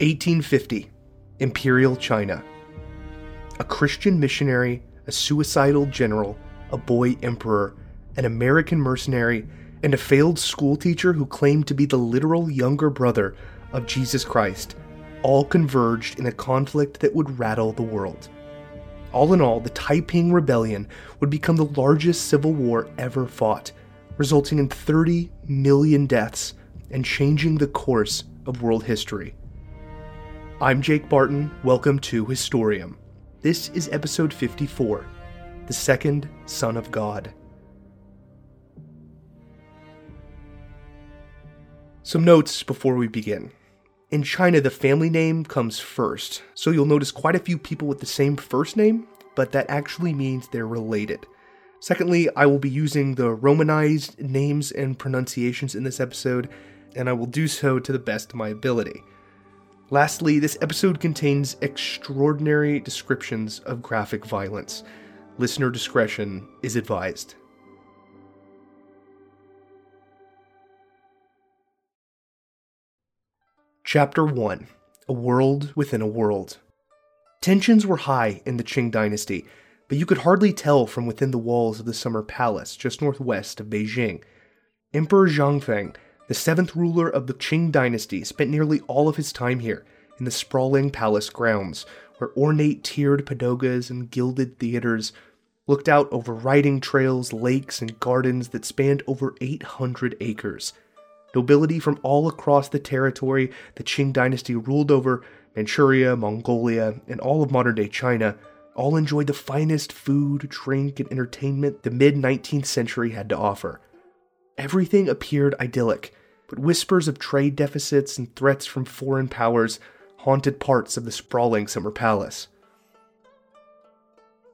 1850, Imperial China. A Christian missionary, a suicidal general, a boy emperor, an American mercenary, and a failed schoolteacher who claimed to be the literal younger brother of Jesus Christ all converged in a conflict that would rattle the world. All in all, the Taiping Rebellion would become the largest civil war ever fought, resulting in 30 million deaths and changing the course of world history. I'm Jake Barton. Welcome to Historium. This is episode 54 The Second Son of God. Some notes before we begin. In China, the family name comes first, so you'll notice quite a few people with the same first name, but that actually means they're related. Secondly, I will be using the Romanized names and pronunciations in this episode, and I will do so to the best of my ability. Lastly, this episode contains extraordinary descriptions of graphic violence. Listener discretion is advised. Chapter 1 A World Within a World. Tensions were high in the Qing dynasty, but you could hardly tell from within the walls of the Summer Palace just northwest of Beijing. Emperor Xianfeng the seventh ruler of the Qing dynasty spent nearly all of his time here, in the sprawling palace grounds, where ornate tiered pagodas and gilded theaters looked out over riding trails, lakes, and gardens that spanned over 800 acres. Nobility from all across the territory the Qing dynasty ruled over Manchuria, Mongolia, and all of modern day China all enjoyed the finest food, drink, and entertainment the mid 19th century had to offer. Everything appeared idyllic, but whispers of trade deficits and threats from foreign powers haunted parts of the sprawling summer palace.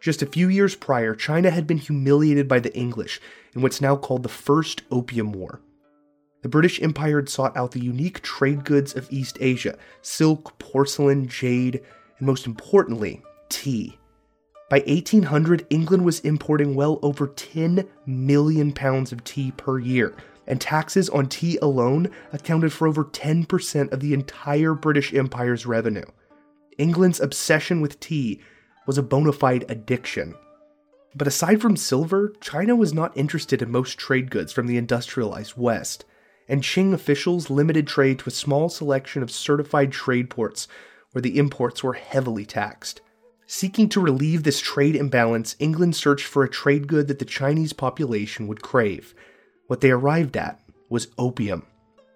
Just a few years prior, China had been humiliated by the English in what's now called the First Opium War. The British Empire had sought out the unique trade goods of East Asia silk, porcelain, jade, and most importantly, tea. By 1800, England was importing well over 10 million pounds of tea per year, and taxes on tea alone accounted for over 10% of the entire British Empire's revenue. England's obsession with tea was a bona fide addiction. But aside from silver, China was not interested in most trade goods from the industrialized West, and Qing officials limited trade to a small selection of certified trade ports where the imports were heavily taxed. Seeking to relieve this trade imbalance, England searched for a trade good that the Chinese population would crave. What they arrived at was opium.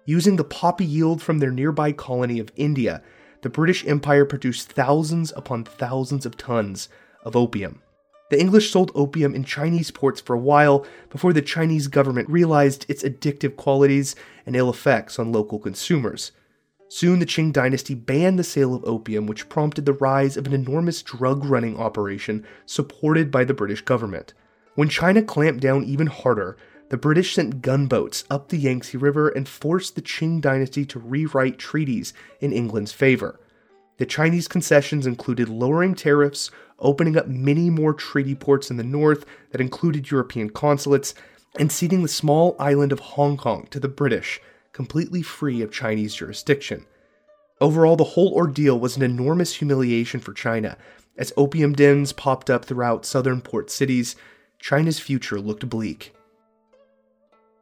Using the poppy yield from their nearby colony of India, the British Empire produced thousands upon thousands of tons of opium. The English sold opium in Chinese ports for a while before the Chinese government realized its addictive qualities and ill effects on local consumers. Soon, the Qing dynasty banned the sale of opium, which prompted the rise of an enormous drug running operation supported by the British government. When China clamped down even harder, the British sent gunboats up the Yangtze River and forced the Qing dynasty to rewrite treaties in England's favor. The Chinese concessions included lowering tariffs, opening up many more treaty ports in the north that included European consulates, and ceding the small island of Hong Kong to the British completely free of Chinese jurisdiction. Overall, the whole ordeal was an enormous humiliation for China. As opium dens popped up throughout southern port cities, China's future looked bleak.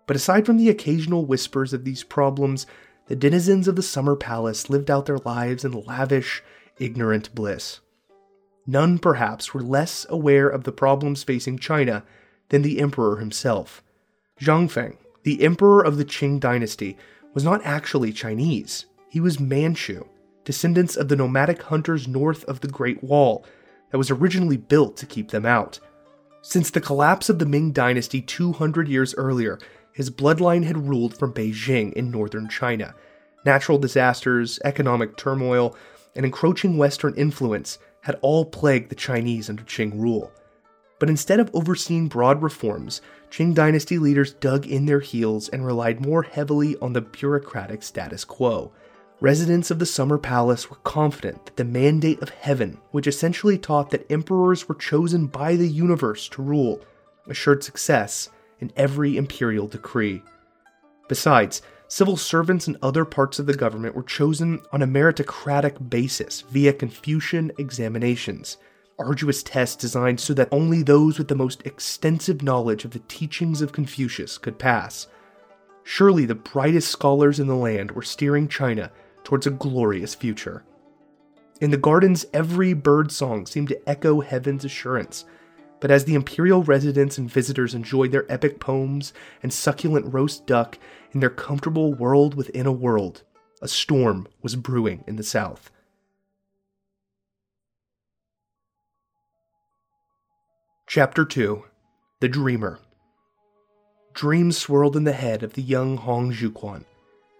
But aside from the occasional whispers of these problems, the denizens of the summer palace lived out their lives in lavish, ignorant bliss. None, perhaps, were less aware of the problems facing China than the emperor himself. Xianfeng, the emperor of the Qing dynasty was not actually Chinese. He was Manchu, descendants of the nomadic hunters north of the Great Wall that was originally built to keep them out. Since the collapse of the Ming dynasty 200 years earlier, his bloodline had ruled from Beijing in northern China. Natural disasters, economic turmoil, and encroaching Western influence had all plagued the Chinese under Qing rule. But instead of overseeing broad reforms, Qing dynasty leaders dug in their heels and relied more heavily on the bureaucratic status quo. Residents of the Summer Palace were confident that the mandate of heaven, which essentially taught that emperors were chosen by the universe to rule, assured success in every imperial decree. Besides, Civil servants in other parts of the government were chosen on a meritocratic basis via Confucian examinations, arduous tests designed so that only those with the most extensive knowledge of the teachings of Confucius could pass. Surely the brightest scholars in the land were steering China towards a glorious future. In the gardens, every bird song seemed to echo heaven's assurance but as the imperial residents and visitors enjoyed their epic poems and succulent roast duck in their comfortable world within a world, a storm was brewing in the south. Chapter 2 The Dreamer Dreams swirled in the head of the young Hong Xiuquan.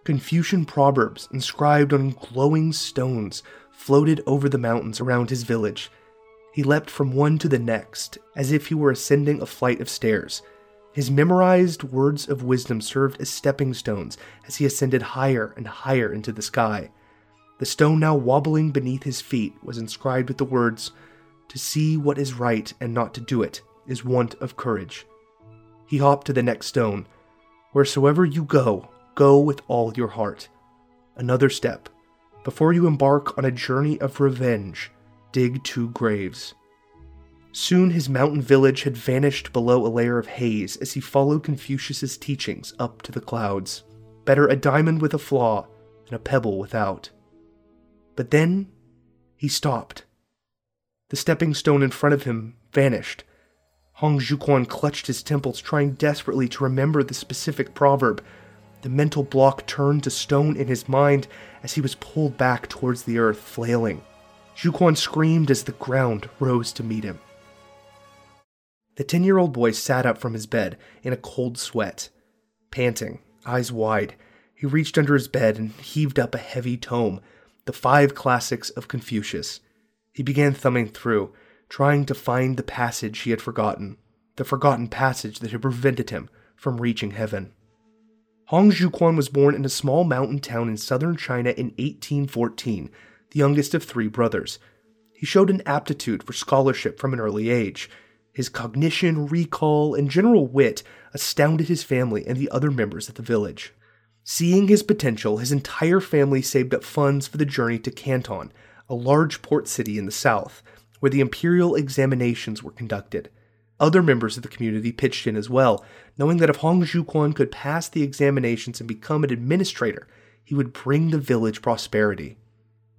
Confucian proverbs inscribed on glowing stones floated over the mountains around his village he leapt from one to the next, as if he were ascending a flight of stairs. His memorized words of wisdom served as stepping stones as he ascended higher and higher into the sky. The stone now wobbling beneath his feet was inscribed with the words, To see what is right and not to do it is want of courage. He hopped to the next stone. Wheresoever you go, go with all your heart. Another step. Before you embark on a journey of revenge, dig two graves. Soon his mountain village had vanished below a layer of haze as he followed Confucius's teachings up to the clouds. Better a diamond with a flaw than a pebble without. But then he stopped. The stepping stone in front of him vanished. Hong Xiuquan clutched his temples, trying desperately to remember the specific proverb. The mental block turned to stone in his mind as he was pulled back towards the earth, flailing. Xiuquan screamed as the ground rose to meet him. The 10 year old boy sat up from his bed in a cold sweat. Panting, eyes wide, he reached under his bed and heaved up a heavy tome, the five classics of Confucius. He began thumbing through, trying to find the passage he had forgotten, the forgotten passage that had prevented him from reaching heaven. Hong Xiuquan was born in a small mountain town in southern China in 1814 the youngest of three brothers. He showed an aptitude for scholarship from an early age. His cognition, recall, and general wit astounded his family and the other members of the village. Seeing his potential, his entire family saved up funds for the journey to Canton, a large port city in the south, where the imperial examinations were conducted. Other members of the community pitched in as well, knowing that if Hong Xiuquan could pass the examinations and become an administrator, he would bring the village prosperity.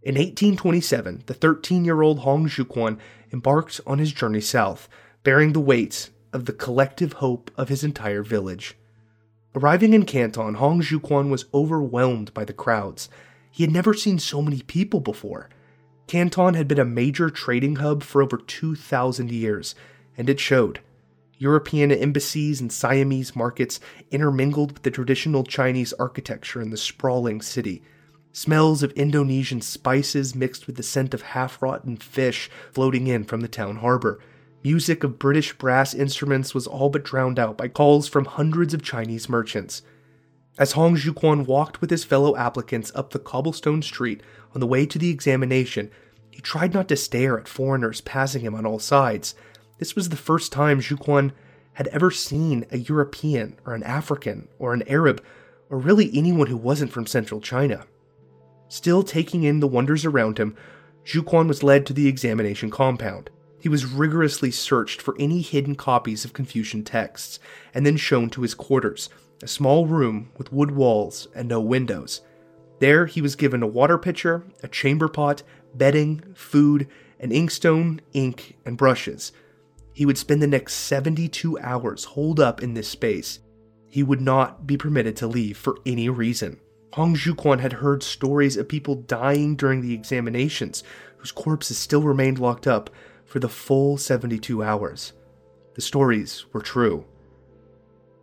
In 1827, the 13 year old Hong Xiuquan embarked on his journey south, bearing the weight of the collective hope of his entire village. Arriving in Canton, Hong Xiuquan was overwhelmed by the crowds. He had never seen so many people before. Canton had been a major trading hub for over 2,000 years, and it showed. European embassies and Siamese markets intermingled with the traditional Chinese architecture in the sprawling city. Smells of Indonesian spices mixed with the scent of half rotten fish floating in from the town harbor. Music of British brass instruments was all but drowned out by calls from hundreds of Chinese merchants. As Hong Xiuquan walked with his fellow applicants up the cobblestone street on the way to the examination, he tried not to stare at foreigners passing him on all sides. This was the first time Xiuquan had ever seen a European or an African or an Arab or really anyone who wasn't from central China. Still taking in the wonders around him, Xiuquan was led to the examination compound. He was rigorously searched for any hidden copies of Confucian texts, and then shown to his quarters, a small room with wood walls and no windows. There he was given a water pitcher, a chamber pot, bedding, food, an inkstone, ink, and brushes. He would spend the next 72 hours holed up in this space. He would not be permitted to leave for any reason. Hong Xiuquan had heard stories of people dying during the examinations, whose corpses still remained locked up for the full 72 hours. The stories were true.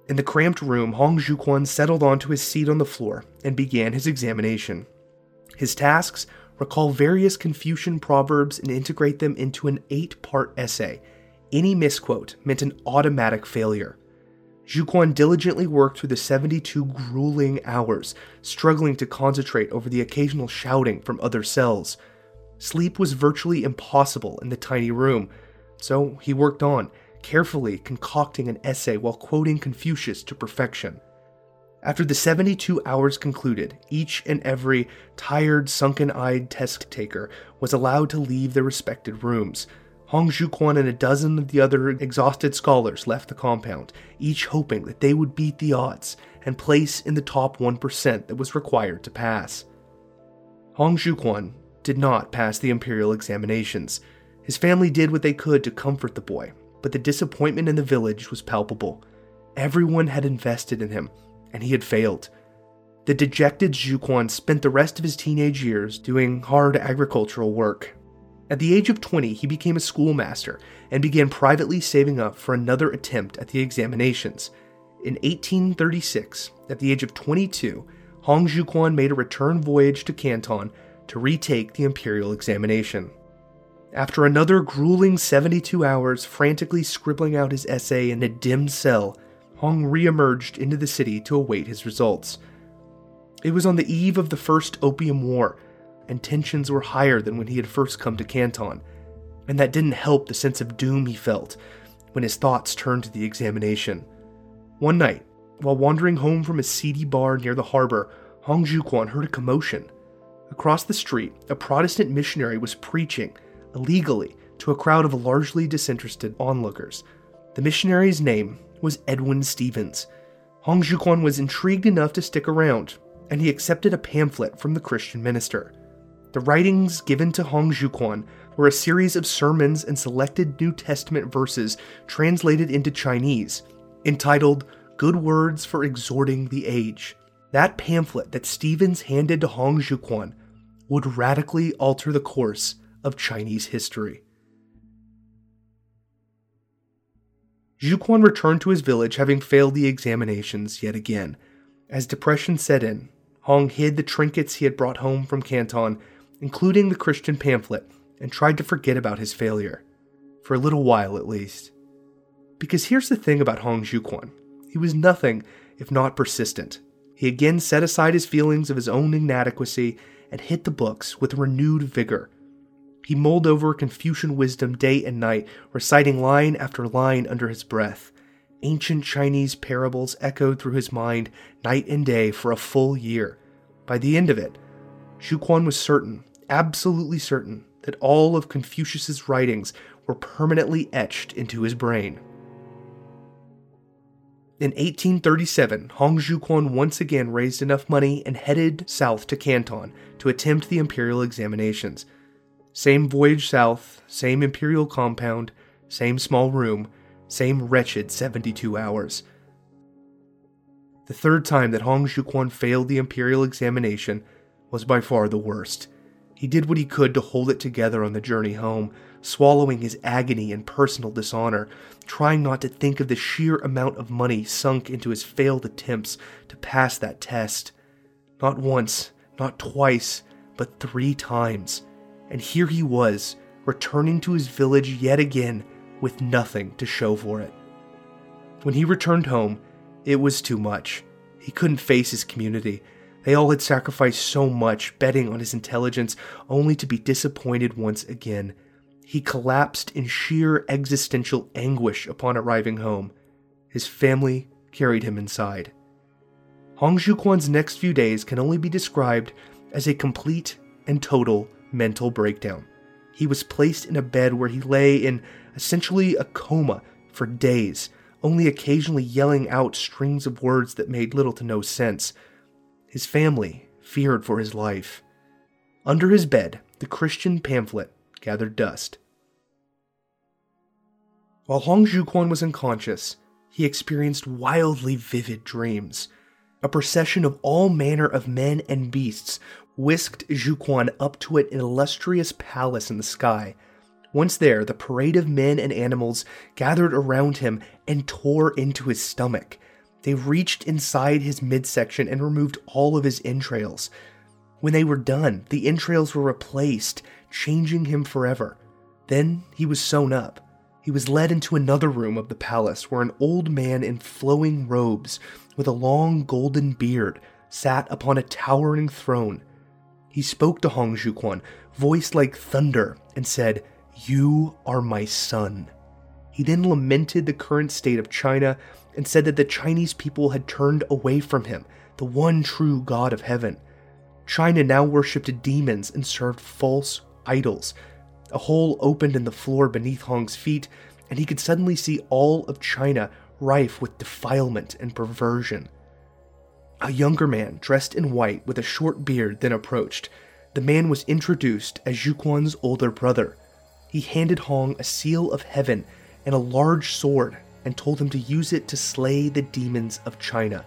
In the cramped room, Hong Xiuquan settled onto his seat on the floor and began his examination. His tasks recall various Confucian proverbs and integrate them into an eight part essay. Any misquote meant an automatic failure. Xiuquan diligently worked through the 72 grueling hours, struggling to concentrate over the occasional shouting from other cells. Sleep was virtually impossible in the tiny room, so he worked on, carefully concocting an essay while quoting Confucius to perfection. After the 72 hours concluded, each and every tired, sunken eyed test taker was allowed to leave their respected rooms. Hong Xiuquan and a dozen of the other exhausted scholars left the compound, each hoping that they would beat the odds and place in the top 1% that was required to pass. Hong Xiuquan did not pass the imperial examinations. His family did what they could to comfort the boy, but the disappointment in the village was palpable. Everyone had invested in him, and he had failed. The dejected Xiuquan spent the rest of his teenage years doing hard agricultural work. At the age of 20, he became a schoolmaster and began privately saving up for another attempt at the examinations. In 1836, at the age of 22, Hong Xiuquan made a return voyage to Canton to retake the imperial examination. After another grueling 72 hours frantically scribbling out his essay in a dim cell, Hong re-emerged into the city to await his results. It was on the eve of the First Opium War, and tensions were higher than when he had first come to Canton, and that didn't help the sense of doom he felt when his thoughts turned to the examination. One night, while wandering home from a seedy bar near the harbor, Hong Xiuquan heard a commotion. Across the street, a Protestant missionary was preaching, illegally, to a crowd of largely disinterested onlookers. The missionary's name was Edwin Stevens. Hong Xiuquan was intrigued enough to stick around, and he accepted a pamphlet from the Christian minister. The writings given to Hong Xiuquan were a series of sermons and selected New Testament verses translated into Chinese, entitled Good Words for Exhorting the Age. That pamphlet that Stevens handed to Hong Xiuquan would radically alter the course of Chinese history. Xiuquan returned to his village having failed the examinations yet again. As depression set in, Hong hid the trinkets he had brought home from Canton, including the Christian pamphlet, and tried to forget about his failure. For a little while, at least. Because here's the thing about Hong Xiuquan he was nothing if not persistent. He again set aside his feelings of his own inadequacy and hit the books with renewed vigor. He mulled over Confucian wisdom day and night, reciting line after line under his breath. Ancient Chinese parables echoed through his mind night and day for a full year. By the end of it, Xiuquan was certain, absolutely certain, that all of Confucius's writings were permanently etched into his brain. In 1837, Hong Xiuquan once again raised enough money and headed south to Canton to attempt the imperial examinations. Same voyage south, same imperial compound, same small room, same wretched 72 hours. The third time that Hong Xiuquan failed the imperial examination was by far the worst. He did what he could to hold it together on the journey home, swallowing his agony and personal dishonor, trying not to think of the sheer amount of money sunk into his failed attempts to pass that test. Not once, not twice, but three times and here he was, returning to his village yet again with nothing to show for it. When he returned home, it was too much. He couldn't face his community. They all had sacrificed so much, betting on his intelligence, only to be disappointed once again. He collapsed in sheer existential anguish upon arriving home. His family carried him inside. Hong Xiuquan's next few days can only be described as a complete and total mental breakdown. He was placed in a bed where he lay in essentially a coma for days, only occasionally yelling out strings of words that made little to no sense. His family feared for his life. Under his bed, the Christian pamphlet gathered dust. While Hong Xiuquan was unconscious, he experienced wildly vivid dreams. A procession of all manner of men and beasts whisked Xiuquan up to an illustrious palace in the sky. Once there, the parade of men and animals gathered around him and tore into his stomach. They reached inside his midsection and removed all of his entrails. When they were done, the entrails were replaced, changing him forever. Then he was sewn up. He was led into another room of the palace where an old man in flowing robes, with a long golden beard, sat upon a towering throne. He spoke to Hong Xiuquan, voiced like thunder, and said, You are my son. He then lamented the current state of China and said that the Chinese people had turned away from him, the one true God of heaven. China now worshipped demons and served false idols. A hole opened in the floor beneath Hong's feet, and he could suddenly see all of China rife with defilement and perversion. A younger man, dressed in white with a short beard, then approached. The man was introduced as Xiuquan's older brother. He handed Hong a seal of heaven and a large sword and told him to use it to slay the demons of China.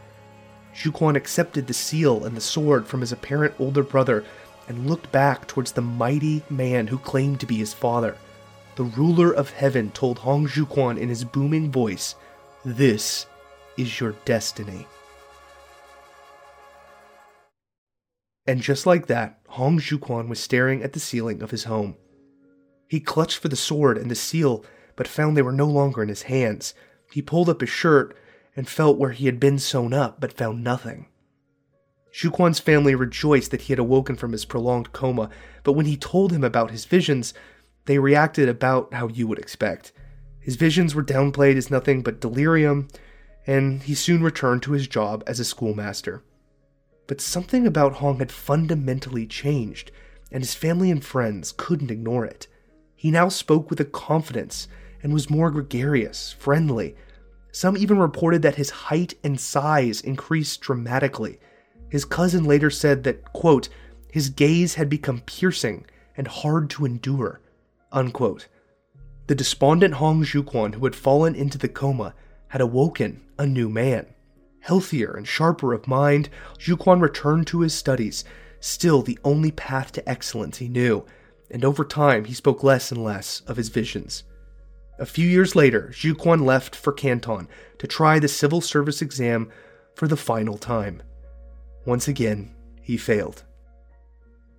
Xiuquan accepted the seal and the sword from his apparent older brother and looked back towards the mighty man who claimed to be his father. The ruler of heaven told Hong Xiuquan in his booming voice, This is your destiny. And just like that, Hong Xiuquan was staring at the ceiling of his home. He clutched for the sword and the seal but found they were no longer in his hands. He pulled up his shirt and felt where he had been sewn up, but found nothing. Xiuquan's family rejoiced that he had awoken from his prolonged coma, but when he told him about his visions, they reacted about how you would expect. His visions were downplayed as nothing but delirium, and he soon returned to his job as a schoolmaster. But something about Hong had fundamentally changed, and his family and friends couldn't ignore it. He now spoke with a confidence and was more gregarious, friendly. Some even reported that his height and size increased dramatically. His cousin later said that, quote, his gaze had become piercing and hard to endure, unquote. The despondent Hong Xiuquan, who had fallen into the coma, had awoken a new man. Healthier and sharper of mind, Xiuquan returned to his studies, still the only path to excellence he knew, and over time he spoke less and less of his visions. A few years later, Xiuquan left for Canton to try the civil service exam for the final time. Once again, he failed.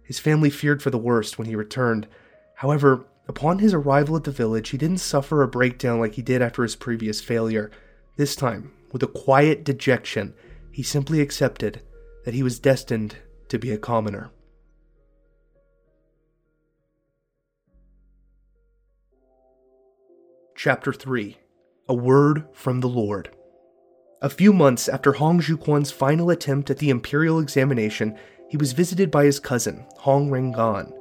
His family feared for the worst when he returned. However, upon his arrival at the village, he didn't suffer a breakdown like he did after his previous failure. This time, with a quiet dejection, he simply accepted that he was destined to be a commoner. Chapter 3 A Word from the Lord. A few months after Hong Xiuquan's final attempt at the imperial examination, he was visited by his cousin, Hong Rengan.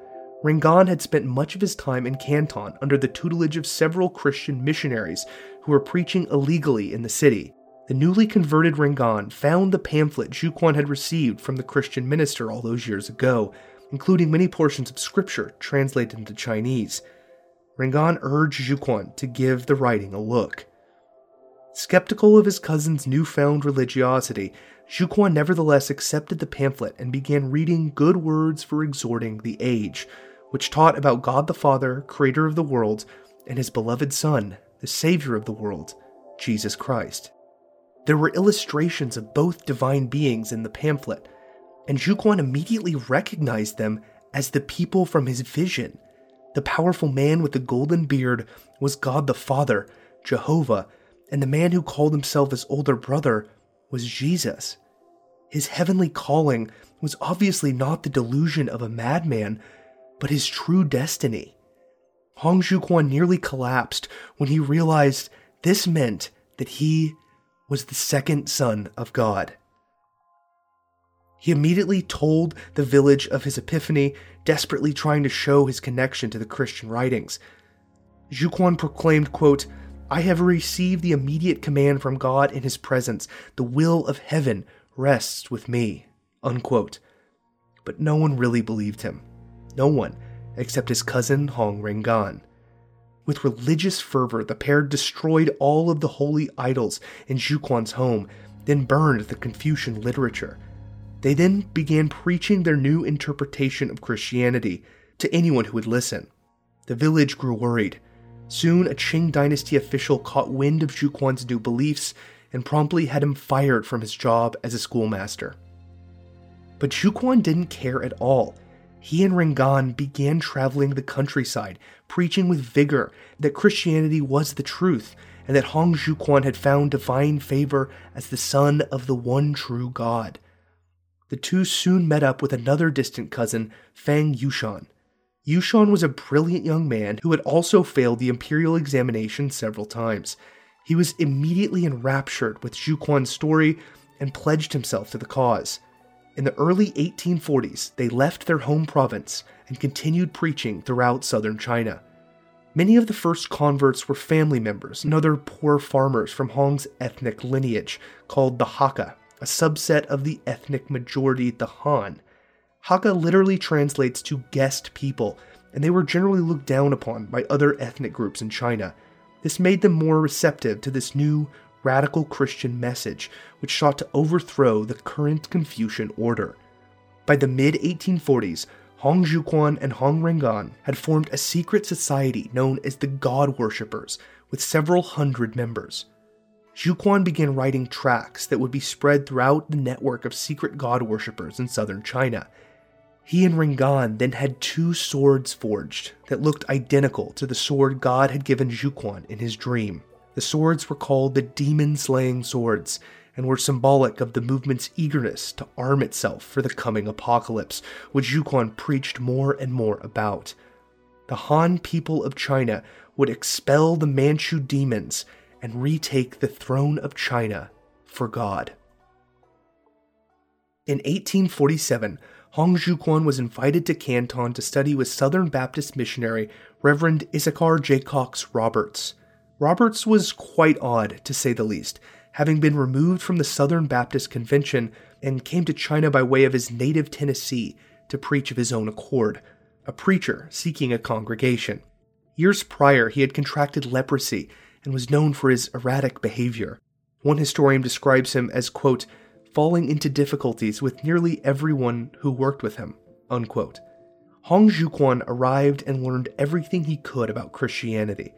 Rengan had spent much of his time in Canton under the tutelage of several Christian missionaries who were preaching illegally in the city. The newly converted Rengan found the pamphlet Xiuquan had received from the Christian minister all those years ago, including many portions of scripture translated into Chinese. Rengan urged Xiuquan to give the writing a look. Skeptical of his cousin's newfound religiosity, Xiuquan nevertheless accepted the pamphlet and began reading Good Words for Exhorting the Age, which taught about God the Father, creator of the world, and his beloved Son, the Savior of the world, Jesus Christ. There were illustrations of both divine beings in the pamphlet, and Xiuquan immediately recognized them as the people from his vision the powerful man with the golden beard was God the Father, Jehovah, and the man who called himself his older brother was Jesus. His heavenly calling was obviously not the delusion of a madman, but his true destiny. Hong Xiuquan nearly collapsed when he realized this meant that he was the second son of God. He immediately told the village of his epiphany, desperately trying to show his connection to the Christian writings. Xiuquan proclaimed, quote, I have received the immediate command from God in his presence. The will of heaven rests with me. Unquote. But no one really believed him. No one, except his cousin Hong Rengan. With religious fervor, the pair destroyed all of the holy idols in Xiuquan's home, then burned the Confucian literature. They then began preaching their new interpretation of Christianity to anyone who would listen. The village grew worried. Soon, a Qing dynasty official caught wind of Xiuquan's new beliefs and promptly had him fired from his job as a schoolmaster. But Xiuquan didn't care at all. He and Rengan began traveling the countryside, preaching with vigor that Christianity was the truth and that Hong Xiuquan had found divine favor as the son of the one true God the two soon met up with another distant cousin, Feng Yushan. Yushan was a brilliant young man who had also failed the imperial examination several times. He was immediately enraptured with Xiuquan's story and pledged himself to the cause. In the early 1840s, they left their home province and continued preaching throughout southern China. Many of the first converts were family members and other poor farmers from Hong's ethnic lineage, called the Hakka, a subset of the ethnic majority, the Han. Hakka literally translates to guest people, and they were generally looked down upon by other ethnic groups in China. This made them more receptive to this new, radical Christian message, which sought to overthrow the current Confucian order. By the mid 1840s, Hong Xiuquan and Hong Rengan had formed a secret society known as the God Worshippers, with several hundred members. Xiuquan began writing tracts that would be spread throughout the network of secret God worshippers in southern China. He and Rengan then had two swords forged that looked identical to the sword God had given Xiuquan in his dream. The swords were called the Demon Slaying Swords, and were symbolic of the movement's eagerness to arm itself for the coming apocalypse, which Xiuquan preached more and more about. The Han people of China would expel the Manchu demons and retake the throne of China for God. In 1847, Hong Xiuquan was invited to Canton to study with Southern Baptist missionary Reverend Issachar Jacox Roberts. Roberts was quite odd, to say the least, having been removed from the Southern Baptist Convention and came to China by way of his native Tennessee to preach of his own accord, a preacher seeking a congregation. Years prior, he had contracted leprosy and was known for his erratic behavior. One historian describes him as, quote, falling into difficulties with nearly everyone who worked with him, unquote. Hong Xiuquan arrived and learned everything he could about Christianity.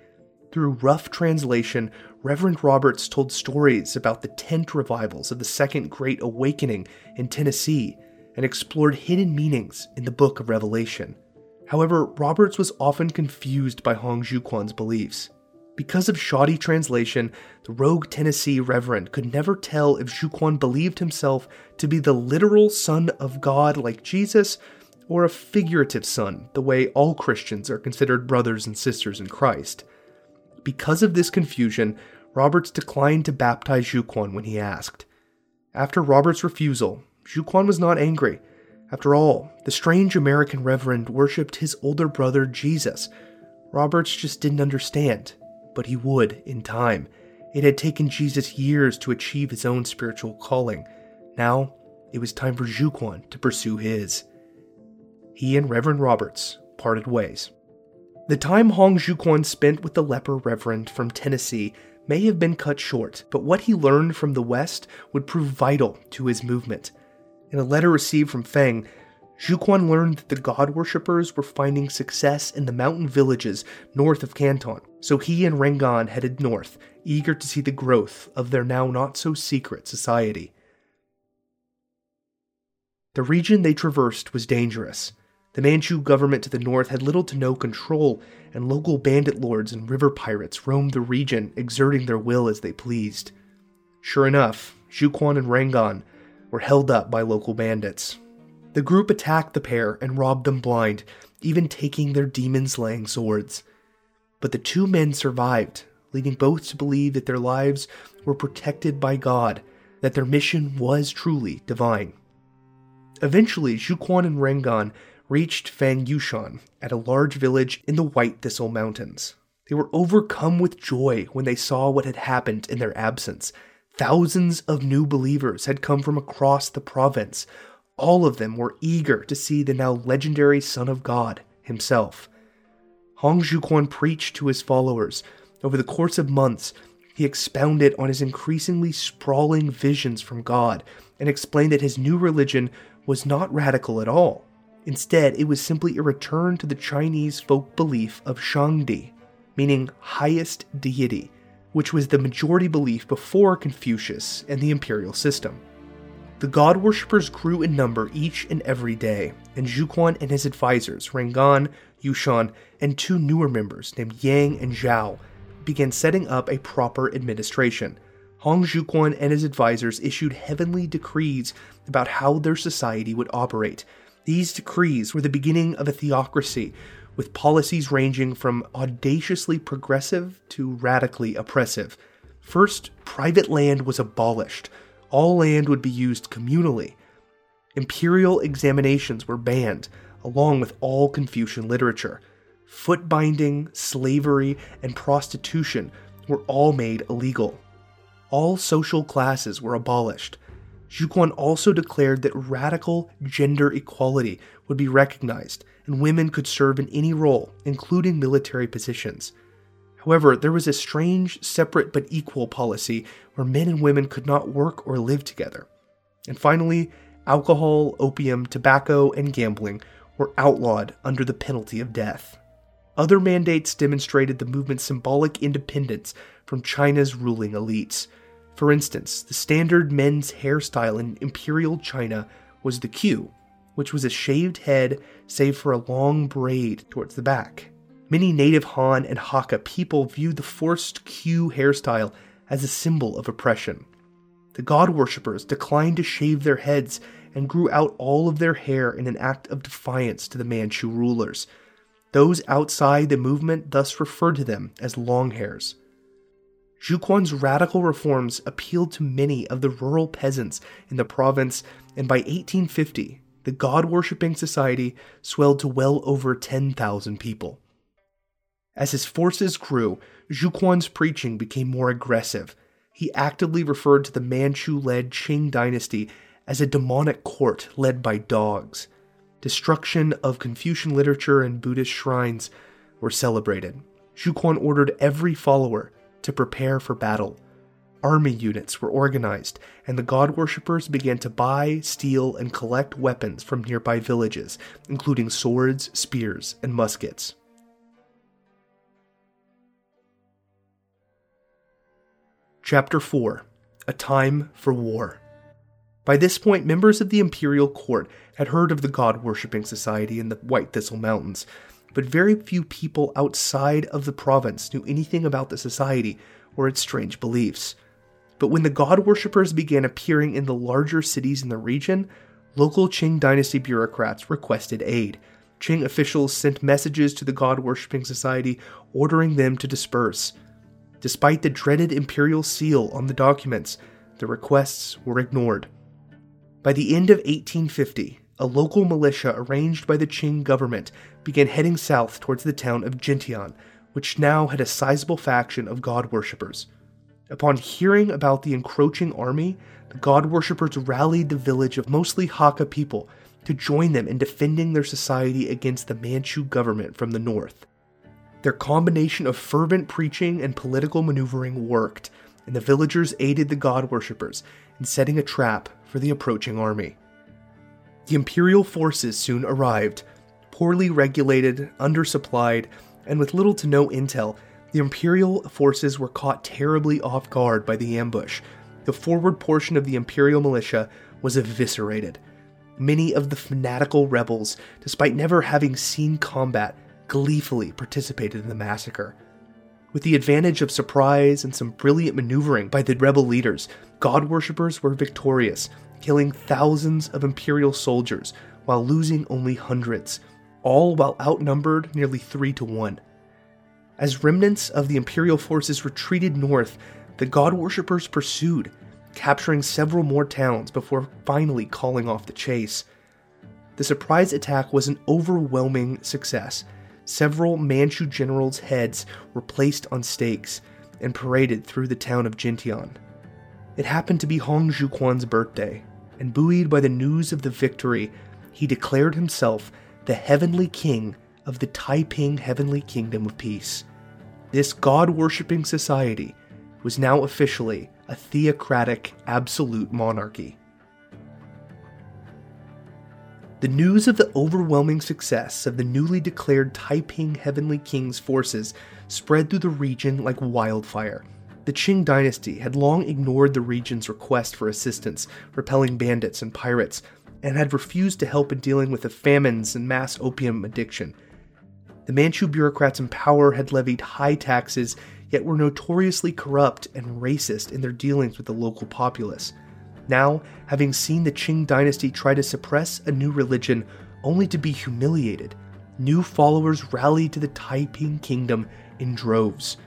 Through rough translation, Reverend Roberts told stories about the tent revivals of the Second Great Awakening in Tennessee and explored hidden meanings in the book of Revelation. However, Roberts was often confused by Hong Xiuquan's beliefs. Because of shoddy translation, the rogue Tennessee reverend could never tell if Xiuquan believed himself to be the literal Son of God like Jesus, or a figurative son, the way all Christians are considered brothers and sisters in Christ. Because of this confusion, Roberts declined to baptize Xiuquan when he asked. After Roberts' refusal, Xiuquan was not angry. After all, the strange American reverend worshipped his older brother Jesus. Roberts just didn't understand, but he would in time. It had taken Jesus years to achieve his own spiritual calling. Now, it was time for Xiuquan to pursue his. He and Reverend Roberts parted ways. The time Hong Xiuquan spent with the leper reverend from Tennessee may have been cut short, but what he learned from the West would prove vital to his movement. In a letter received from Feng, Xiuquan learned that the god worshippers were finding success in the mountain villages north of Canton, so he and Rengan headed north, eager to see the growth of their now not so secret society. The region they traversed was dangerous. The Manchu government to the north had little to no control, and local bandit lords and river pirates roamed the region, exerting their will as they pleased. Sure enough, Xiuquan and Rengan were held up by local bandits. The group attacked the pair and robbed them blind, even taking their demon slaying swords. But the two men survived, leading both to believe that their lives were protected by God, that their mission was truly divine. Eventually, Xiuquan and Rengan reached Feng Yushan at a large village in the White Thistle Mountains. They were overcome with joy when they saw what had happened in their absence. Thousands of new believers had come from across the province. All of them were eager to see the now legendary Son of God himself. Hong Xiuquan preached to his followers. Over the course of months, he expounded on his increasingly sprawling visions from God and explained that his new religion was not radical at all. Instead, it was simply a return to the Chinese folk belief of Shangdi, meaning highest deity, which was the majority belief before Confucius and the imperial system. The god worshippers grew in number each and every day, and Xiuquan and his advisors, Rengan, Yushan, and two newer members named Yang and Zhao, began setting up a proper administration. Hong Xiuquan and his advisors issued heavenly decrees about how their society would operate, these decrees were the beginning of a theocracy with policies ranging from audaciously progressive to radically oppressive. First, private land was abolished. All land would be used communally. Imperial examinations were banned, along with all Confucian literature. Foot binding, slavery, and prostitution were all made illegal. All social classes were abolished. Xiuquan also declared that radical gender equality would be recognized and women could serve in any role, including military positions. However, there was a strange, separate but equal policy where men and women could not work or live together. And finally, alcohol, opium, tobacco, and gambling were outlawed under the penalty of death. Other mandates demonstrated the movement's symbolic independence from China's ruling elites. For instance, the standard men's hairstyle in imperial China was the queue, which was a shaved head save for a long braid towards the back. Many native Han and Hakka people viewed the forced queue hairstyle as a symbol of oppression. The god worshippers declined to shave their heads and grew out all of their hair in an act of defiance to the Manchu rulers. Those outside the movement thus referred to them as longhairs. Xiuquan's radical reforms appealed to many of the rural peasants in the province, and by 1850, the god worshipping society swelled to well over 10,000 people. As his forces grew, Xiuquan's preaching became more aggressive. He actively referred to the Manchu led Qing dynasty as a demonic court led by dogs. Destruction of Confucian literature and Buddhist shrines were celebrated. Xiuquan ordered every follower to prepare for battle army units were organized, and the god worshippers began to buy, steal, and collect weapons from nearby villages, including swords, spears, and muskets. Chapter 4 A Time for War. By this point, members of the imperial court had heard of the god worshipping society in the White Thistle Mountains, but very few people outside of the province knew anything about the society or its strange beliefs. But when the god worshippers began appearing in the larger cities in the region, local Qing dynasty bureaucrats requested aid. Qing officials sent messages to the god worshipping society ordering them to disperse. Despite the dreaded imperial seal on the documents, the requests were ignored. By the end of 1850, a local militia arranged by the Qing government began heading south towards the town of Jintian, which now had a sizable faction of god worshippers. Upon hearing about the encroaching army, the god worshippers rallied the village of mostly Hakka people to join them in defending their society against the Manchu government from the north. Their combination of fervent preaching and political maneuvering worked, and the villagers aided the god worshippers in setting a trap for the approaching army. The imperial forces soon arrived, poorly regulated, undersupplied, and with little to no intel the Imperial forces were caught terribly off guard by the ambush. The forward portion of the Imperial militia was eviscerated. Many of the fanatical rebels, despite never having seen combat, gleefully participated in the massacre. With the advantage of surprise and some brilliant maneuvering by the rebel leaders, god worshippers were victorious, killing thousands of Imperial soldiers while losing only hundreds, all while outnumbered nearly three to one. As remnants of the Imperial forces retreated north, the god worshippers pursued, capturing several more towns before finally calling off the chase. The surprise attack was an overwhelming success. Several Manchu generals' heads were placed on stakes and paraded through the town of Jintian. It happened to be Hong Xiuquan's birthday, and buoyed by the news of the victory, he declared himself the heavenly king of the Taiping Heavenly Kingdom of Peace. This god worshipping society was now officially a theocratic absolute monarchy. The news of the overwhelming success of the newly declared Taiping Heavenly King's forces spread through the region like wildfire. The Qing dynasty had long ignored the region's request for assistance, repelling bandits and pirates, and had refused to help in dealing with the famines and mass opium addiction. The Manchu bureaucrats in power had levied high taxes, yet were notoriously corrupt and racist in their dealings with the local populace. Now, having seen the Qing dynasty try to suppress a new religion only to be humiliated, new followers rallied to the Taiping Kingdom in droves.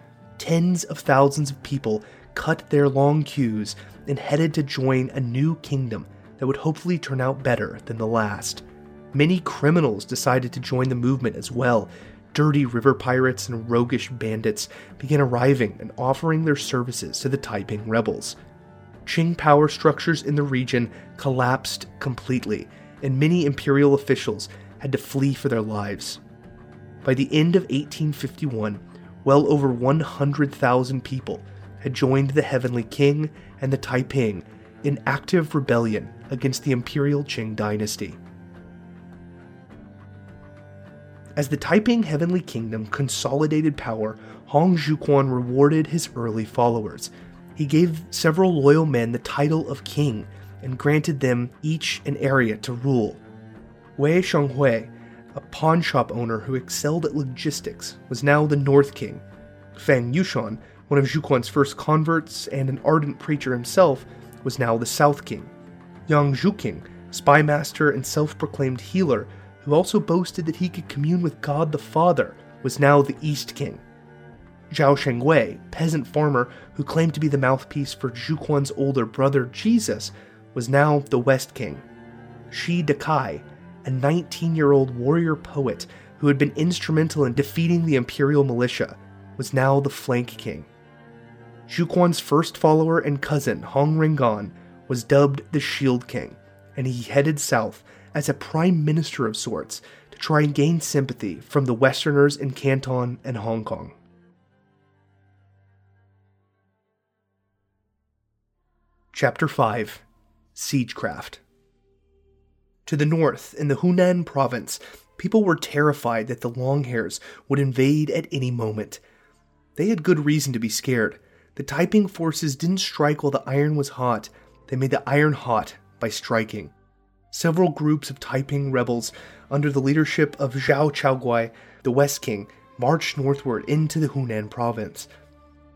Tens of thousands of people cut their long queues and headed to join a new kingdom that would hopefully turn out better than the last. Many criminals decided to join the movement as well. Dirty river pirates and roguish bandits began arriving and offering their services to the Taiping rebels. Qing power structures in the region collapsed completely, and many imperial officials had to flee for their lives. By the end of 1851, well over 100,000 people had joined the Heavenly King and the Taiping in active rebellion against the imperial Qing dynasty. As the Taiping Heavenly Kingdom consolidated power, Hong Xiuquan rewarded his early followers. He gave several loyal men the title of king and granted them each an area to rule. Wei Changhui, a pawn shop owner who excelled at logistics, was now the North King. Feng Yunshan, one of Xiuquan's first converts and an ardent preacher himself, was now the South King. Yang Xiuqing, spymaster and self proclaimed healer, who also boasted that he could commune with God the Father, was now the East King. Zhao Shengwei, peasant farmer who claimed to be the mouthpiece for Xiuquan's older brother Jesus, was now the West King. Shi Dakai, a 19 year old warrior poet who had been instrumental in defeating the imperial militia, was now the flank king. Xiuquan's first follower and cousin, Hong Rengan, was dubbed the Shield King, and he headed south as a prime minister of sorts to try and gain sympathy from the Westerners in Canton and Hong Kong. Chapter 5 Siegecraft To the north, in the Hunan province, people were terrified that the Longhairs would invade at any moment. They had good reason to be scared. The Taiping forces didn't strike while the iron was hot, they made the iron hot by striking several groups of Taiping rebels under the leadership of Zhao Chaoguai, the West King, marched northward into the Hunan province.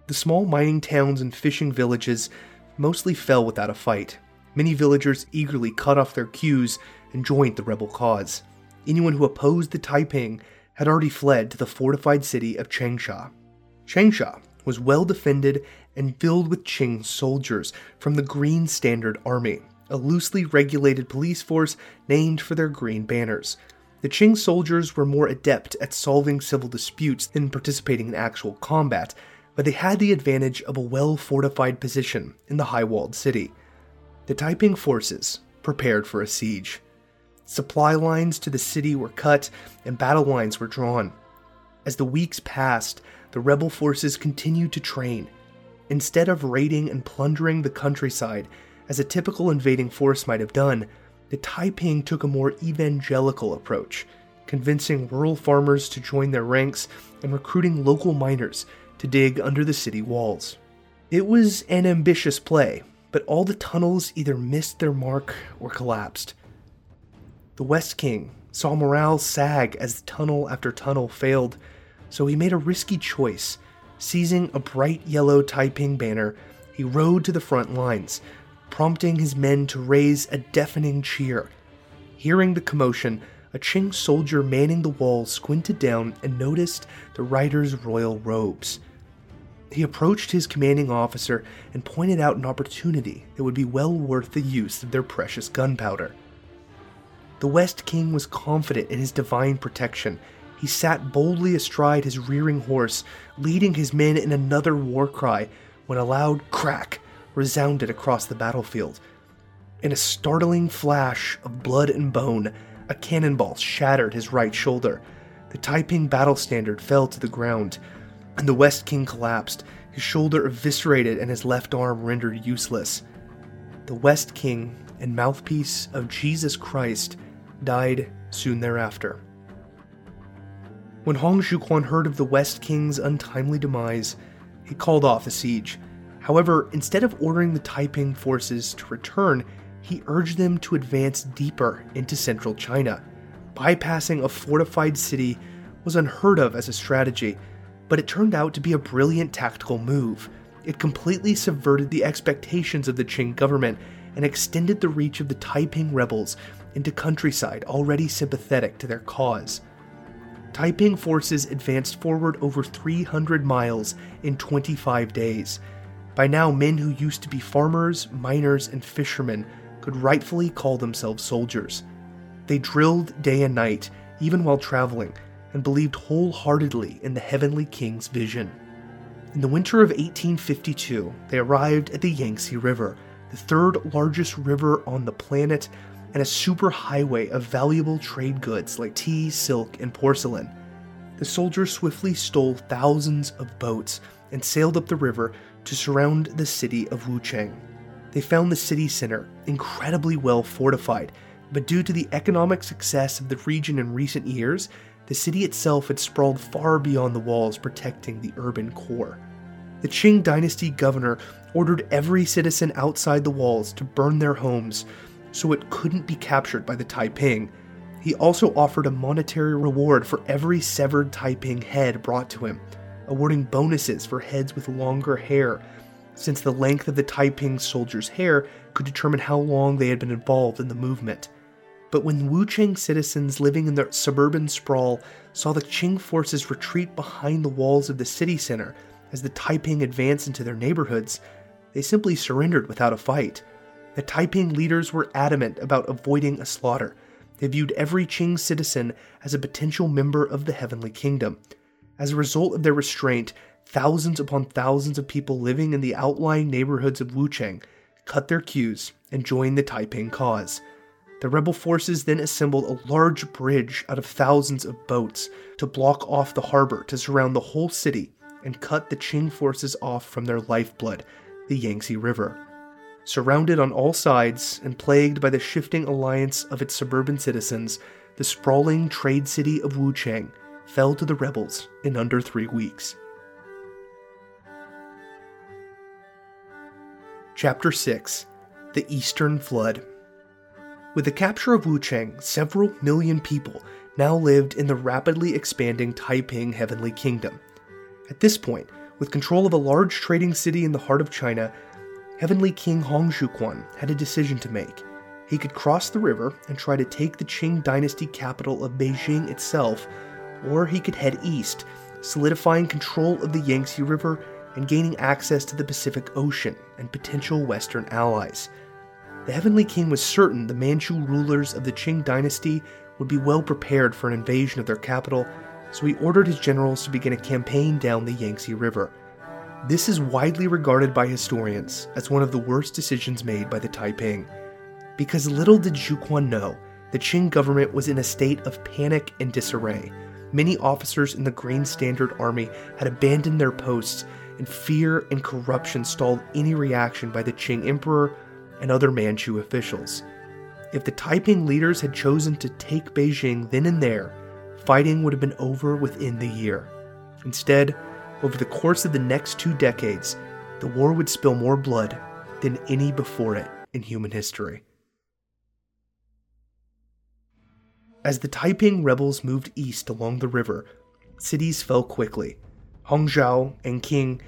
The small mining towns and fishing villages mostly fell without a fight. Many villagers eagerly cut off their queues and joined the rebel cause. Anyone who opposed the Taiping had already fled to the fortified city of Changsha. Changsha was well defended and filled with Qing soldiers from the Green Standard Army, a loosely regulated police force named for their green banners. The Qing soldiers were more adept at solving civil disputes than participating in actual combat, but they had the advantage of a well fortified position in the high walled city. The Taiping forces prepared for a siege. Supply lines to the city were cut and battle lines were drawn. As the weeks passed, the rebel forces continued to train. Instead of raiding and plundering the countryside, as a typical invading force might have done, the Taiping took a more evangelical approach, convincing rural farmers to join their ranks and recruiting local miners to dig under the city walls. It was an ambitious play, but all the tunnels either missed their mark or collapsed. The West King saw morale sag as tunnel after tunnel failed, so he made a risky choice. Seizing a bright yellow Taiping banner, he rode to the front lines, prompting his men to raise a deafening cheer. Hearing the commotion, a Qing soldier manning the wall squinted down and noticed the rider's royal robes. He approached his commanding officer and pointed out an opportunity that would be well worth the use of their precious gunpowder. The West King was confident in his divine protection. He sat boldly astride his rearing horse, leading his men in another war cry when a loud crack resounded across the battlefield. In a startling flash of blood and bone, a cannonball shattered his right shoulder. The Taiping battle standard fell to the ground, and the West King collapsed, his shoulder eviscerated and his left arm rendered useless. The West King and mouthpiece of Jesus Christ died soon thereafter. When Hong Xiuquan heard of the West King's untimely demise, he called off the siege. However, instead of ordering the Taiping forces to return, he urged them to advance deeper into central China. Bypassing a fortified city was unheard of as a strategy, but it turned out to be a brilliant tactical move. It completely subverted the expectations of the Qing government and extended the reach of the Taiping rebels into countryside already sympathetic to their cause. Taiping forces advanced forward over 300 miles in 25 days. By now, men who used to be farmers, miners, and fishermen could rightfully call themselves soldiers. They drilled day and night, even while traveling, and believed wholeheartedly in the Heavenly King's vision. In the winter of 1852, they arrived at the Yangtze River, the third largest river on the planet and a superhighway of valuable trade goods like tea, silk, and porcelain. The soldiers swiftly stole thousands of boats and sailed up the river to surround the city of Wuchang. They found the city center incredibly well fortified, but due to the economic success of the region in recent years, the city itself had sprawled far beyond the walls protecting the urban core. The Qing dynasty governor ordered every citizen outside the walls to burn their homes so it couldn't be captured by the Taiping. He also offered a monetary reward for every severed Taiping head brought to him, awarding bonuses for heads with longer hair, since the length of the Taiping soldiers' hair could determine how long they had been involved in the movement. But when Wuchang citizens living in the suburban sprawl saw the Qing forces retreat behind the walls of the city center as the Taiping advanced into their neighborhoods, they simply surrendered without a fight. The Taiping leaders were adamant about avoiding a slaughter. They viewed every Qing citizen as a potential member of the Heavenly Kingdom. As a result of their restraint, thousands upon thousands of people living in the outlying neighborhoods of Wuchang cut their queues and joined the Taiping cause. The rebel forces then assembled a large bridge out of thousands of boats to block off the harbor to surround the whole city and cut the Qing forces off from their lifeblood, the Yangtze River. Surrounded on all sides and plagued by the shifting alliance of its suburban citizens, the sprawling trade city of Wuchang fell to the rebels in under three weeks. Chapter 6 The Eastern Flood With the capture of Wuchang, several million people now lived in the rapidly expanding Taiping Heavenly Kingdom. At this point, with control of a large trading city in the heart of China, Heavenly King Hong Xiuquan had a decision to make. He could cross the river and try to take the Qing dynasty capital of Beijing itself, or he could head east, solidifying control of the Yangtze River and gaining access to the Pacific Ocean and potential Western allies. The Heavenly King was certain the Manchu rulers of the Qing dynasty would be well prepared for an invasion of their capital, so he ordered his generals to begin a campaign down the Yangtze River. This is widely regarded by historians as one of the worst decisions made by the Taiping. Because little did Xiuquan know, the Qing government was in a state of panic and disarray. Many officers in the Green Standard Army had abandoned their posts, and fear and corruption stalled any reaction by the Qing emperor and other Manchu officials. If the Taiping leaders had chosen to take Beijing then and there, fighting would have been over within the year. Instead, over the course of the next two decades, the war would spill more blood than any before it in human history. As the Taiping rebels moved east along the river, cities fell quickly. Hangzhou, Anqing,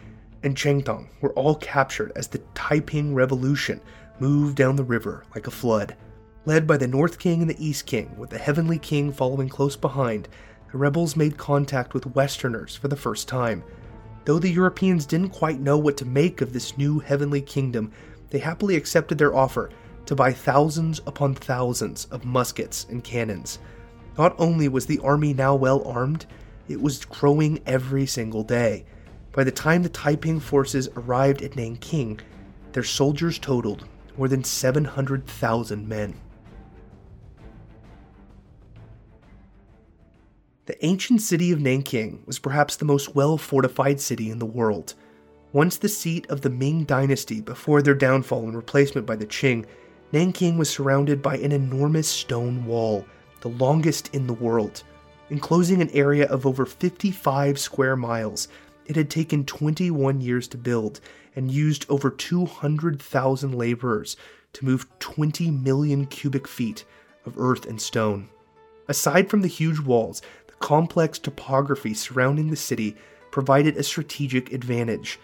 and Chengtong were all captured as the Taiping Revolution moved down the river like a flood. Led by the North King and the East King, with the Heavenly King following close behind, the rebels made contact with Westerners for the first time. Though the Europeans didn't quite know what to make of this new heavenly kingdom, they happily accepted their offer to buy thousands upon thousands of muskets and cannons. Not only was the army now well armed, it was growing every single day. By the time the Taiping forces arrived at Nanking, their soldiers totaled more than 700,000 men. The ancient city of Nanking was perhaps the most well fortified city in the world. Once the seat of the Ming dynasty before their downfall and replacement by the Qing, Nanking was surrounded by an enormous stone wall, the longest in the world. Enclosing an area of over 55 square miles, it had taken 21 years to build and used over 200,000 laborers to move 20 million cubic feet of earth and stone. Aside from the huge walls, complex topography surrounding the city provided a strategic advantage.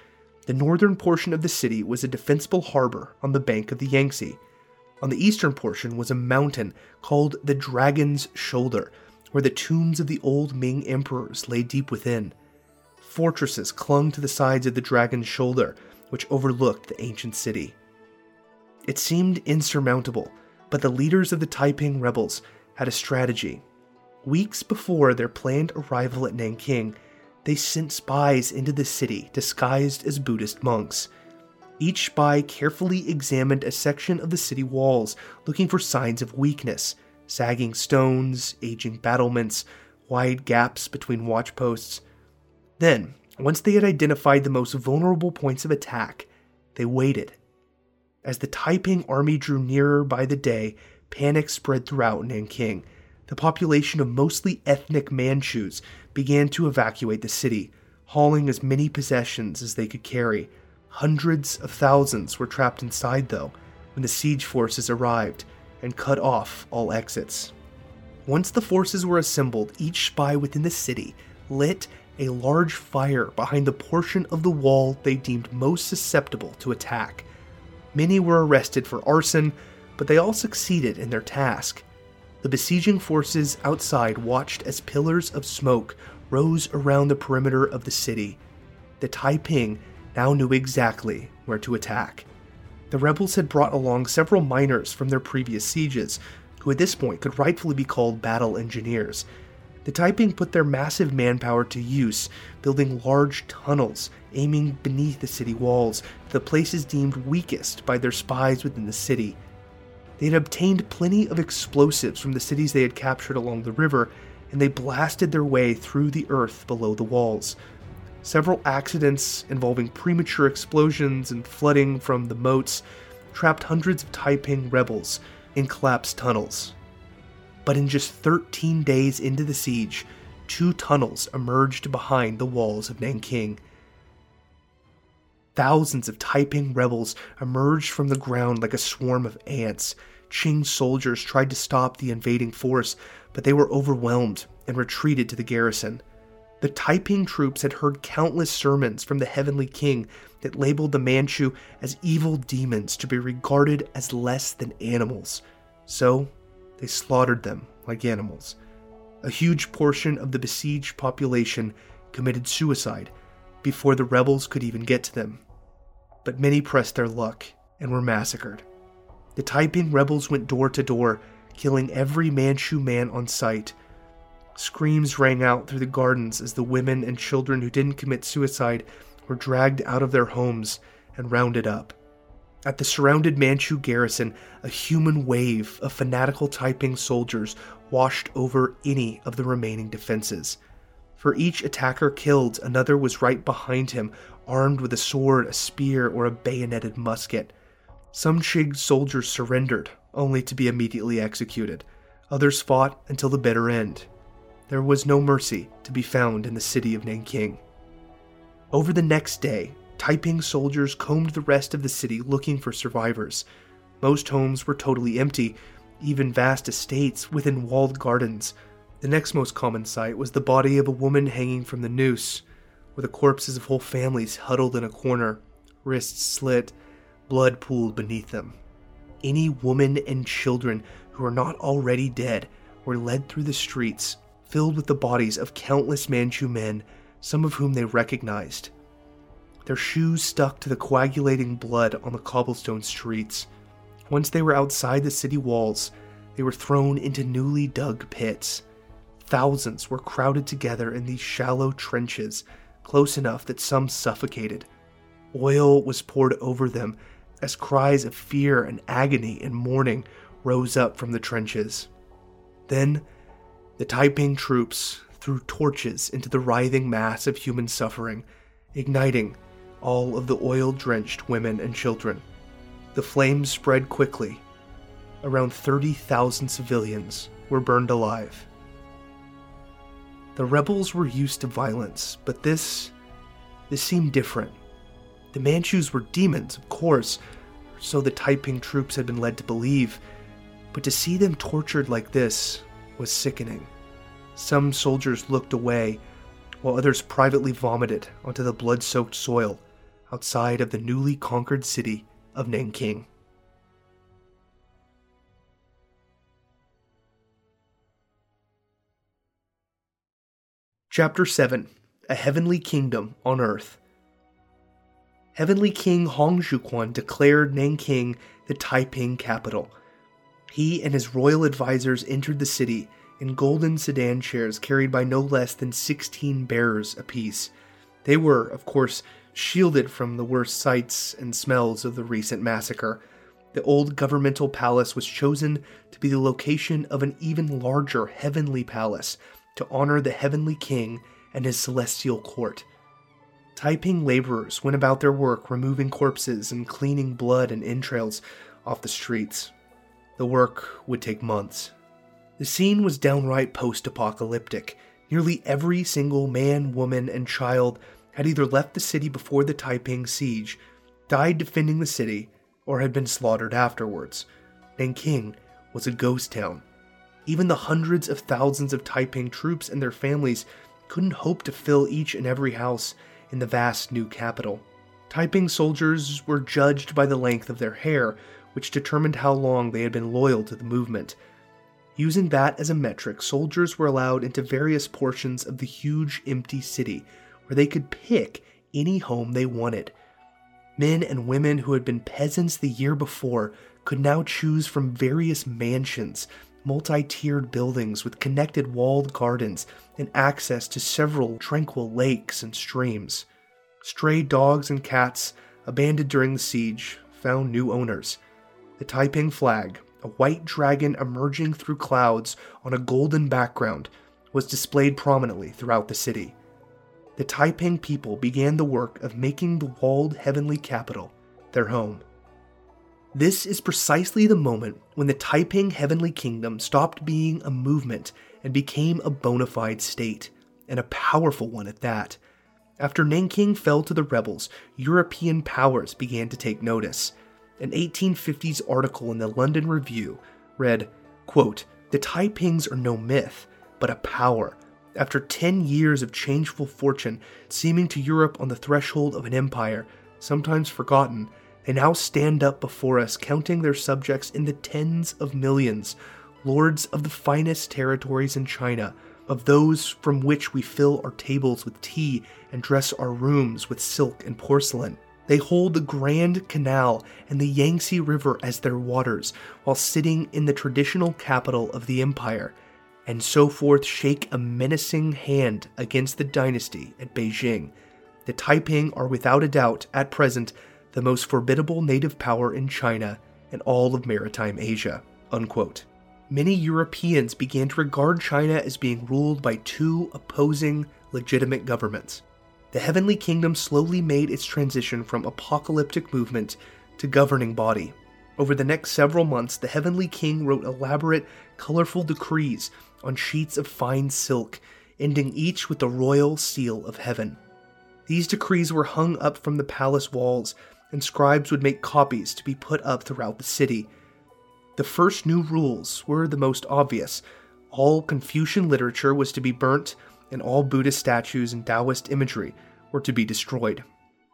The northern portion of the city was a defensible harbor on the bank of the Yangtze. On the eastern portion was a mountain called the Dragon's Shoulder, where the tombs of the old Ming emperors lay deep within. Fortresses clung to the sides of the Dragon's Shoulder, which overlooked the ancient city. It seemed insurmountable, but the leaders of the Taiping rebels had a strategy. Weeks before their planned arrival at Nanking, they sent spies into the city disguised as Buddhist monks. Each spy carefully examined a section of the city walls, looking for signs of weakness sagging stones, aging battlements, wide gaps between watchposts. Then, once they had identified the most vulnerable points of attack, they waited. As the Taiping army drew nearer by the day, panic spread throughout Nanking. The population of mostly ethnic Manchus began to evacuate the city, hauling as many possessions as they could carry. Hundreds of thousands were trapped inside, though, when the siege forces arrived and cut off all exits. Once the forces were assembled, each spy within the city lit a large fire behind the portion of the wall they deemed most susceptible to attack. Many were arrested for arson, but they all succeeded in their task. The besieging forces outside watched as pillars of smoke rose around the perimeter of the city. The Taiping now knew exactly where to attack. The rebels had brought along several miners from their previous sieges, who at this point could rightfully be called battle engineers. The Taiping put their massive manpower to use, building large tunnels aiming beneath the city walls to the places deemed weakest by their spies within the city. They had obtained plenty of explosives from the cities they had captured along the river, and they blasted their way through the earth below the walls. Several accidents involving premature explosions and flooding from the moats trapped hundreds of Taiping rebels in collapsed tunnels. But in just 13 days into the siege, two tunnels emerged behind the walls of Nanking. Thousands of Taiping rebels emerged from the ground like a swarm of ants. Qing soldiers tried to stop the invading force, but they were overwhelmed and retreated to the garrison. The Taiping troops had heard countless sermons from the Heavenly King that labeled the Manchu as evil demons to be regarded as less than animals. So, they slaughtered them like animals. A huge portion of the besieged population committed suicide before the rebels could even get to them. But many pressed their luck and were massacred. The Taiping rebels went door to door, killing every Manchu man on sight Screams rang out through the gardens as the women and children who didn't commit suicide were dragged out of their homes and rounded up. At the surrounded Manchu garrison, a human wave of fanatical Taiping soldiers washed over any of the remaining defenses. For each attacker killed, another was right behind him, armed with a sword, a spear, or a bayoneted musket. Some Qing soldiers surrendered, only to be immediately executed. Others fought until the bitter end, there was no mercy to be found in the city of Nanking. Over the next day, Taiping soldiers combed the rest of the city looking for survivors. Most homes were totally empty, even vast estates within walled gardens. The next most common sight was the body of a woman hanging from the noose, with the corpses of whole families huddled in a corner, wrists slit, blood pooled beneath them. Any women and children who were not already dead were led through the streets filled with the bodies of countless Manchu men, some of whom they recognized. Their shoes stuck to the coagulating blood on the cobblestone streets. Once they were outside the city walls, they were thrown into newly dug pits. Thousands were crowded together in these shallow trenches, close enough that some suffocated. Oil was poured over them as cries of fear and agony and mourning rose up from the trenches. Then the Taiping troops threw torches into the writhing mass of human suffering, igniting all of the oil drenched women and children. The flames spread quickly. Around 30,000 civilians were burned alive. The rebels were used to violence, but this. this seemed different. The Manchus were demons, of course, so the Taiping troops had been led to believe, but to see them tortured like this was sickening. Some soldiers looked away, while others privately vomited onto the blood soaked soil outside of the newly conquered city of Nanking. Chapter 7 A Heavenly Kingdom on Earth. Heavenly King Hong Xiuquan declared Nanking the Taiping capital. He and his royal advisors entered the city in golden sedan chairs carried by no less than 16 bearers apiece. They were, of course, shielded from the worst sights and smells of the recent massacre. The old governmental palace was chosen to be the location of an even larger heavenly palace to honor the heavenly king and his celestial court. Taiping laborers went about their work removing corpses and cleaning blood and entrails off the streets. The work would take months. The scene was downright post apocalyptic. Nearly every single man, woman, and child had either left the city before the Taiping siege, died defending the city, or had been slaughtered afterwards. Nanking was a ghost town. Even the hundreds of thousands of Taiping troops and their families couldn't hope to fill each and every house in the vast new capital. Taiping soldiers were judged by the length of their hair, which determined how long they had been loyal to the movement. Using that as a metric, soldiers were allowed into various portions of the huge empty city, where they could pick any home they wanted. Men and women who had been peasants the year before could now choose from various mansions, multi tiered buildings with connected walled gardens and access to several tranquil lakes and streams. Stray dogs and cats, abandoned during the siege, found new owners. The Taiping flag, a white dragon emerging through clouds on a golden background, was displayed prominently throughout the city the Taiping people began the work of making the walled heavenly capital their home. This is precisely the moment when the Taiping Heavenly Kingdom stopped being a movement and became a bona fide state, and a powerful one at that. After Nanking fell to the rebels, European powers began to take notice. An 1850s article in the London Review read, quote, The Taipings are no myth, but a power after 10 years of changeful fortune, seeming to Europe on the threshold of an empire, sometimes forgotten, they now stand up before us, counting their subjects in the tens of millions, lords of the finest territories in China, of those from which we fill our tables with tea and dress our rooms with silk and porcelain. They hold the Grand Canal and the Yangtze River as their waters, while sitting in the traditional capital of the empire and so forth shake a menacing hand against the dynasty at Beijing. The Taiping are without a doubt, at present, the most formidable native power in China and all of maritime Asia. Unquote. Many Europeans began to regard China as being ruled by two opposing legitimate governments. The Heavenly Kingdom slowly made its transition from apocalyptic movement to governing body. Over the next several months, the Heavenly King wrote elaborate, colorful decrees on sheets of fine silk, ending each with the royal seal of heaven. These decrees were hung up from the palace walls, and scribes would make copies to be put up throughout the city. The first new rules were the most obvious. All Confucian literature was to be burnt, and all Buddhist statues and Taoist imagery were to be destroyed.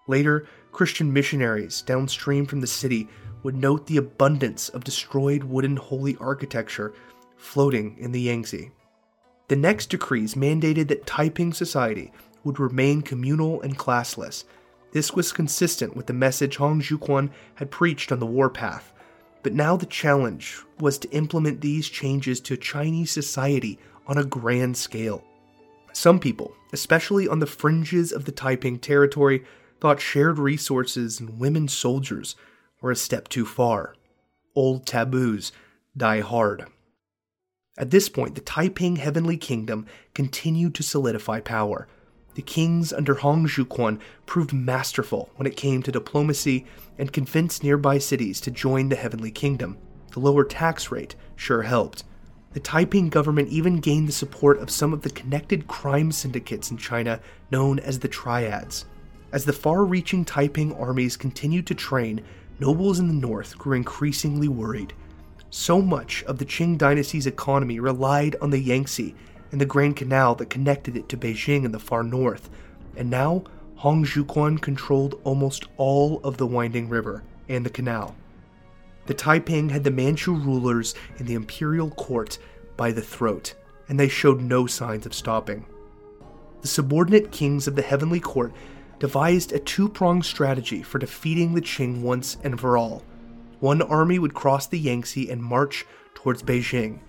Later, Christian missionaries downstream from the city would note the abundance of destroyed wooden holy architecture floating in the Yangtze. The next decrees mandated that Taiping society would remain communal and classless. This was consistent with the message Hong Xiuquan had preached on the warpath. But now the challenge was to implement these changes to Chinese society on a grand scale. Some people, especially on the fringes of the Taiping territory, thought shared resources and women soldiers were a step too far. Old taboos die hard. At this point, the Taiping Heavenly Kingdom continued to solidify power. The kings under Hong Xiuquan proved masterful when it came to diplomacy and convinced nearby cities to join the Heavenly Kingdom. The lower tax rate sure helped. The Taiping government even gained the support of some of the connected crime syndicates in China known as the Triads. As the far reaching Taiping armies continued to train, nobles in the north grew increasingly worried. So much of the Qing dynasty's economy relied on the Yangtze and the Grand Canal that connected it to Beijing in the far north, and now Hong Xiuquan controlled almost all of the winding river and the canal. The Taiping had the Manchu rulers in the imperial court by the throat, and they showed no signs of stopping. the subordinate kings of the heavenly court devised a two pronged strategy for defeating the Qing once and for all. One army would cross the Yangtze and march towards Beijing.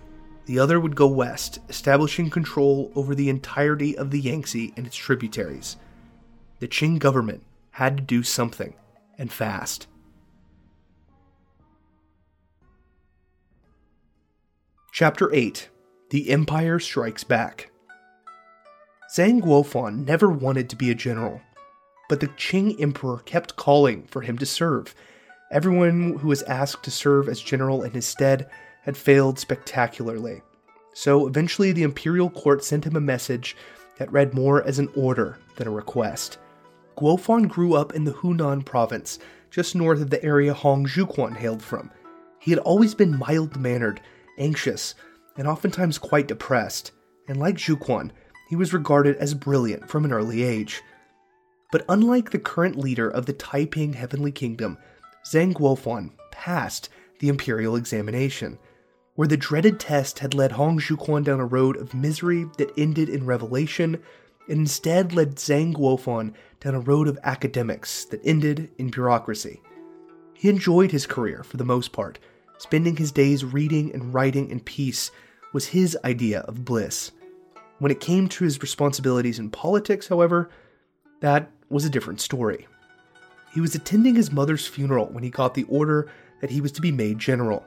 The other would go west, establishing control over the entirety of the Yangtze and its tributaries. The Qing government had to do something, and fast. Chapter 8 The Empire Strikes Back. Zhang Guofan never wanted to be a general, but the Qing emperor kept calling for him to serve. Everyone who was asked to serve as general in his stead had failed spectacularly. So eventually, the imperial court sent him a message that read more as an order than a request. Guofan grew up in the Hunan province, just north of the area Hong Xiuquan hailed from. He had always been mild mannered anxious, and oftentimes quite depressed, and like Xiuquan, he was regarded as brilliant from an early age. But unlike the current leader of the Taiping Heavenly Kingdom, Zhang Guofan passed the imperial examination, where the dreaded test had led Hong Xiuquan down a road of misery that ended in revelation, and instead led Zhang Guofan down a road of academics that ended in bureaucracy. He enjoyed his career for the most part, Spending his days reading and writing in peace was his idea of bliss. When it came to his responsibilities in politics, however, that was a different story. He was attending his mother's funeral when he got the order that he was to be made general.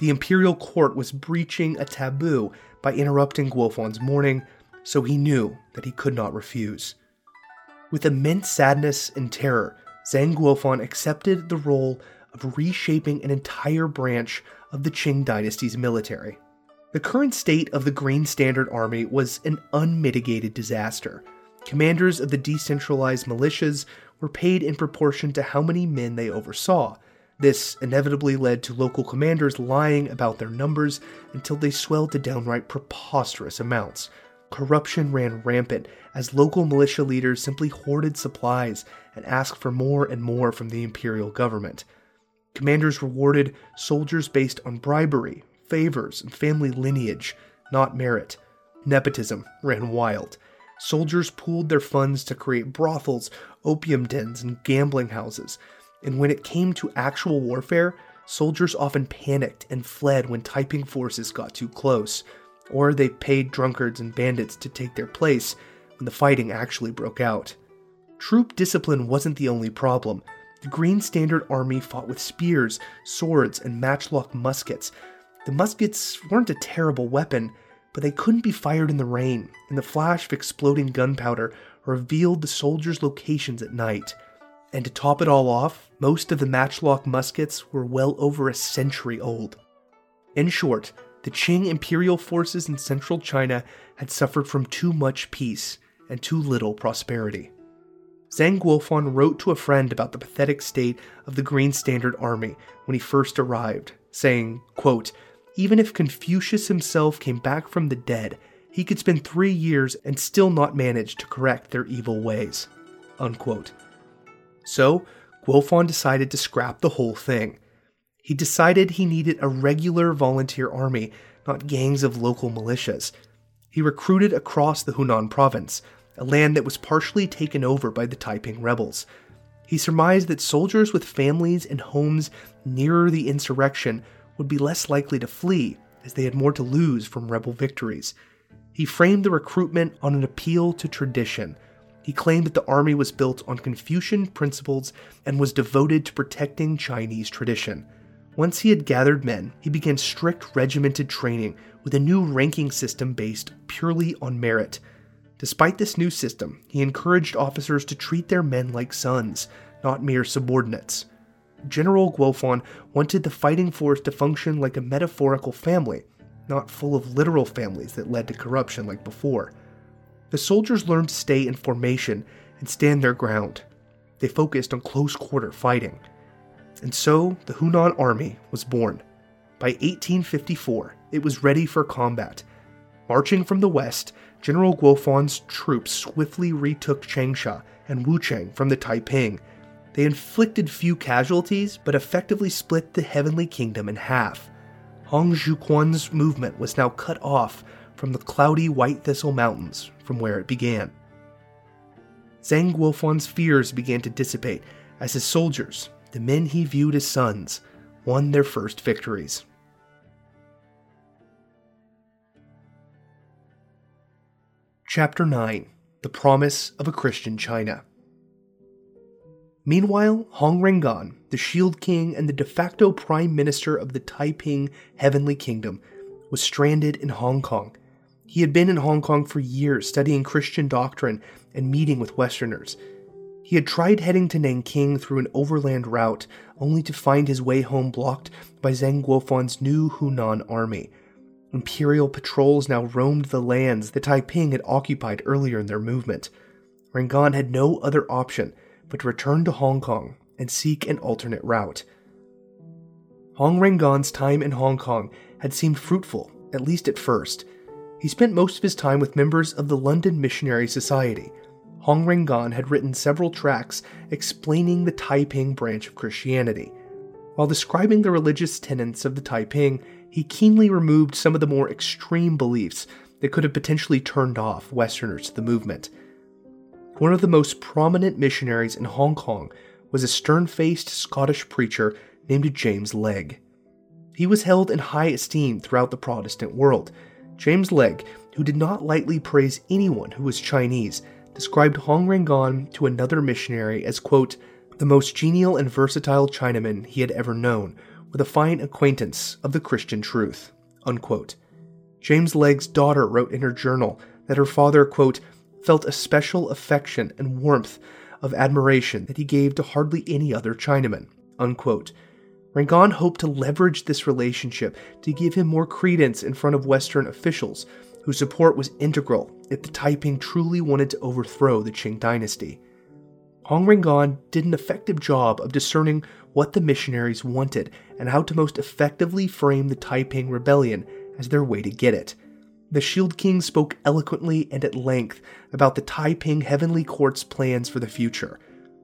The imperial court was breaching a taboo by interrupting Guofan's mourning, so he knew that he could not refuse. With immense sadness and terror, Zhang Guofan accepted the role of reshaping an entire branch of the Qing dynasty's military. The current state of the Green Standard Army was an unmitigated disaster. Commanders of the decentralized militias were paid in proportion to how many men they oversaw. This inevitably led to local commanders lying about their numbers until they swelled to downright preposterous amounts. Corruption ran rampant as local militia leaders simply hoarded supplies and asked for more and more from the imperial government. Commanders rewarded soldiers based on bribery, favors, and family lineage, not merit. Nepotism ran wild. Soldiers pooled their funds to create brothels, opium dens, and gambling houses. And when it came to actual warfare, soldiers often panicked and fled when Taiping forces got too close, or they paid drunkards and bandits to take their place when the fighting actually broke out. Troop discipline wasn't the only problem. The Green Standard Army fought with spears, swords, and matchlock muskets. The muskets weren't a terrible weapon, but they couldn't be fired in the rain, and the flash of exploding gunpowder revealed the soldiers' locations at night. And to top it all off, most of the matchlock muskets were well over a century old. In short, the Qing imperial forces in central China had suffered from too much peace and too little prosperity. Zhang Guofan wrote to a friend about the pathetic state of the Green Standard Army when he first arrived, saying, quote, Even if Confucius himself came back from the dead, he could spend three years and still not manage to correct their evil ways. Unquote. So, Guofan decided to scrap the whole thing. He decided he needed a regular volunteer army, not gangs of local militias. He recruited across the Hunan province, a land that was partially taken over by the Taiping rebels. He surmised that soldiers with families and homes nearer the insurrection would be less likely to flee, as they had more to lose from rebel victories. He framed the recruitment on an appeal to tradition. He claimed that the army was built on Confucian principles and was devoted to protecting Chinese tradition. Once he had gathered men, he began strict regimented training with a new ranking system based purely on merit. Despite this new system, he encouraged officers to treat their men like sons, not mere subordinates. General Guofan wanted the fighting force to function like a metaphorical family, not full of literal families that led to corruption like before. The soldiers learned to stay in formation and stand their ground. They focused on close quarter fighting. And so the Hunan army was born. By 1854, it was ready for combat. Marching from the west, General Guofan's troops swiftly retook Changsha and Wuchang from the Taiping. They inflicted few casualties, but effectively split the Heavenly Kingdom in half. Hong Xiuquan's movement was now cut off from the cloudy White Thistle Mountains from where it began. Zhang Guofan's fears began to dissipate as his soldiers, the men he viewed as sons, won their first victories. Chapter 9 The Promise of a Christian China. Meanwhile, Hong Rengan, the Shield King and the de facto Prime Minister of the Taiping Heavenly Kingdom, was stranded in Hong Kong. He had been in Hong Kong for years studying Christian doctrine and meeting with Westerners. He had tried heading to Nanking through an overland route, only to find his way home blocked by Zhang Guofan's new Hunan army. Imperial patrols now roamed the lands the Taiping had occupied earlier in their movement. Rengan had no other option but to return to Hong Kong and seek an alternate route. Hong Rengan's time in Hong Kong had seemed fruitful, at least at first. He spent most of his time with members of the London Missionary Society. Hong Rengan had written several tracts explaining the Taiping branch of Christianity. While describing the religious tenets of the Taiping, he keenly removed some of the more extreme beliefs that could have potentially turned off Westerners to the movement. One of the most prominent missionaries in Hong Kong was a stern faced Scottish preacher named James Legge. He was held in high esteem throughout the Protestant world. James Legge, who did not lightly praise anyone who was Chinese, described Hong Rengan to another missionary as, quote, the most genial and versatile Chinaman he had ever known, with a fine acquaintance of the Christian truth. Unquote. James Legge's daughter wrote in her journal that her father, quote, felt a special affection and warmth of admiration that he gave to hardly any other Chinaman. Unquote. Rengan hoped to leverage this relationship to give him more credence in front of Western officials, whose support was integral if the Taiping truly wanted to overthrow the Qing dynasty. Hong Rengan did an effective job of discerning what the missionaries wanted and how to most effectively frame the Taiping rebellion as their way to get it. The Shield King spoke eloquently and at length about the Taiping Heavenly Court's plans for the future.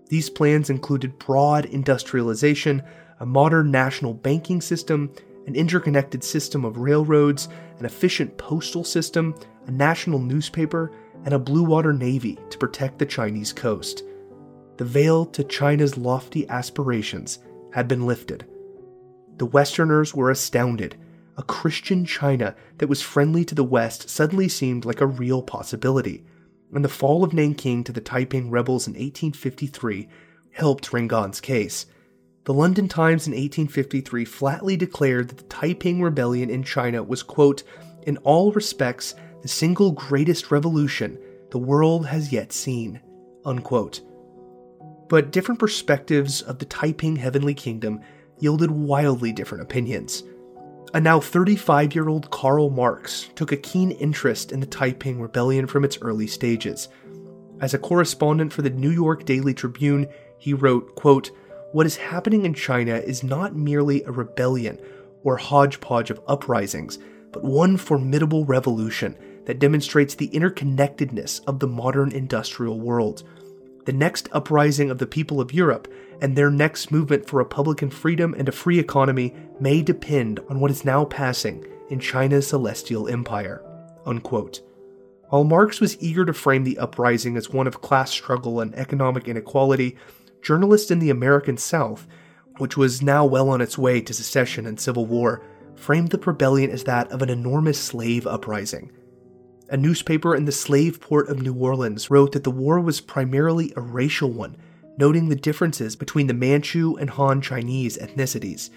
These plans included broad industrialization, a modern national banking system, an interconnected system of railroads, an efficient postal system, a national newspaper, and a blue water navy to protect the Chinese coast. The veil to China's lofty aspirations had been lifted. The Westerners were astounded a Christian China that was friendly to the West suddenly seemed like a real possibility, and the fall of Nanking to the Taiping rebels in 1853 helped Rengan's case. The London Times in 1853 flatly declared that the Taiping rebellion in China was, quote, in all respects, the single greatest revolution the world has yet seen, unquote. But different perspectives of the Taiping Heavenly Kingdom yielded wildly different opinions. A now 35 year old Karl Marx took a keen interest in the Taiping Rebellion from its early stages. As a correspondent for the New York Daily Tribune, he wrote, quote, What is happening in China is not merely a rebellion or hodgepodge of uprisings, but one formidable revolution that demonstrates the interconnectedness of the modern industrial world. The next uprising of the people of Europe and their next movement for Republican freedom and a free economy may depend on what is now passing in China's celestial empire. Unquote. While Marx was eager to frame the uprising as one of class struggle and economic inequality, journalists in the American South, which was now well on its way to secession and civil war, framed the rebellion as that of an enormous slave uprising. A newspaper in the slave port of New Orleans wrote that the war was primarily a racial one noting the differences between the Manchu and Han Chinese ethnicities.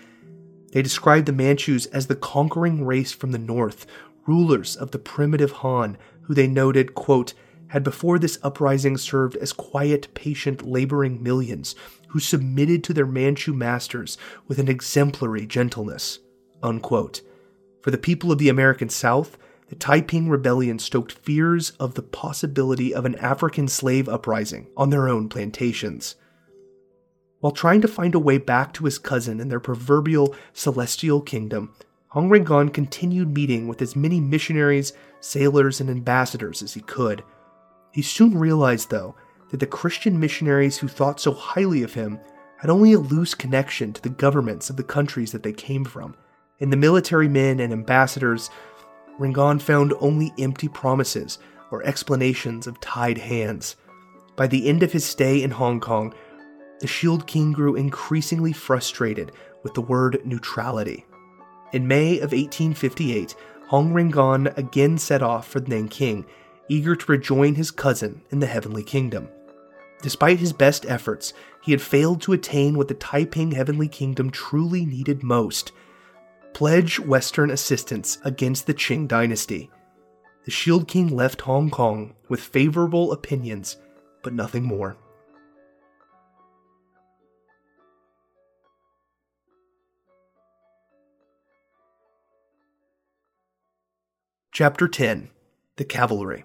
They described the Manchus as the conquering race from the north, rulers of the primitive Han, who they noted, quote, had before this uprising served as quiet, patient, laboring millions who submitted to their Manchu masters with an exemplary gentleness. Unquote. For the people of the American South, the Taiping Rebellion stoked fears of the possibility of an African slave uprising on their own plantations. While trying to find a way back to his cousin in their proverbial celestial kingdom, Hong Rengan continued meeting with as many missionaries, sailors, and ambassadors as he could. He soon realized, though, that the Christian missionaries who thought so highly of him had only a loose connection to the governments of the countries that they came from, and the military men and ambassadors Rengan found only empty promises or explanations of tied hands. By the end of his stay in Hong Kong, the Shield King grew increasingly frustrated with the word neutrality. In May of 1858, Hong Rengan again set off for Nanking, eager to rejoin his cousin in the Heavenly Kingdom. Despite his best efforts, he had failed to attain what the Taiping Heavenly Kingdom truly needed most pledge Western assistance against the Qing dynasty. The Shield King left Hong Kong with favorable opinions, but nothing more. Chapter 10 The Cavalry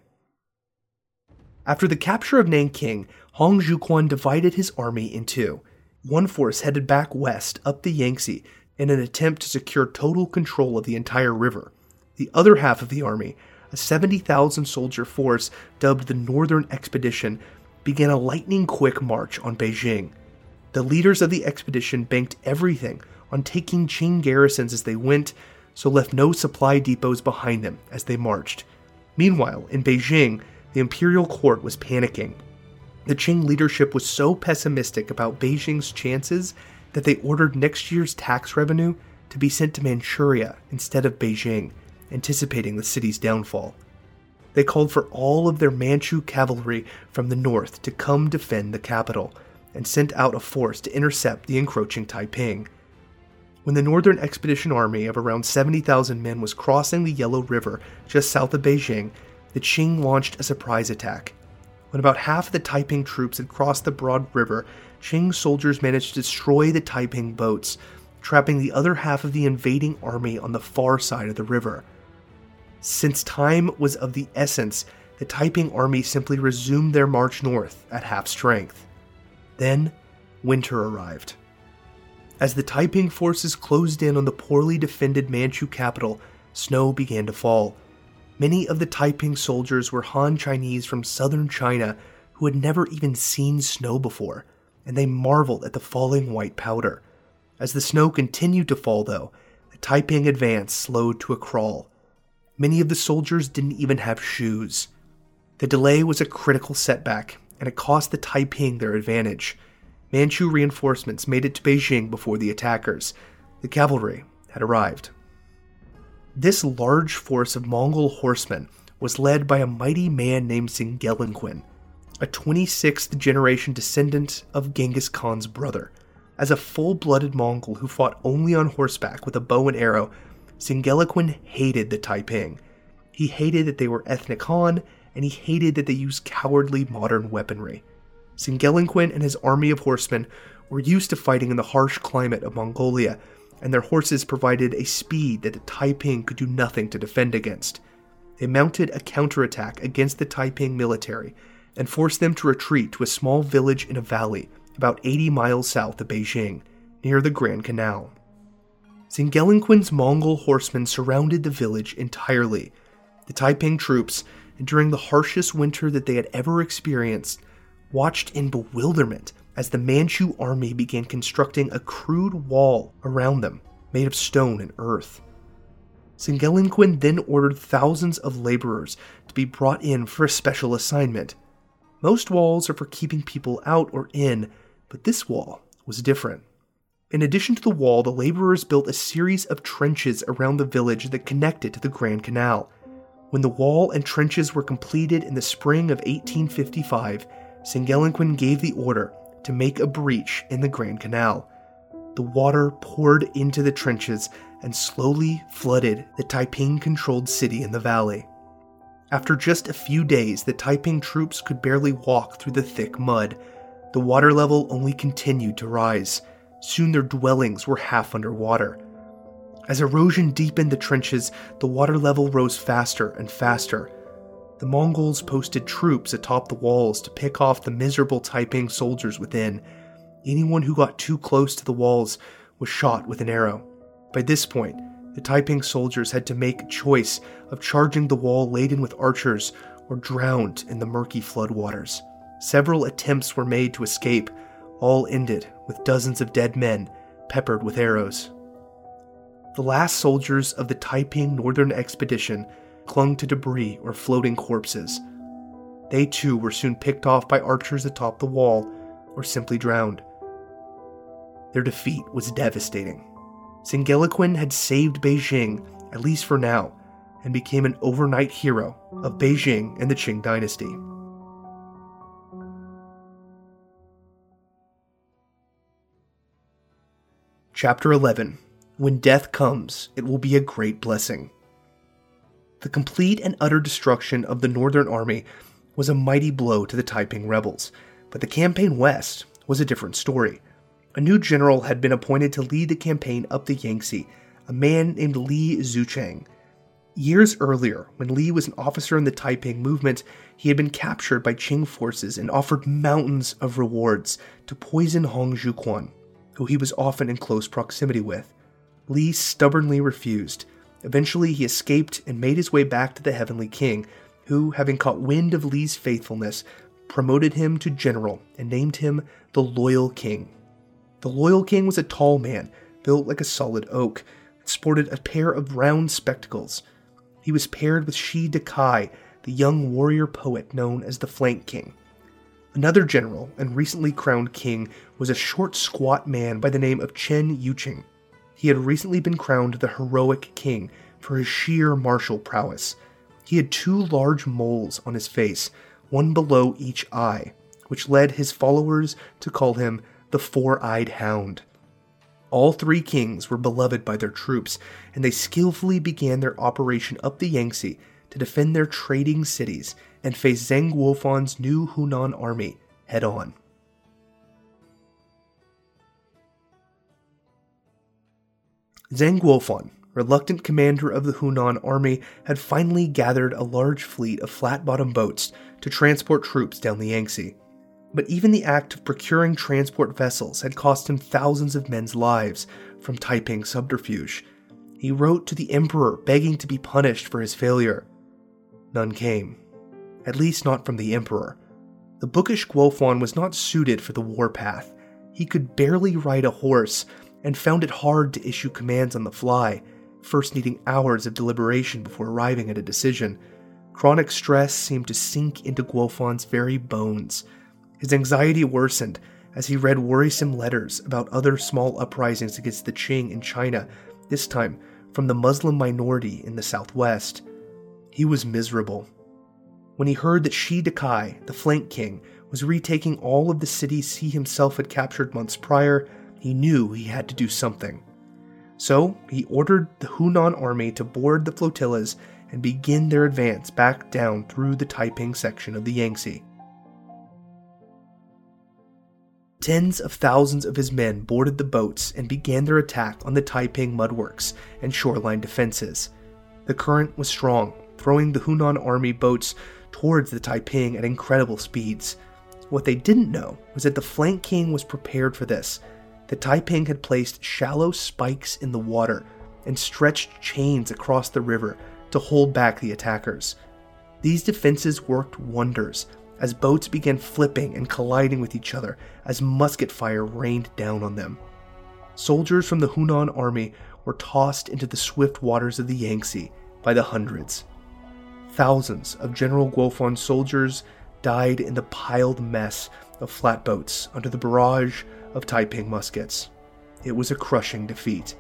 After the capture of Nanking, Hong Xiuquan divided his army in two. One force headed back west up the Yangtze in an attempt to secure total control of the entire river. The other half of the army, a 70,000 soldier force dubbed the Northern Expedition, began a lightning quick march on Beijing. The leaders of the expedition banked everything on taking Qing garrisons as they went, so left no supply depots behind them as they marched. Meanwhile, in Beijing, the imperial court was panicking. The Qing leadership was so pessimistic about Beijing's chances that they ordered next year's tax revenue to be sent to Manchuria instead of Beijing, anticipating the city's downfall. They called for all of their Manchu cavalry from the north to come defend the capital, and sent out a force to intercept the encroaching Taiping. When the Northern Expedition Army of around 70,000 men was crossing the Yellow River just south of Beijing, the Qing launched a surprise attack. When about half of the Taiping troops had crossed the broad river, Qing soldiers managed to destroy the Taiping boats, trapping the other half of the invading army on the far side of the river. Since time was of the essence, the Taiping army simply resumed their march north at half strength. Then, winter arrived. As the Taiping forces closed in on the poorly defended Manchu capital, snow began to fall. Many of the Taiping soldiers were Han Chinese from southern China who had never even seen snow before, and they marveled at the falling white powder. As the snow continued to fall, though, the Taiping advance slowed to a crawl. Many of the soldiers didn't even have shoes. The delay was a critical setback, and it cost the Taiping their advantage. Manchu reinforcements made it to Beijing before the attackers. The cavalry had arrived. This large force of Mongol horsemen was led by a mighty man named Singelinquin, a 26th generation descendant of Genghis Khan's brother. As a full blooded Mongol who fought only on horseback with a bow and arrow, Singelinquin hated the Taiping. He hated that they were ethnic Han, and he hated that they used cowardly modern weaponry. Singelinquin and his army of horsemen were used to fighting in the harsh climate of Mongolia and their horses provided a speed that the Taiping could do nothing to defend against. They mounted a counterattack against the Taiping military and forced them to retreat to a small village in a valley about 80 miles south of Beijing, near the Grand Canal. Singelinquin's Mongol horsemen surrounded the village entirely. The Taiping troops, during the harshest winter that they had ever experienced, watched in bewilderment as the Manchu army began constructing a crude wall around them made of stone and earth. Singelinquin then ordered thousands of laborers to be brought in for a special assignment. Most walls are for keeping people out or in, but this wall was different. In addition to the wall, the laborers built a series of trenches around the village that connected to the Grand Canal. When the wall and trenches were completed in the spring of 1855, Singelinquin gave the order to make a breach in the Grand Canal. The water poured into the trenches and slowly flooded the Taiping controlled city in the valley. After just a few days, the Taiping troops could barely walk through the thick mud. The water level only continued to rise. Soon their dwellings were half underwater. As erosion deepened the trenches, the water level rose faster and faster. The Mongols posted troops atop the walls to pick off the miserable Taiping soldiers within. Anyone who got too close to the walls was shot with an arrow. By this point, the Taiping soldiers had to make a choice of charging the wall laden with archers or drowned in the murky floodwaters. Several attempts were made to escape, all ended with dozens of dead men peppered with arrows. The last soldiers of the Taiping Northern Expedition clung to debris or floating corpses. They too were soon picked off by archers atop the wall or simply drowned. Their defeat was devastating. Singelinquin had saved Beijing, at least for now, and became an overnight hero of Beijing and the Qing dynasty. Chapter 11 When Death Comes, It Will Be a Great Blessing. The complete and utter destruction of the Northern Army was a mighty blow to the Taiping rebels, but the campaign west was a different story. A new general had been appointed to lead the campaign up the Yangtze, a man named Li Xiucheng. Years earlier, when Li was an officer in the Taiping movement, he had been captured by Qing forces and offered mountains of rewards to poison Hong Xiuquan, who he was often in close proximity with. Li stubbornly refused. Eventually, he escaped and made his way back to the Heavenly King, who, having caught wind of Li's faithfulness, promoted him to general and named him the Loyal King. The Loyal King was a tall man, built like a solid oak, and sported a pair of round spectacles. He was paired with Shi Dakai, the young warrior poet known as the Flank King. Another general and recently crowned king was a short, squat man by the name of Chen Yucheng. He had recently been crowned the heroic king for his sheer martial prowess. He had two large moles on his face, one below each eye, which led his followers to call him the Four Eyed Hound. All three kings were beloved by their troops, and they skillfully began their operation up the Yangtze to defend their trading cities and face Zeng Guofan's new Hunan army head on. Zeng Guofan, reluctant commander of the Hunan army, had finally gathered a large fleet of flat bottomed boats to transport troops down the Yangtze but even the act of procuring transport vessels had cost him thousands of men's lives from Taiping subterfuge. He wrote to the emperor begging to be punished for his failure. None came, at least not from the emperor. The bookish Guofan was not suited for the warpath. He could barely ride a horse and found it hard to issue commands on the fly, first needing hours of deliberation before arriving at a decision. Chronic stress seemed to sink into Guofan's very bones. His anxiety worsened as he read worrisome letters about other small uprisings against the Qing in China, this time from the Muslim minority in the southwest. He was miserable. When he heard that Shi Dakai, the flank king, was retaking all of the cities he himself had captured months prior, he knew he had to do something. So he ordered the Hunan army to board the flotillas and begin their advance back down through the Taiping section of the Yangtze. Tens of thousands of his men boarded the boats and began their attack on the Taiping mudworks and shoreline defenses. The current was strong, throwing the Hunan army boats towards the Taiping at incredible speeds. What they didn't know was that the flank king was prepared for this. The Taiping had placed shallow spikes in the water and stretched chains across the river to hold back the attackers. These defenses worked wonders, as boats began flipping and colliding with each other as musket fire rained down on them. Soldiers from the Hunan army were tossed into the swift waters of the Yangtze by the hundreds. Thousands of General Guofan's soldiers died in the piled mess of flatboats under the barrage of Taiping muskets. It was a crushing defeat.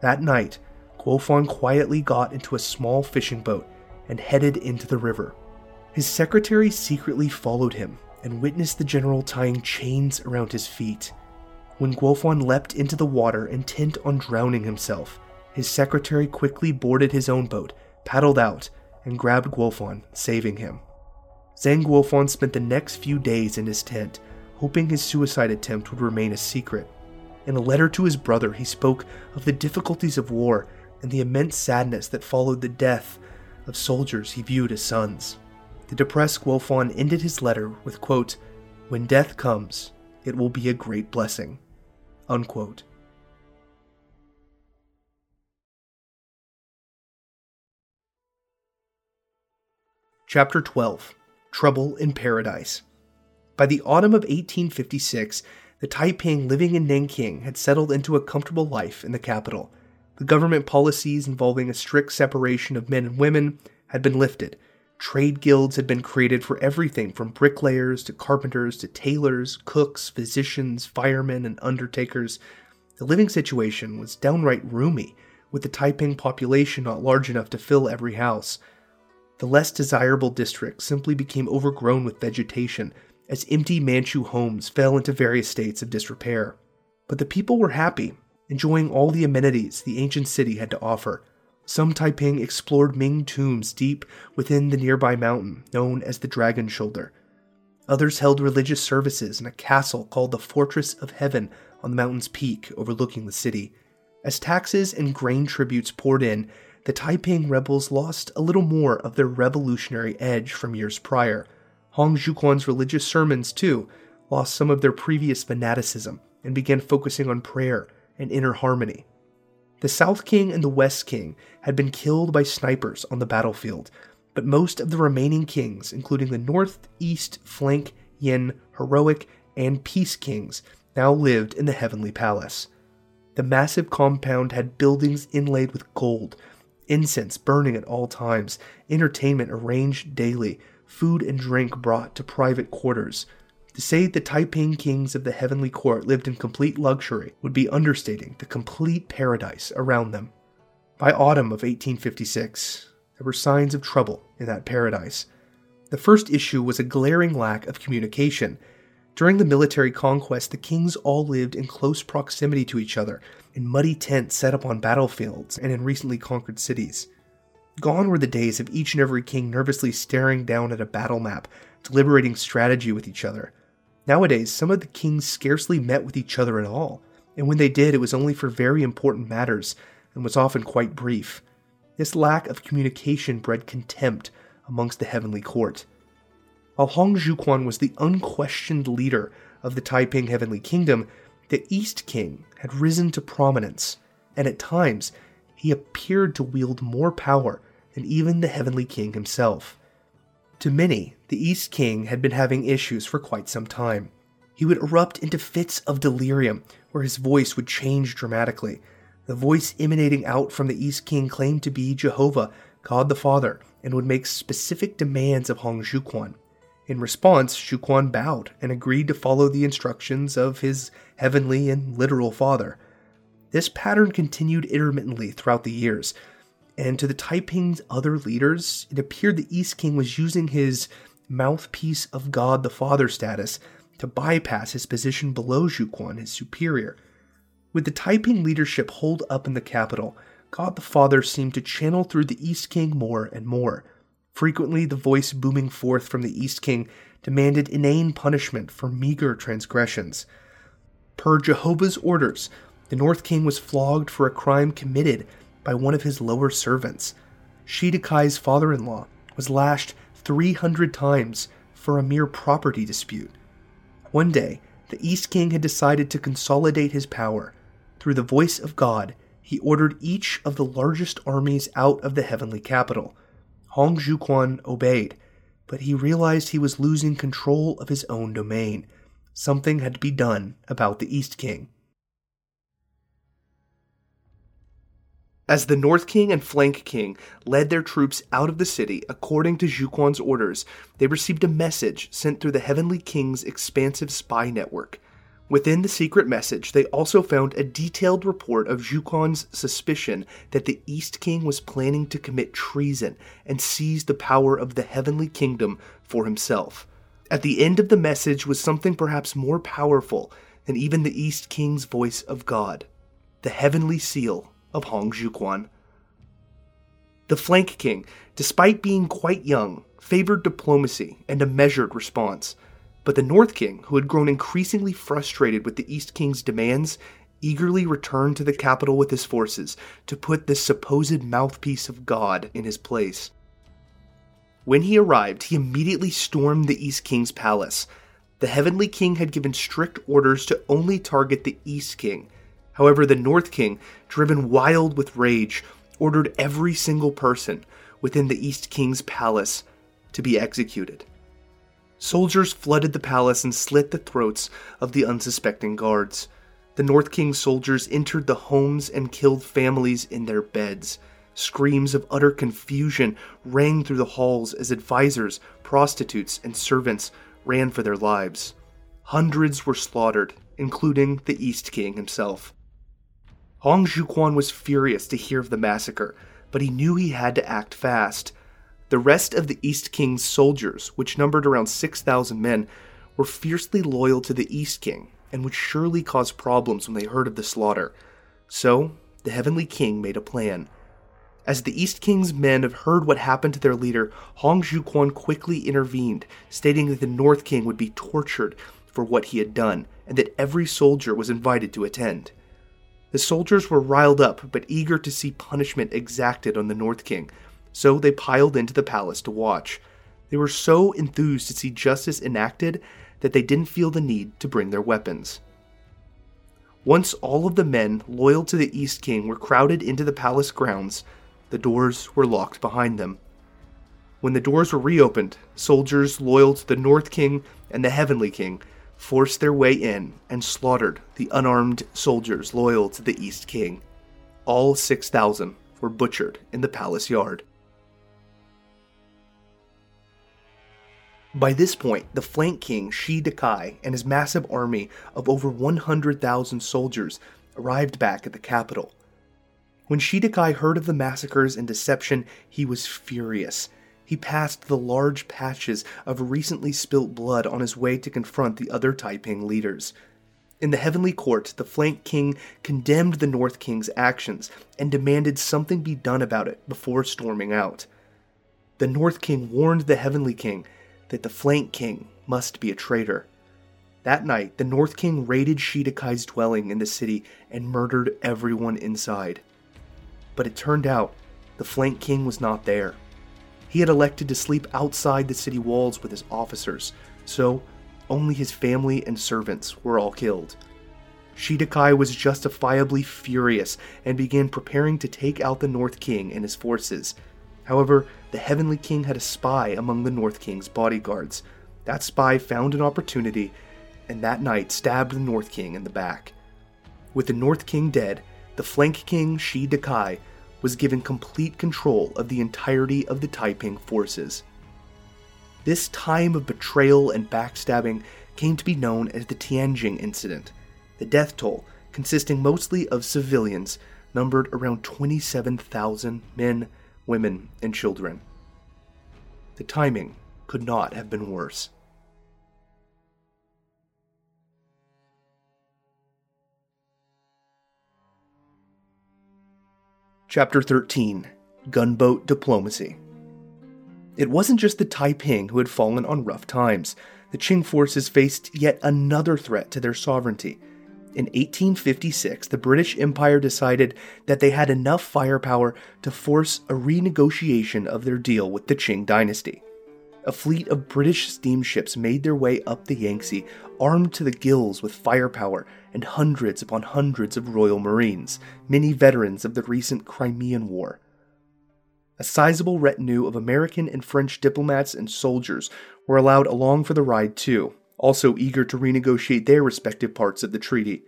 That night, Guofan quietly got into a small fishing boat and headed into the river. His secretary secretly followed him and witnessed the general tying chains around his feet. When Guofan leapt into the water intent on drowning himself, his secretary quickly boarded his own boat, paddled out, and grabbed Guofan, saving him. Zeng Guofan spent the next few days in his tent, hoping his suicide attempt would remain a secret. In a letter to his brother, he spoke of the difficulties of war and the immense sadness that followed the death of soldiers he viewed as sons. The depressed Guofan ended his letter with, quote, When death comes, it will be a great blessing. Unquote. Chapter 12 Trouble in Paradise. By the autumn of 1856, the Taiping living in Nanking had settled into a comfortable life in the capital. The government policies involving a strict separation of men and women had been lifted, Trade guilds had been created for everything from bricklayers to carpenters to tailors, cooks, physicians, firemen, and undertakers. The living situation was downright roomy, with the Taiping population not large enough to fill every house. The less desirable districts simply became overgrown with vegetation as empty Manchu homes fell into various states of disrepair. But the people were happy, enjoying all the amenities the ancient city had to offer. Some Taiping explored Ming tombs deep within the nearby mountain, known as the Dragon Shoulder. Others held religious services in a castle called the Fortress of Heaven on the mountain's peak overlooking the city. As taxes and grain tributes poured in, the Taiping rebels lost a little more of their revolutionary edge from years prior. Hong Xiuquan's religious sermons, too, lost some of their previous fanaticism and began focusing on prayer and inner harmony. The South King and the West King had been killed by snipers on the battlefield, but most of the remaining kings, including the North, East, Flank, Yin, Heroic, and Peace Kings, now lived in the Heavenly Palace. The massive compound had buildings inlaid with gold, incense burning at all times, entertainment arranged daily, food and drink brought to private quarters, to say the Taiping kings of the heavenly court lived in complete luxury would be understating the complete paradise around them. By autumn of 1856, there were signs of trouble in that paradise. The first issue was a glaring lack of communication. During the military conquest, the kings all lived in close proximity to each other, in muddy tents set up on battlefields and in recently conquered cities. Gone were the days of each and every king nervously staring down at a battle map, deliberating strategy with each other. Nowadays, some of the kings scarcely met with each other at all, and when they did, it was only for very important matters and was often quite brief. This lack of communication bred contempt amongst the heavenly court. While Hong Xiuquan was the unquestioned leader of the Taiping Heavenly Kingdom, the East King had risen to prominence, and at times he appeared to wield more power than even the Heavenly King himself. To many, the East King had been having issues for quite some time. He would erupt into fits of delirium, where his voice would change dramatically. The voice emanating out from the East King claimed to be Jehovah, God the Father, and would make specific demands of Hong Xiuquan. In response, Xiuquan bowed and agreed to follow the instructions of his heavenly and literal father. This pattern continued intermittently throughout the years, and to the Taiping's other leaders, it appeared the East King was using his mouthpiece of God the Father status to bypass his position below Xiuquan, his superior. With the Taiping leadership holed up in the capital, God the Father seemed to channel through the East King more and more. Frequently, the voice booming forth from the East King demanded inane punishment for meager transgressions. Per Jehovah's orders, the North King was flogged for a crime committed by one of his lower servants. Shi Dakai's father in law was lashed 300 times for a mere property dispute. One day, the East King had decided to consolidate his power. Through the voice of God, he ordered each of the largest armies out of the heavenly capital. Hong Xiuquan obeyed, but he realized he was losing control of his own domain. Something had to be done about the East King. As the North King and Flank King led their troops out of the city according to Xiuquan's orders, they received a message sent through the Heavenly King's expansive spy network. Within the secret message, they also found a detailed report of Xiuquan's suspicion that the East King was planning to commit treason and seize the power of the Heavenly Kingdom for himself. At the end of the message was something perhaps more powerful than even the East King's voice of God the Heavenly Seal of Hong Xiuquan. The Flank King, despite being quite young, favored diplomacy and a measured response. But the North King, who had grown increasingly frustrated with the East King's demands, eagerly returned to the capital with his forces to put this supposed mouthpiece of God in his place. When he arrived, he immediately stormed the East King's palace. The Heavenly King had given strict orders to only target the East King, However, the North King, driven wild with rage, ordered every single person within the East King's palace to be executed. Soldiers flooded the palace and slit the throats of the unsuspecting guards. The North King's soldiers entered the homes and killed families in their beds. Screams of utter confusion rang through the halls as advisors, prostitutes, and servants ran for their lives. Hundreds were slaughtered, including the East King himself. Hong Xiuquan was furious to hear of the massacre, but he knew he had to act fast. The rest of the East King's soldiers, which numbered around 6,000 men, were fiercely loyal to the East King and would surely cause problems when they heard of the slaughter. So, the Heavenly King made a plan. As the East King's men heard what happened to their leader, Hong Xiuquan quickly intervened, stating that the North King would be tortured for what he had done, and that every soldier was invited to attend. The soldiers were riled up, but eager to see punishment exacted on the North King, so they piled into the palace to watch. They were so enthused to see justice enacted that they didn't feel the need to bring their weapons. Once all of the men loyal to the East King were crowded into the palace grounds, the doors were locked behind them. When the doors were reopened, soldiers loyal to the North King and the Heavenly King forced their way in and slaughtered the unarmed soldiers loyal to the East King. All 6,000 were butchered in the palace yard. By this point, the flank king Shi Dakai and his massive army of over 100,000 soldiers arrived back at the capital. When Shi Dakai heard of the massacres and deception, he was furious. He passed the large patches of recently spilt blood on his way to confront the other Taiping leaders. In the Heavenly Court, the Flank King condemned the North King's actions and demanded something be done about it before storming out. The North King warned the Heavenly King that the Flank King must be a traitor. That night, the North King raided Shi Dakai's dwelling in the city and murdered everyone inside but it turned out the Flank King was not there. He had elected to sleep outside the city walls with his officers, so only his family and servants were all killed. Shi Dakai was justifiably furious and began preparing to take out the North King and his forces. However, the Heavenly King had a spy among the North King's bodyguards. That spy found an opportunity and that night stabbed the North King in the back. With the North King dead, the flank king Shi Dakai was given complete control of the entirety of the Taiping forces. This time of betrayal and backstabbing came to be known as the Tianjing Incident. The death toll, consisting mostly of civilians, numbered around 27,000 men, women, and children. The timing could not have been worse. Chapter 13 Gunboat Diplomacy It wasn't just the Taiping who had fallen on rough times. The Qing forces faced yet another threat to their sovereignty. In 1856, the British Empire decided that they had enough firepower to force a renegotiation of their deal with the Qing dynasty a fleet of British steamships made their way up the Yangtze, armed to the gills with firepower and hundreds upon hundreds of Royal Marines, many veterans of the recent Crimean War. A sizable retinue of American and French diplomats and soldiers were allowed along for the ride too, also eager to renegotiate their respective parts of the treaty.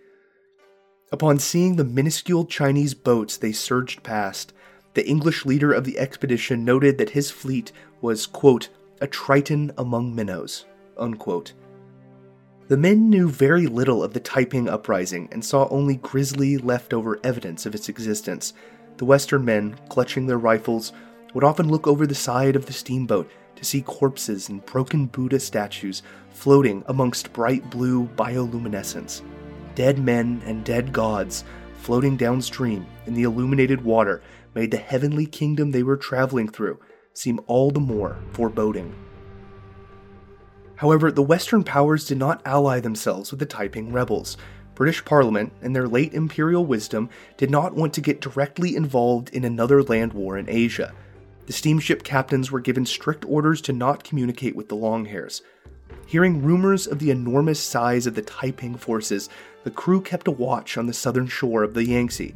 Upon seeing the minuscule Chinese boats they surged past, the English leader of the expedition noted that his fleet was, quote, a triton among minnows. Unquote. The men knew very little of the Taiping uprising and saw only grisly leftover evidence of its existence. The Western men, clutching their rifles, would often look over the side of the steamboat to see corpses and broken Buddha statues floating amongst bright blue bioluminescence. Dead men and dead gods floating downstream in the illuminated water made the heavenly kingdom they were traveling through seem all the more foreboding. However, the Western powers did not ally themselves with the Taiping rebels. British Parliament, in their late imperial wisdom, did not want to get directly involved in another land war in Asia. The steamship captains were given strict orders to not communicate with the Longhairs. Hearing rumors of the enormous size of the Taiping forces, the crew kept a watch on the southern shore of the Yangtze.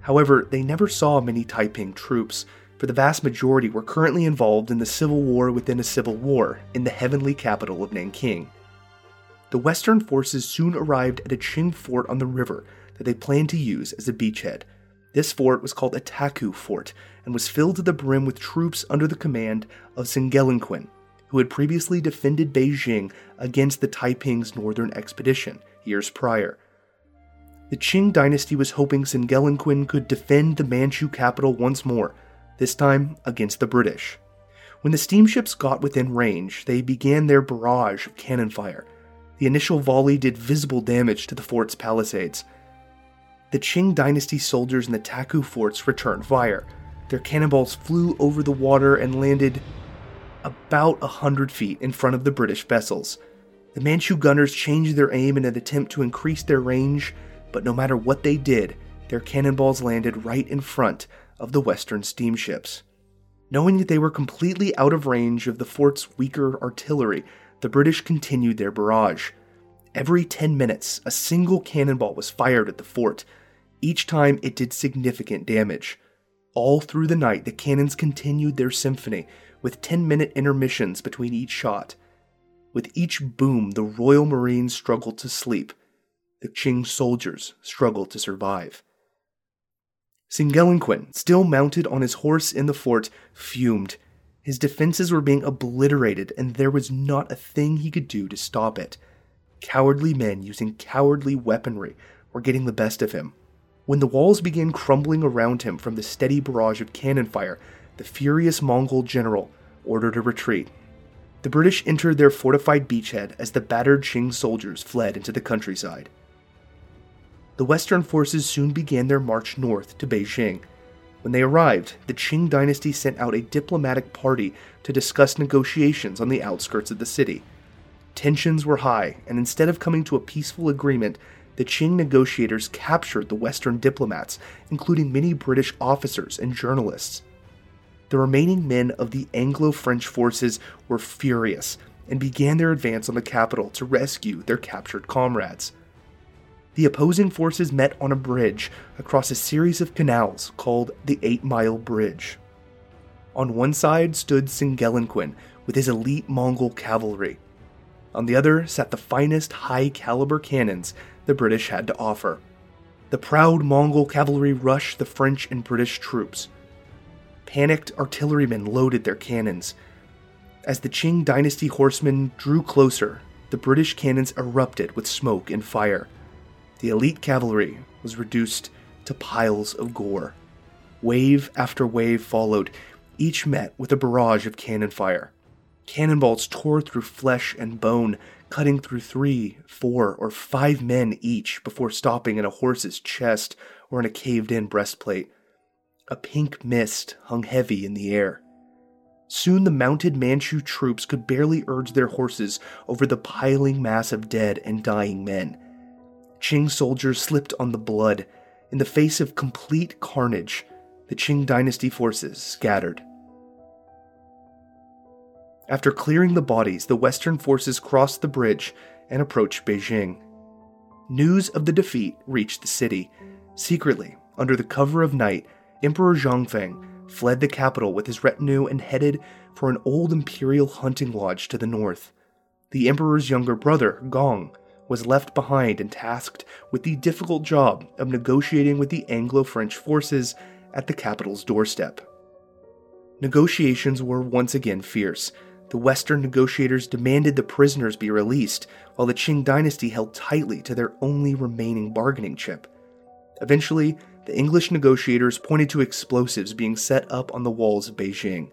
However, they never saw many Taiping troops for the vast majority were currently involved in the civil war within a civil war in the heavenly capital of Nanking. The Western forces soon arrived at a Qing fort on the river that they planned to use as a beachhead. This fort was called Ataku Fort and was filled to the brim with troops under the command of Singelinquin, who had previously defended Beijing against the Taiping's northern expedition years prior. The Qing dynasty was hoping Singelinquin could defend the Manchu capital once more, this time against the British. When the steamships got within range, they began their barrage of cannon fire. The initial volley did visible damage to the fort's palisades. The Qing dynasty soldiers in the Taku forts returned fire. Their cannonballs flew over the water and landed about a hundred feet in front of the British vessels. The Manchu gunners changed their aim in an attempt to increase their range, but no matter what they did, their cannonballs landed right in front of the Western steamships. Knowing that they were completely out of range of the fort's weaker artillery, the British continued their barrage. Every 10 minutes, a single cannonball was fired at the fort. Each time, it did significant damage. All through the night, the cannons continued their symphony, with 10 minute intermissions between each shot. With each boom, the Royal Marines struggled to sleep. The Qing soldiers struggled to survive. Singelinquin, still mounted on his horse in the fort, fumed. His defenses were being obliterated, and there was not a thing he could do to stop it. Cowardly men using cowardly weaponry were getting the best of him. When the walls began crumbling around him from the steady barrage of cannon fire, the furious Mongol general ordered a retreat. The British entered their fortified beachhead as the battered Qing soldiers fled into the countryside the Western forces soon began their march north to Beijing. When they arrived, the Qing dynasty sent out a diplomatic party to discuss negotiations on the outskirts of the city. Tensions were high, and instead of coming to a peaceful agreement, the Qing negotiators captured the Western diplomats, including many British officers and journalists. The remaining men of the Anglo French forces were furious and began their advance on the capital to rescue their captured comrades the opposing forces met on a bridge across a series of canals called the Eight Mile Bridge. On one side stood Singelinquin with his elite Mongol cavalry. On the other sat the finest high caliber cannons the British had to offer. The proud Mongol cavalry rushed the French and British troops. Panicked artillerymen loaded their cannons. As the Qing dynasty horsemen drew closer, the British cannons erupted with smoke and fire the elite cavalry was reduced to piles of gore. Wave after wave followed, each met with a barrage of cannon fire. Cannonballs tore through flesh and bone, cutting through three, four, or five men each before stopping in a horse's chest or in a caved in breastplate. A pink mist hung heavy in the air. Soon the mounted Manchu troops could barely urge their horses over the piling mass of dead and dying men. Qing soldiers slipped on the blood. In the face of complete carnage, the Qing dynasty forces scattered. After clearing the bodies, the Western forces crossed the bridge and approached Beijing. News of the defeat reached the city. Secretly, under the cover of night, Emperor Xianfeng fled the capital with his retinue and headed for an old imperial hunting lodge to the north. The emperor's younger brother, Gong, was left behind and tasked with the difficult job of negotiating with the Anglo French forces at the capital's doorstep. Negotiations were once again fierce. The Western negotiators demanded the prisoners be released, while the Qing dynasty held tightly to their only remaining bargaining chip. Eventually, the English negotiators pointed to explosives being set up on the walls of Beijing.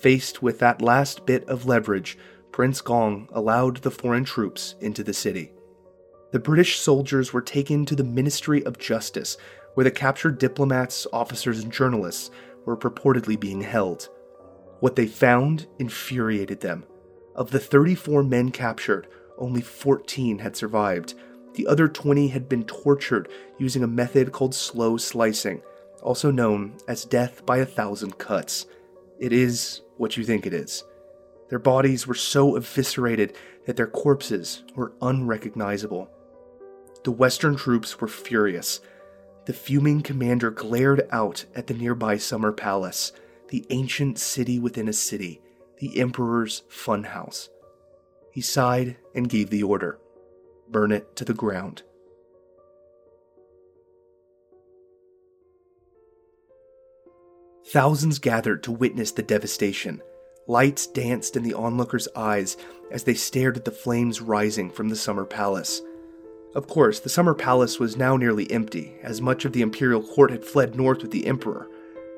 Faced with that last bit of leverage, Prince Gong allowed the foreign troops into the city the British soldiers were taken to the Ministry of Justice, where the captured diplomats, officers, and journalists were purportedly being held. What they found infuriated them. Of the 34 men captured, only 14 had survived. The other 20 had been tortured using a method called slow slicing, also known as death by a thousand cuts. It is what you think it is. Their bodies were so eviscerated that their corpses were unrecognizable. The Western troops were furious. The fuming commander glared out at the nearby summer palace, the ancient city within a city, the Emperor's funhouse. He sighed and gave the order burn it to the ground. Thousands gathered to witness the devastation. Lights danced in the onlookers' eyes as they stared at the flames rising from the summer palace. Of course, the summer palace was now nearly empty, as much of the imperial court had fled north with the emperor.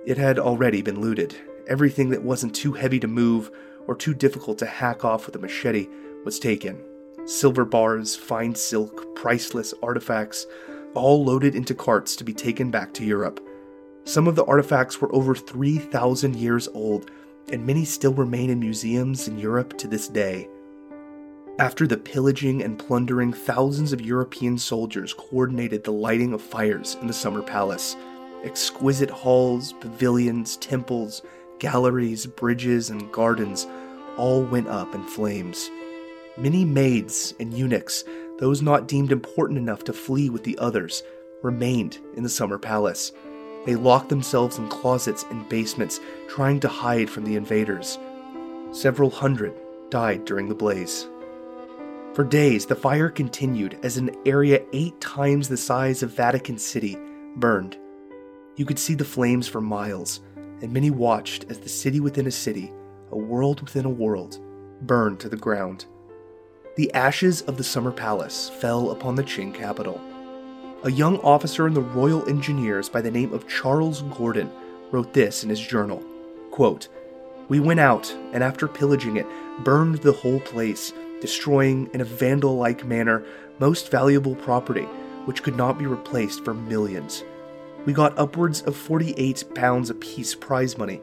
It had already been looted. Everything that wasn't too heavy to move or too difficult to hack off with a machete was taken. Silver bars, fine silk, priceless artifacts, all loaded into carts to be taken back to Europe. Some of the artifacts were over 3,000 years old, and many still remain in museums in Europe to this day. After the pillaging and plundering, thousands of European soldiers coordinated the lighting of fires in the Summer Palace. Exquisite halls, pavilions, temples, galleries, bridges, and gardens all went up in flames. Many maids and eunuchs, those not deemed important enough to flee with the others, remained in the Summer Palace. They locked themselves in closets and basements, trying to hide from the invaders. Several hundred died during the blaze. For days, the fire continued as an area eight times the size of Vatican City burned. You could see the flames for miles, and many watched as the city within a city, a world within a world, burned to the ground. The ashes of the Summer Palace fell upon the Qing capital. A young officer in the Royal Engineers by the name of Charles Gordon wrote this in his journal quote, We went out, and after pillaging it, burned the whole place, destroying in a vandal like manner most valuable property, which could not be replaced for millions. We got upwards of 48 pounds apiece prize money.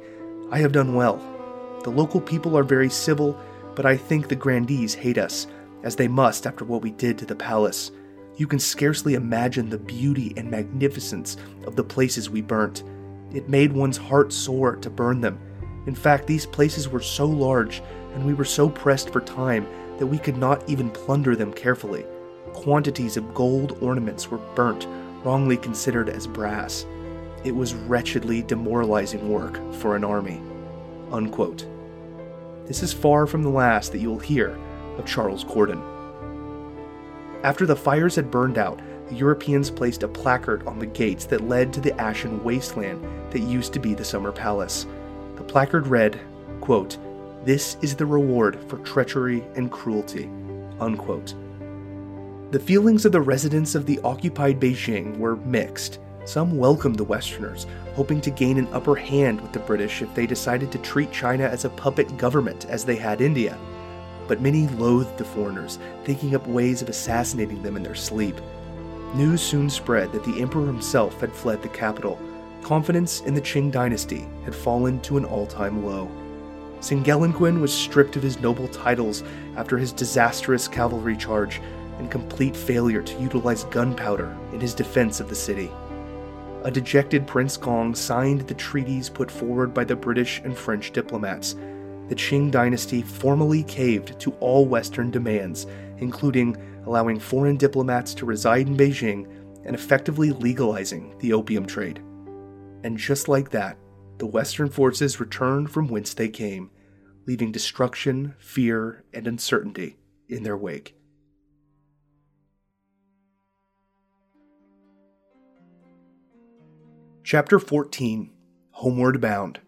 I have done well. The local people are very civil, but I think the grandees hate us, as they must after what we did to the palace. You can scarcely imagine the beauty and magnificence of the places we burnt. It made one's heart sore to burn them. In fact, these places were so large, and we were so pressed for time that we could not even plunder them carefully. Quantities of gold ornaments were burnt, wrongly considered as brass. It was wretchedly demoralizing work for an army. Unquote. This is far from the last that you will hear of Charles Gordon. After the fires had burned out, the Europeans placed a placard on the gates that led to the ashen wasteland that used to be the Summer Palace. The placard read, quote, This is the reward for treachery and cruelty. Unquote. The feelings of the residents of the occupied Beijing were mixed. Some welcomed the Westerners, hoping to gain an upper hand with the British if they decided to treat China as a puppet government as they had India but many loathed the foreigners, thinking up ways of assassinating them in their sleep. News soon spread that the emperor himself had fled the capital. Confidence in the Qing dynasty had fallen to an all time low. Singelinquin was stripped of his noble titles after his disastrous cavalry charge and complete failure to utilize gunpowder in his defense of the city. A dejected Prince Gong signed the treaties put forward by the British and French diplomats, the Qing dynasty formally caved to all Western demands, including allowing foreign diplomats to reside in Beijing and effectively legalizing the opium trade. And just like that, the Western forces returned from whence they came, leaving destruction, fear, and uncertainty in their wake. Chapter 14 Homeward Bound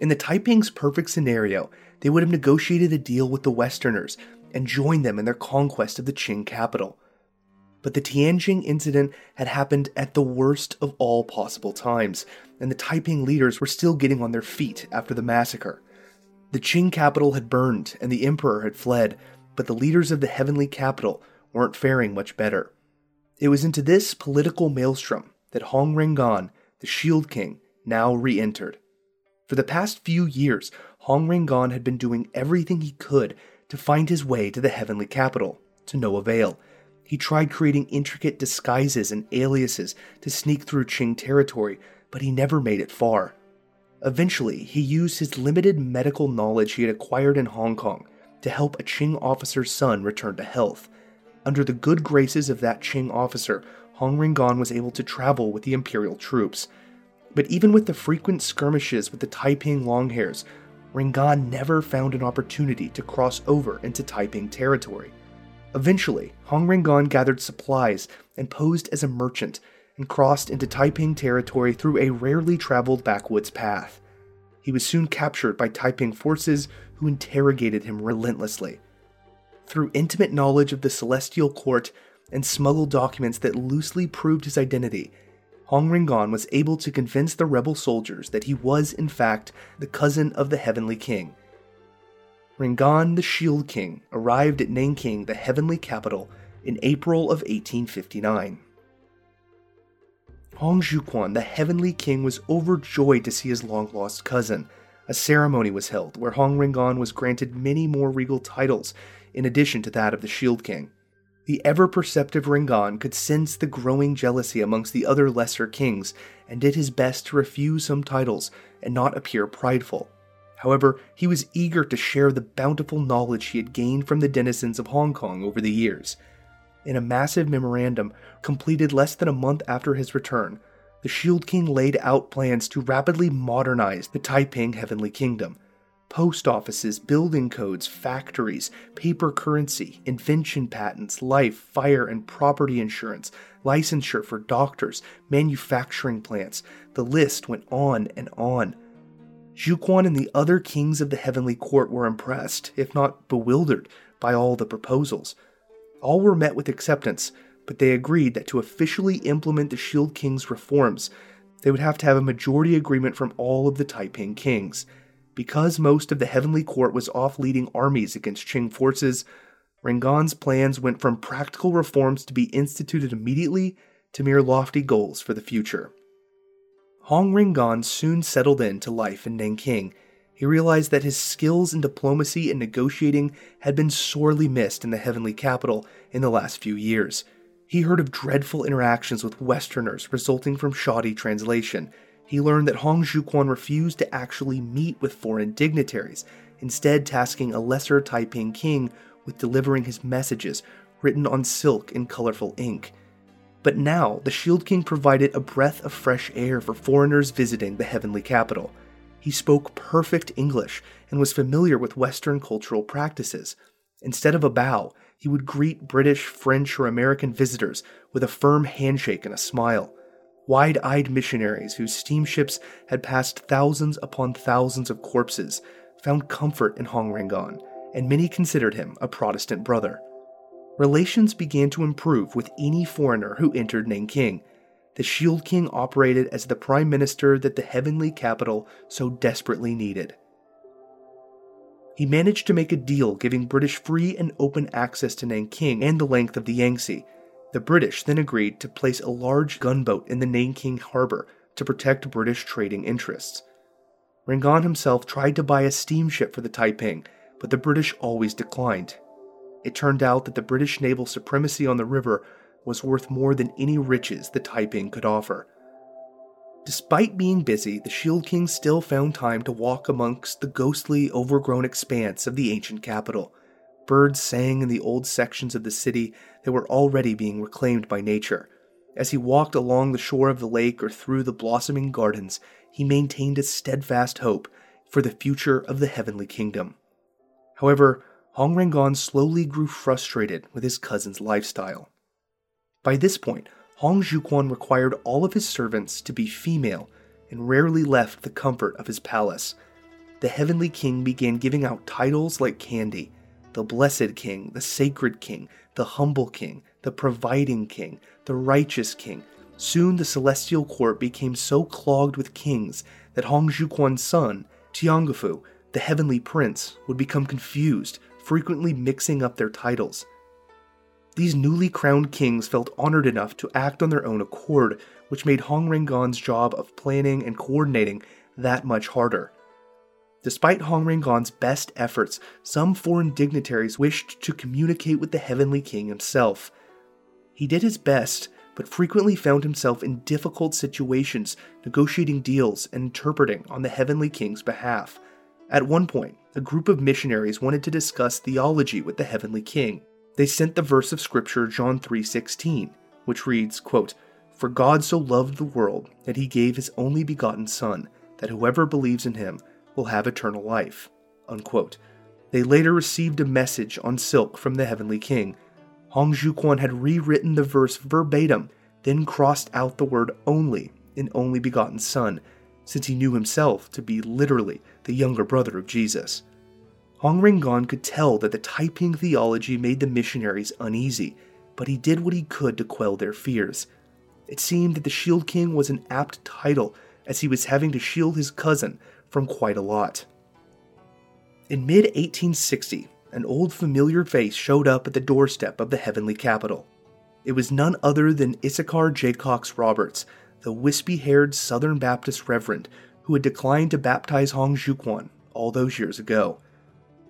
in the Taiping's perfect scenario, they would have negotiated a deal with the Westerners and joined them in their conquest of the Qing capital. But the Tianjing incident had happened at the worst of all possible times, and the Taiping leaders were still getting on their feet after the massacre. The Qing capital had burned and the emperor had fled, but the leaders of the heavenly capital weren't faring much better. It was into this political maelstrom that Hong Rengan, the Shield King, now re entered. For the past few years, Hong Rengan had been doing everything he could to find his way to the heavenly capital, to no avail. He tried creating intricate disguises and aliases to sneak through Qing territory, but he never made it far. Eventually, he used his limited medical knowledge he had acquired in Hong Kong to help a Qing officer's son return to health. Under the good graces of that Qing officer, Hong Rengan was able to travel with the imperial troops. But even with the frequent skirmishes with the Taiping Longhairs, Rengan never found an opportunity to cross over into Taiping territory. Eventually, Hong Rengan gathered supplies and posed as a merchant and crossed into Taiping territory through a rarely traveled backwoods path. He was soon captured by Taiping forces who interrogated him relentlessly. Through intimate knowledge of the celestial court and smuggled documents that loosely proved his identity, Hong Rengan was able to convince the rebel soldiers that he was, in fact, the cousin of the Heavenly King. Rengan the Shield King arrived at Nanking, the heavenly capital, in April of 1859. Hong Xiuquan, the heavenly king, was overjoyed to see his long lost cousin. A ceremony was held where Hong Rengan was granted many more regal titles in addition to that of the Shield King. The ever perceptive Rengan could sense the growing jealousy amongst the other lesser kings and did his best to refuse some titles and not appear prideful. However, he was eager to share the bountiful knowledge he had gained from the denizens of Hong Kong over the years. In a massive memorandum completed less than a month after his return, the Shield King laid out plans to rapidly modernize the Taiping Heavenly Kingdom post offices, building codes, factories, paper currency, invention patents, life, fire, and property insurance, licensure for doctors, manufacturing plants. The list went on and on. Xiuquan and the other kings of the heavenly court were impressed, if not bewildered, by all the proposals. All were met with acceptance, but they agreed that to officially implement the Shield King's reforms, they would have to have a majority agreement from all of the Taiping kings. Because most of the heavenly court was off leading armies against Qing forces, Rengan's plans went from practical reforms to be instituted immediately to mere lofty goals for the future. Hong Rengan soon settled into life in Nanking. He realized that his skills in diplomacy and negotiating had been sorely missed in the heavenly capital in the last few years. He heard of dreadful interactions with Westerners resulting from shoddy translation, he learned that Hong Xiuquan refused to actually meet with foreign dignitaries, instead, tasking a lesser Taiping king with delivering his messages written on silk in colorful ink. But now, the Shield King provided a breath of fresh air for foreigners visiting the heavenly capital. He spoke perfect English and was familiar with Western cultural practices. Instead of a bow, he would greet British, French, or American visitors with a firm handshake and a smile wide eyed missionaries whose steamships had passed thousands upon thousands of corpses found comfort in Hong Rengan, and many considered him a Protestant brother. Relations began to improve with any foreigner who entered Nanking. The Shield King operated as the prime minister that the heavenly capital so desperately needed. He managed to make a deal giving British free and open access to Nanking and the length of the Yangtze, the British then agreed to place a large gunboat in the Nanking harbor to protect British trading interests. Rengan himself tried to buy a steamship for the Taiping, but the British always declined. It turned out that the British naval supremacy on the river was worth more than any riches the Taiping could offer. Despite being busy, the Shield King still found time to walk amongst the ghostly, overgrown expanse of the ancient capital. Birds sang in the old sections of the city that were already being reclaimed by nature. As he walked along the shore of the lake or through the blossoming gardens, he maintained a steadfast hope for the future of the heavenly kingdom. However, Hong Rengan slowly grew frustrated with his cousin's lifestyle. By this point, Hong Xiuquan required all of his servants to be female and rarely left the comfort of his palace. The heavenly king began giving out titles like candy the blessed king, the sacred king, the humble king, the providing king, the righteous king. Soon the celestial court became so clogged with kings that Hong Xiuquan's son, Tianguifu, the heavenly prince, would become confused, frequently mixing up their titles. These newly crowned kings felt honored enough to act on their own accord, which made Hong Rengan's job of planning and coordinating that much harder. Despite Hong Rengan's best efforts, some foreign dignitaries wished to communicate with the Heavenly King himself. He did his best, but frequently found himself in difficult situations, negotiating deals and interpreting on the Heavenly King's behalf. At one point, a group of missionaries wanted to discuss theology with the Heavenly King. They sent the verse of scripture John 3:16, which reads, quote, "For God so loved the world that he gave his only begotten son, that whoever believes in him will have eternal life. Unquote. They later received a message on silk from the Heavenly King. Hong Xiuquan had rewritten the verse verbatim, then crossed out the word only in only begotten Son, since he knew himself to be literally the younger brother of Jesus. Hong Rengan could tell that the Taiping theology made the missionaries uneasy, but he did what he could to quell their fears. It seemed that the Shield King was an apt title, as he was having to shield his cousin from quite a lot. In mid 1860, an old familiar face showed up at the doorstep of the heavenly capital. It was none other than Issachar Jacox Roberts, the wispy haired Southern Baptist reverend who had declined to baptize Hong Xiuquan all those years ago.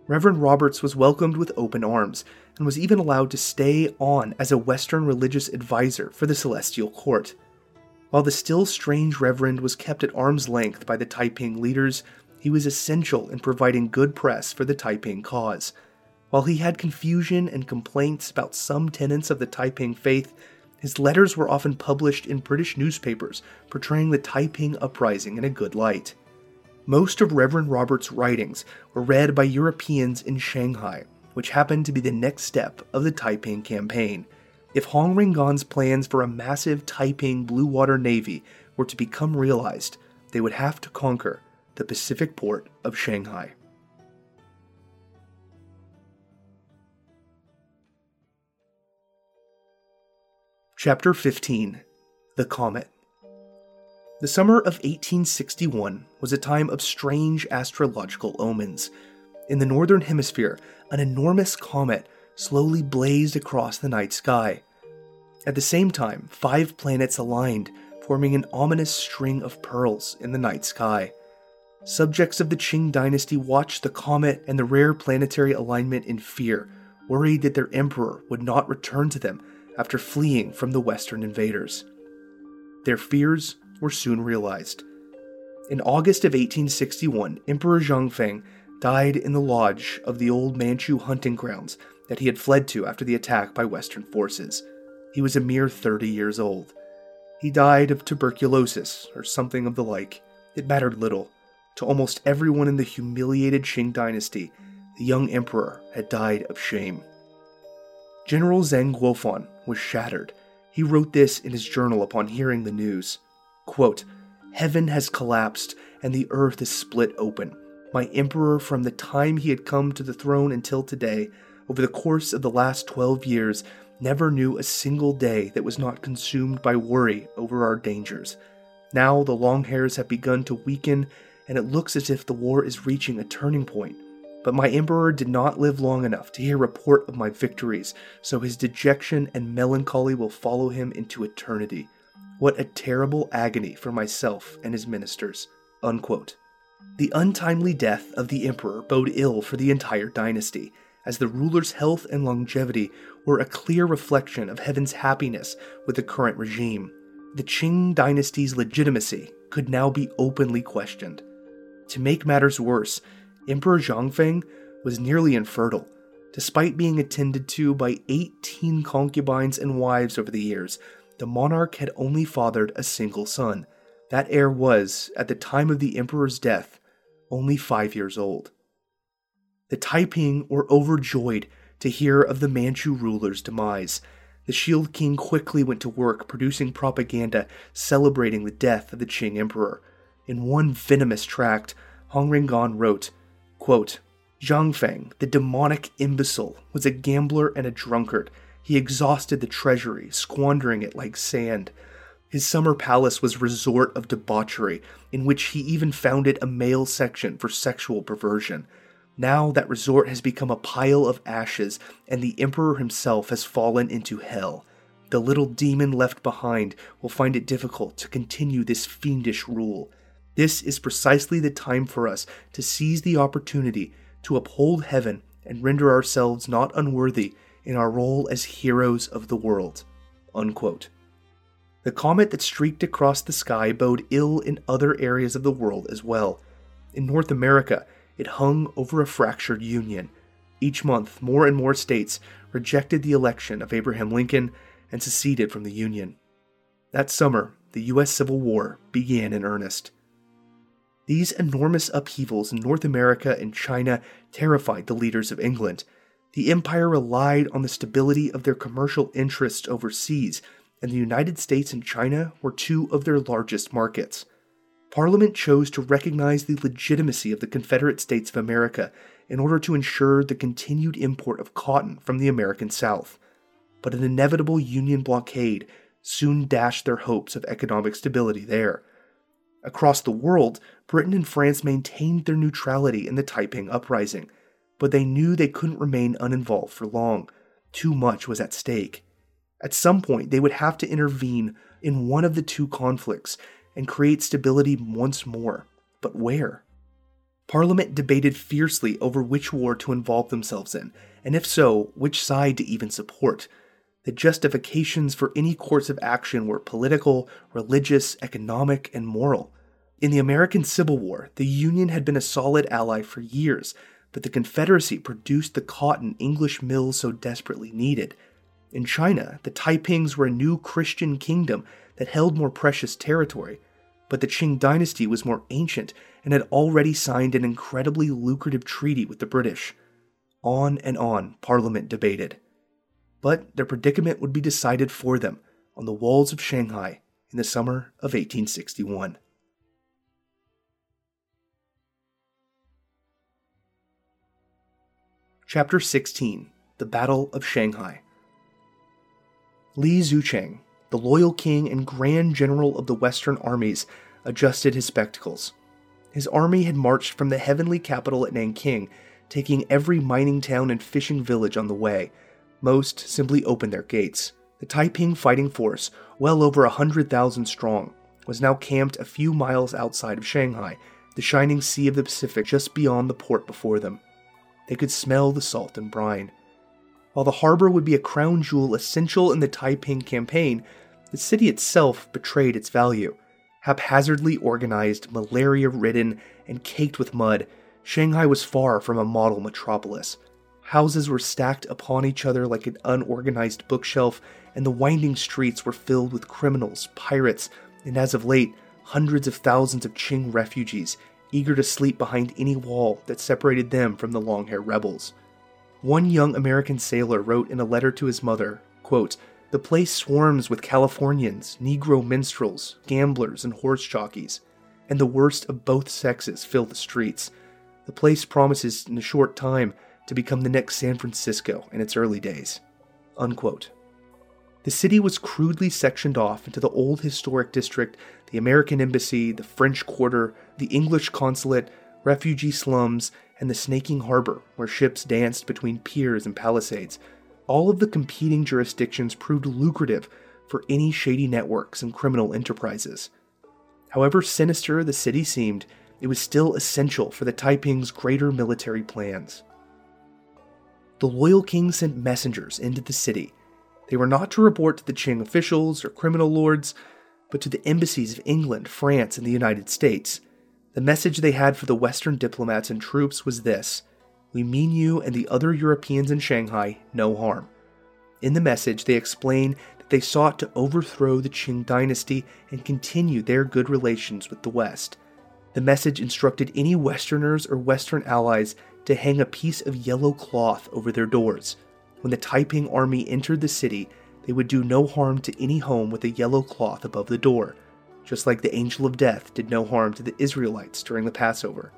Reverend Roberts was welcomed with open arms and was even allowed to stay on as a Western religious advisor for the Celestial Court. While the still strange Reverend was kept at arm's length by the Taiping leaders, he was essential in providing good press for the Taiping cause. While he had confusion and complaints about some tenets of the Taiping faith, his letters were often published in British newspapers portraying the Taiping uprising in a good light. Most of Reverend Roberts' writings were read by Europeans in Shanghai, which happened to be the next step of the Taiping campaign. If Hong Rengan's plans for a massive Taiping Blue Water Navy were to become realized, they would have to conquer the Pacific port of Shanghai. Chapter 15 The Comet The summer of 1861 was a time of strange astrological omens. In the northern hemisphere, an enormous comet slowly blazed across the night sky. At the same time, five planets aligned, forming an ominous string of pearls in the night sky. Subjects of the Qing dynasty watched the comet and the rare planetary alignment in fear, worried that their emperor would not return to them after fleeing from the Western invaders. Their fears were soon realized. In August of 1861, Emperor Xianfeng died in the lodge of the old Manchu hunting grounds that he had fled to after the attack by Western forces. He was a mere 30 years old. He died of tuberculosis or something of the like. It mattered little. To almost everyone in the humiliated Qing dynasty, the young emperor had died of shame. General Zeng Guofan was shattered. He wrote this in his journal upon hearing the news. Quote, Heaven has collapsed and the earth is split open. My emperor, from the time he had come to the throne until today, over the course of the last 12 years, never knew a single day that was not consumed by worry over our dangers. Now the long hairs have begun to weaken, and it looks as if the war is reaching a turning point. But my emperor did not live long enough to hear report of my victories, so his dejection and melancholy will follow him into eternity. What a terrible agony for myself and his ministers. Unquote. The untimely death of the emperor bode ill for the entire dynasty, as the ruler's health and longevity were a clear reflection of heaven's happiness with the current regime. The Qing dynasty's legitimacy could now be openly questioned. To make matters worse, Emperor Xianfeng was nearly infertile. Despite being attended to by 18 concubines and wives over the years, the monarch had only fathered a single son. That heir was, at the time of the emperor's death, only five years old. The Taiping were overjoyed to hear of the Manchu ruler's demise. The Shield King quickly went to work producing propaganda celebrating the death of the Qing emperor. In one venomous tract, Hong Rengan wrote, Quote, Zhang Feng, the demonic imbecile, was a gambler and a drunkard. He exhausted the treasury, squandering it like sand. His summer palace was resort of debauchery, in which he even founded a male section for sexual perversion. Now that resort has become a pile of ashes, and the emperor himself has fallen into hell. The little demon left behind will find it difficult to continue this fiendish rule. This is precisely the time for us to seize the opportunity to uphold heaven and render ourselves not unworthy in our role as heroes of the world. Unquote. The comet that streaked across the sky bode ill in other areas of the world as well. In North America, it hung over a fractured union. Each month, more and more states rejected the election of Abraham Lincoln and seceded from the Union. That summer, the U.S. Civil War began in earnest. These enormous upheavals in North America and China terrified the leaders of England. The empire relied on the stability of their commercial interests overseas, and the United States and China were two of their largest markets. Parliament chose to recognize the legitimacy of the Confederate States of America in order to ensure the continued import of cotton from the American South. But an inevitable Union blockade soon dashed their hopes of economic stability there. Across the world, Britain and France maintained their neutrality in the Taiping Uprising, but they knew they couldn't remain uninvolved for long. Too much was at stake. At some point, they would have to intervene in one of the two conflicts and create stability once more. But where? Parliament debated fiercely over which war to involve themselves in, and if so, which side to even support. The justifications for any course of action were political, religious, economic, and moral. In the American Civil War, the Union had been a solid ally for years, but the Confederacy produced the cotton English mills so desperately needed. In China, the Taipings were a new Christian kingdom that held more precious territory, but the Qing dynasty was more ancient and had already signed an incredibly lucrative treaty with the British. On and on, Parliament debated but their predicament would be decided for them on the walls of Shanghai in the summer of 1861. Chapter 16 The Battle of Shanghai. Li Xiucheng, the loyal king and grand general of the Western armies, adjusted his spectacles. His army had marched from the heavenly capital at Nanking, taking every mining town and fishing village on the way most simply opened their gates. The Taiping fighting force, well over a 100,000 strong, was now camped a few miles outside of Shanghai, the shining sea of the Pacific just beyond the port before them. They could smell the salt and brine. While the harbor would be a crown jewel essential in the Taiping campaign, the city itself betrayed its value. Haphazardly organized, malaria ridden, and caked with mud, Shanghai was far from a model metropolis. Houses were stacked upon each other like an unorganized bookshelf, and the winding streets were filled with criminals, pirates, and as of late, hundreds of thousands of Qing refugees, eager to sleep behind any wall that separated them from the long haired rebels. One young American sailor wrote in a letter to his mother quote, The place swarms with Californians, Negro minstrels, gamblers, and horse jockeys, and the worst of both sexes fill the streets. The place promises in a short time to become the next San Francisco in its early days. Unquote. The city was crudely sectioned off into the old historic district, the American Embassy, the French Quarter, the English Consulate, refugee slums, and the snaking harbor where ships danced between piers and palisades. All of the competing jurisdictions proved lucrative for any shady networks and criminal enterprises. However sinister the city seemed, it was still essential for the Taiping's greater military plans the loyal king sent messengers into the city. They were not to report to the Qing officials or criminal lords, but to the embassies of England, France, and the United States. The message they had for the Western diplomats and troops was this We mean you and the other Europeans in Shanghai no harm. In the message, they explain that they sought to overthrow the Qing dynasty and continue their good relations with the West. The message instructed any Westerners or Western allies to hang a piece of yellow cloth over their doors. When the Taiping army entered the city, they would do no harm to any home with a yellow cloth above the door, just like the angel of death did no harm to the Israelites during the Passover.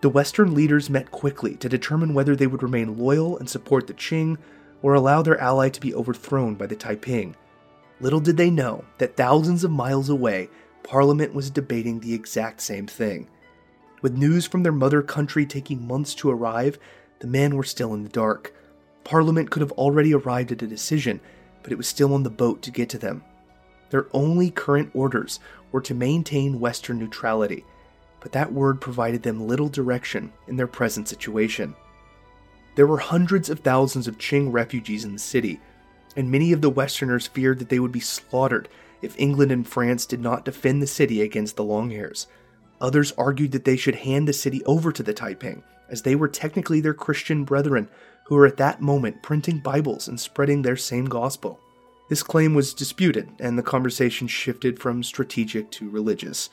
The Western leaders met quickly to determine whether they would remain loyal and support the Qing or allow their ally to be overthrown by the Taiping. Little did they know that thousands of miles away, Parliament was debating the exact same thing. With news from their mother country taking months to arrive, the men were still in the dark. Parliament could have already arrived at a decision, but it was still on the boat to get to them. Their only current orders were to maintain Western neutrality, but that word provided them little direction in their present situation. There were hundreds of thousands of Qing refugees in the city, and many of the Westerners feared that they would be slaughtered if England and France did not defend the city against the Longhairs. Others argued that they should hand the city over to the Taiping, as they were technically their Christian brethren who were at that moment printing Bibles and spreading their same gospel. This claim was disputed, and the conversation shifted from strategic to religious.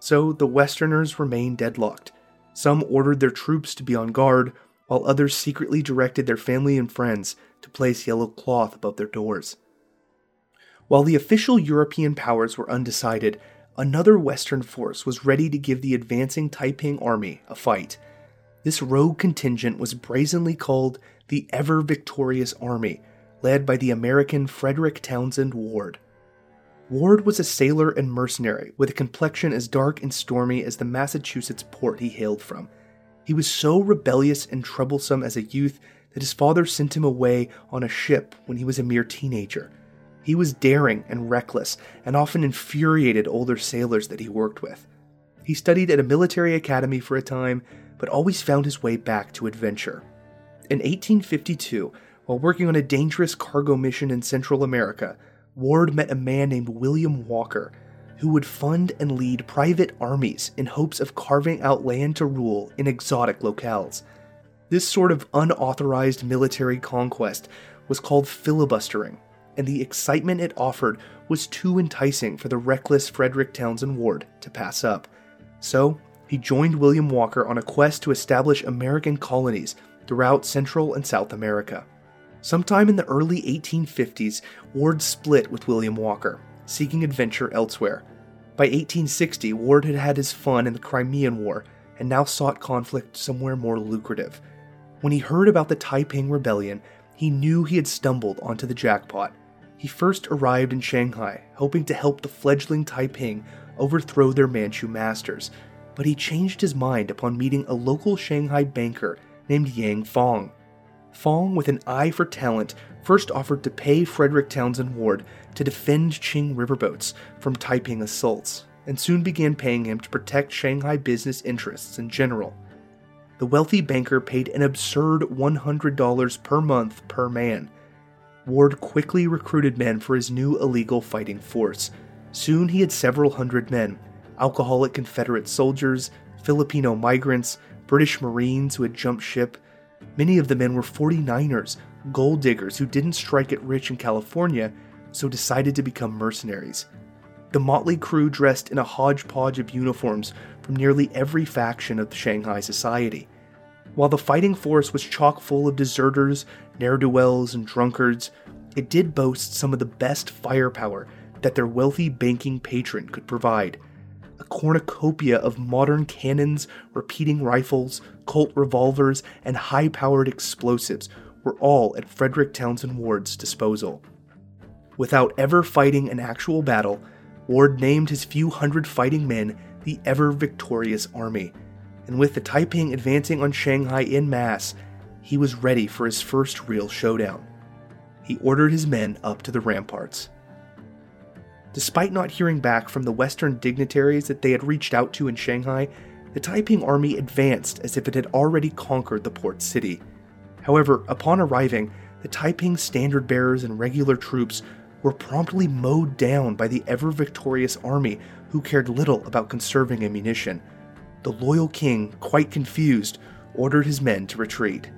So the Westerners remained deadlocked. Some ordered their troops to be on guard, while others secretly directed their family and friends to place yellow cloth above their doors. While the official European powers were undecided, another Western force was ready to give the advancing Taiping army a fight. This rogue contingent was brazenly called the Ever Victorious Army, led by the American Frederick Townsend Ward. Ward was a sailor and mercenary with a complexion as dark and stormy as the Massachusetts port he hailed from. He was so rebellious and troublesome as a youth that his father sent him away on a ship when he was a mere teenager. He was daring and reckless, and often infuriated older sailors that he worked with. He studied at a military academy for a time, but always found his way back to adventure. In 1852, while working on a dangerous cargo mission in Central America, Ward met a man named William Walker, who would fund and lead private armies in hopes of carving out land to rule in exotic locales. This sort of unauthorized military conquest was called filibustering, and the excitement it offered was too enticing for the reckless Frederick Townsend Ward to pass up. So, he joined William Walker on a quest to establish American colonies throughout Central and South America. Sometime in the early 1850s, Ward split with William Walker, seeking adventure elsewhere. By 1860, Ward had had his fun in the Crimean War and now sought conflict somewhere more lucrative. When he heard about the Taiping Rebellion, he knew he had stumbled onto the jackpot. He first arrived in Shanghai, hoping to help the fledgling Taiping overthrow their Manchu masters, but he changed his mind upon meeting a local Shanghai banker named Yang Fong. Fong, with an eye for talent, first offered to pay Frederick Townsend Ward to defend Qing riverboats from Taiping assaults, and soon began paying him to protect Shanghai business interests in general. The wealthy banker paid an absurd $100 per month per man. Ward quickly recruited men for his new illegal fighting force. Soon he had several hundred men alcoholic Confederate soldiers, Filipino migrants, British Marines who had jumped ship, Many of the men were 49ers, gold diggers who didn't strike it rich in California, so decided to become mercenaries. The motley crew dressed in a hodgepodge of uniforms from nearly every faction of Shanghai society. While the fighting force was chock full of deserters, ne'er do wells, and drunkards, it did boast some of the best firepower that their wealthy banking patron could provide cornucopia of modern cannons, repeating rifles, Colt revolvers, and high powered explosives were all at Frederick Townsend Ward's disposal. Without ever fighting an actual battle, Ward named his few hundred fighting men the ever victorious army, and with the Taiping advancing on Shanghai in mass, he was ready for his first real showdown. He ordered his men up to the ramparts. Despite not hearing back from the Western dignitaries that they had reached out to in Shanghai, the Taiping army advanced as if it had already conquered the port city. However, upon arriving, the Taiping standard bearers and regular troops were promptly mowed down by the ever victorious army who cared little about conserving ammunition. The loyal king, quite confused, ordered his men to retreat.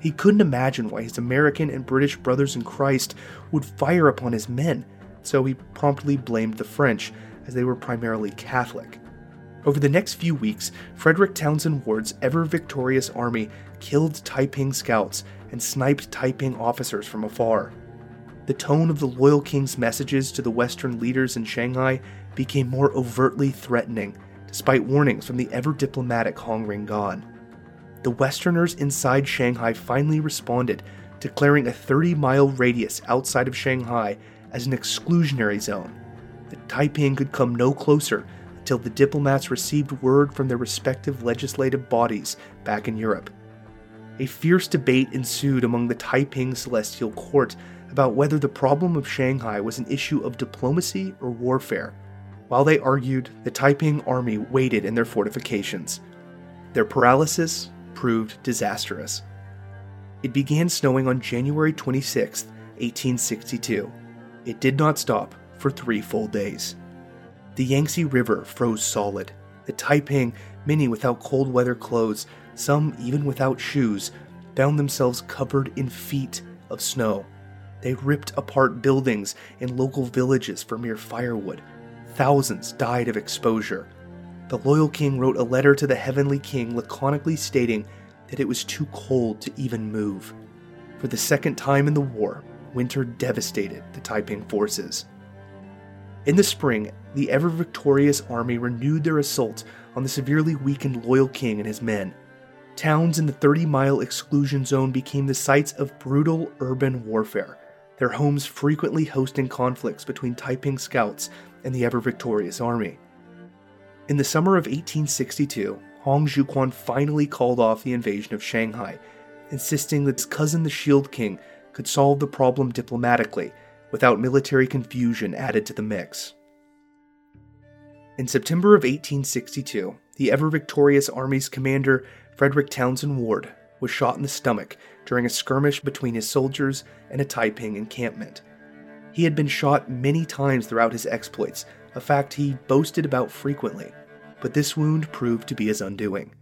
He couldn't imagine why his American and British brothers in Christ would fire upon his men so he promptly blamed the French, as they were primarily Catholic. Over the next few weeks, Frederick Townsend Ward's ever victorious army killed Taiping scouts and sniped Taiping officers from afar. The tone of the loyal king's messages to the Western leaders in Shanghai became more overtly threatening, despite warnings from the ever diplomatic Hong Rengan. The Westerners inside Shanghai finally responded, declaring a 30 mile radius outside of Shanghai as an exclusionary zone. The Taiping could come no closer until the diplomats received word from their respective legislative bodies back in Europe. A fierce debate ensued among the Taiping celestial court about whether the problem of Shanghai was an issue of diplomacy or warfare. While they argued, the Taiping army waited in their fortifications. Their paralysis proved disastrous. It began snowing on January 26, 1862. It did not stop for three full days. The Yangtze River froze solid. The Taiping, many without cold weather clothes, some even without shoes, found themselves covered in feet of snow. They ripped apart buildings in local villages for mere firewood. Thousands died of exposure. The loyal king wrote a letter to the heavenly king laconically stating that it was too cold to even move. For the second time in the war, winter devastated the Taiping forces. In the spring, the ever victorious army renewed their assault on the severely weakened loyal king and his men. Towns in the 30 mile exclusion zone became the sites of brutal urban warfare, their homes frequently hosting conflicts between Taiping scouts and the ever victorious army. In the summer of 1862, Hong Xiuquan finally called off the invasion of Shanghai, insisting that his cousin the Shield King could solve the problem diplomatically without military confusion added to the mix. In September of 1862, the ever victorious army's commander, Frederick Townsend Ward, was shot in the stomach during a skirmish between his soldiers and a Taiping encampment. He had been shot many times throughout his exploits, a fact he boasted about frequently, but this wound proved to be his undoing.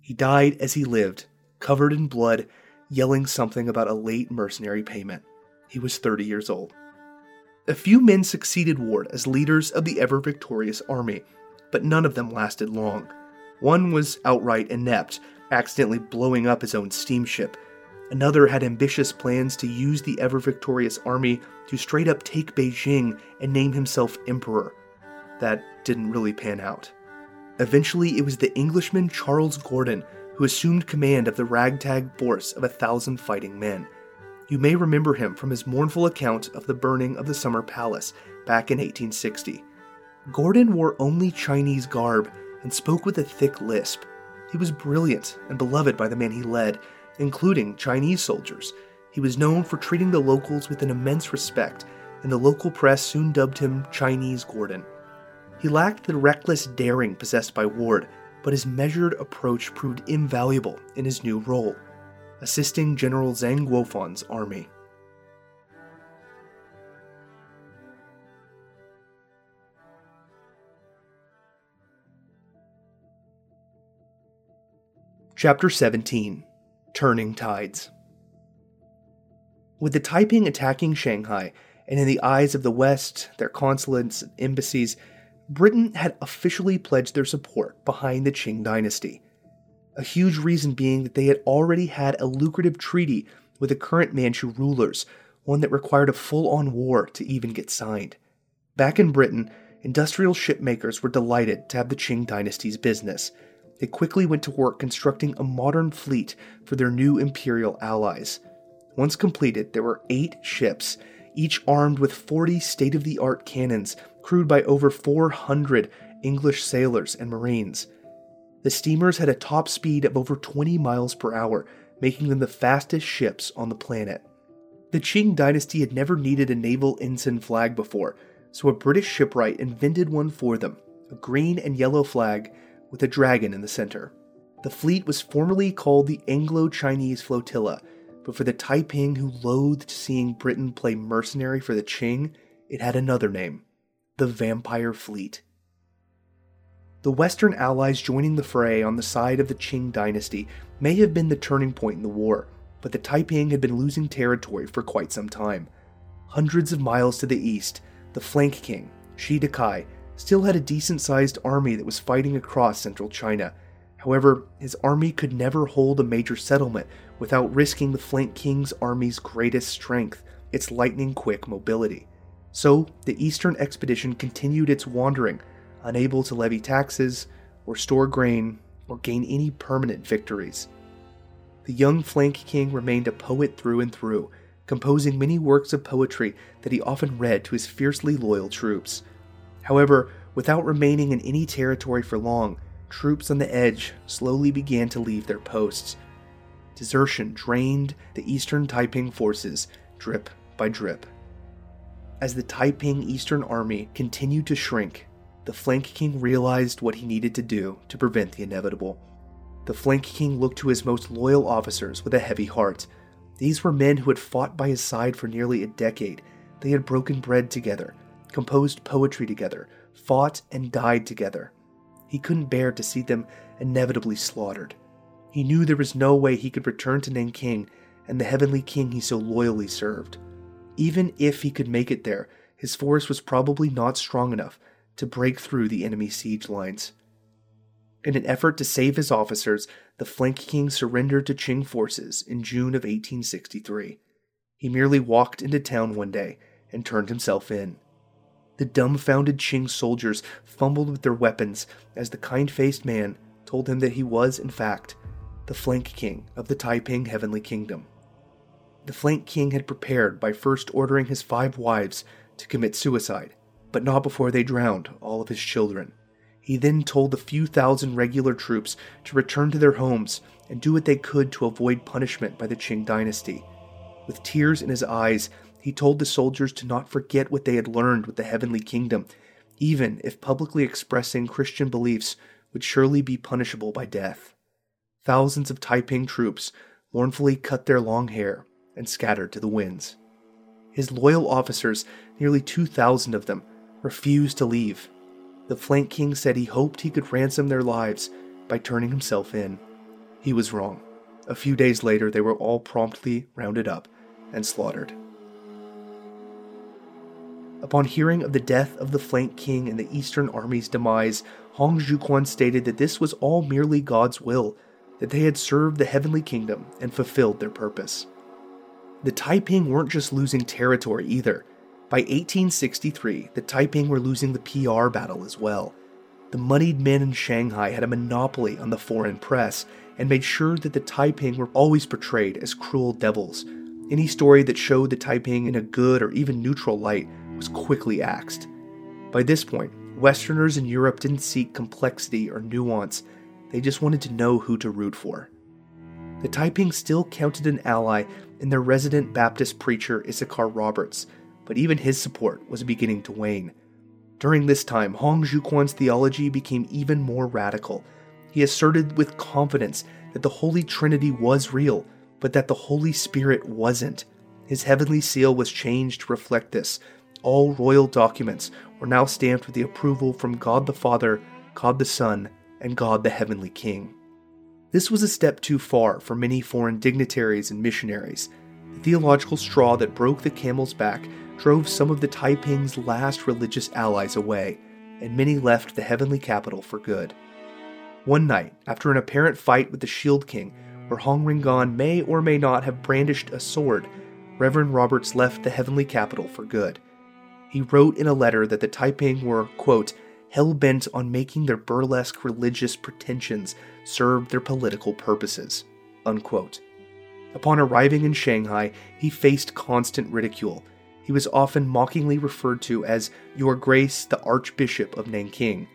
He died as he lived, covered in blood, yelling something about a late mercenary payment. He was 30 years old. A few men succeeded Ward as leaders of the ever victorious army, but none of them lasted long. One was outright inept, accidentally blowing up his own steamship. Another had ambitious plans to use the ever victorious army to straight up take Beijing and name himself emperor. That didn't really pan out. Eventually, it was the Englishman Charles Gordon who assumed command of the ragtag force of a thousand fighting men. You may remember him from his mournful account of the burning of the Summer Palace back in 1860. Gordon wore only Chinese garb and spoke with a thick lisp. He was brilliant and beloved by the men he led, including Chinese soldiers. He was known for treating the locals with an immense respect, and the local press soon dubbed him Chinese Gordon. He lacked the reckless daring possessed by Ward, but his measured approach proved invaluable in his new role, assisting General Zeng Guofan's army. Chapter 17 Turning Tides With the Taiping attacking Shanghai, and in the eyes of the West, their consulates and embassies, Britain had officially pledged their support behind the Qing dynasty. A huge reason being that they had already had a lucrative treaty with the current Manchu rulers, one that required a full on war to even get signed. Back in Britain, industrial shipmakers were delighted to have the Qing dynasty's business they quickly went to work constructing a modern fleet for their new imperial allies. Once completed, there were eight ships, each armed with 40 state of the art cannons, crewed by over 400 English sailors and marines. The steamers had a top speed of over 20 miles per hour, making them the fastest ships on the planet. The Qing dynasty had never needed a naval ensign flag before, so a British shipwright invented one for them a green and yellow flag with a dragon in the center. The fleet was formerly called the Anglo Chinese Flotilla, but for the Taiping who loathed seeing Britain play mercenary for the Qing, it had another name the Vampire Fleet. The Western allies joining the fray on the side of the Qing dynasty may have been the turning point in the war, but the Taiping had been losing territory for quite some time. Hundreds of miles to the east, the flank king, Shi Dakai, still had a decent sized army that was fighting across central China. However, his army could never hold a major settlement without risking the flank king's army's greatest strength, its lightning quick mobility. So, the eastern expedition continued its wandering, unable to levy taxes, or store grain, or gain any permanent victories. The young flank king remained a poet through and through, composing many works of poetry that he often read to his fiercely loyal troops. However, without remaining in any territory for long, troops on the edge slowly began to leave their posts. Desertion drained the Eastern Taiping forces drip by drip. As the Taiping Eastern Army continued to shrink, the Flank King realized what he needed to do to prevent the inevitable. The Flank King looked to his most loyal officers with a heavy heart. These were men who had fought by his side for nearly a decade. They had broken bread together, composed poetry together, fought and died together. He couldn't bear to see them inevitably slaughtered. He knew there was no way he could return to Nanking and the heavenly king he so loyally served. Even if he could make it there, his force was probably not strong enough to break through the enemy siege lines. In an effort to save his officers, the flank king surrendered to Qing forces in June of 1863. He merely walked into town one day and turned himself in. The dumbfounded Qing soldiers fumbled with their weapons as the kind faced man told him that he was, in fact, the flank king of the Taiping Heavenly Kingdom. The flank king had prepared by first ordering his five wives to commit suicide, but not before they drowned all of his children. He then told the few thousand regular troops to return to their homes and do what they could to avoid punishment by the Qing dynasty. With tears in his eyes, he told the soldiers to not forget what they had learned with the heavenly kingdom, even if publicly expressing Christian beliefs would surely be punishable by death. Thousands of Taiping troops mournfully cut their long hair and scattered to the winds. His loyal officers, nearly 2,000 of them, refused to leave. The flank king said he hoped he could ransom their lives by turning himself in. He was wrong. A few days later, they were all promptly rounded up and slaughtered. Upon hearing of the death of the flank king and the Eastern Army's demise, Hong Xiuquan stated that this was all merely God's will, that they had served the heavenly kingdom and fulfilled their purpose. The Taiping weren't just losing territory either. By 1863, the Taiping were losing the PR battle as well. The moneyed men in Shanghai had a monopoly on the foreign press and made sure that the Taiping were always portrayed as cruel devils. Any story that showed the Taiping in a good or even neutral light was quickly axed. By this point, Westerners in Europe didn't seek complexity or nuance, they just wanted to know who to root for. The Taiping still counted an ally in their resident Baptist preacher Issachar Roberts, but even his support was beginning to wane. During this time, Hong Xiuquan's theology became even more radical. He asserted with confidence that the Holy Trinity was real, but that the Holy Spirit wasn't. His heavenly seal was changed to reflect this, all royal documents were now stamped with the approval from God the Father, God the Son, and God the Heavenly King. This was a step too far for many foreign dignitaries and missionaries. The theological straw that broke the camel's back drove some of the Taiping's last religious allies away, and many left the heavenly capital for good. One night, after an apparent fight with the Shield King, where Hong Rengan may or may not have brandished a sword, Reverend Roberts left the heavenly capital for good he wrote in a letter that the Taiping were, quote, hell bent on making their burlesque religious pretensions serve their political purposes, unquote. Upon arriving in Shanghai, he faced constant ridicule. He was often mockingly referred to as Your Grace the Archbishop of Nanking.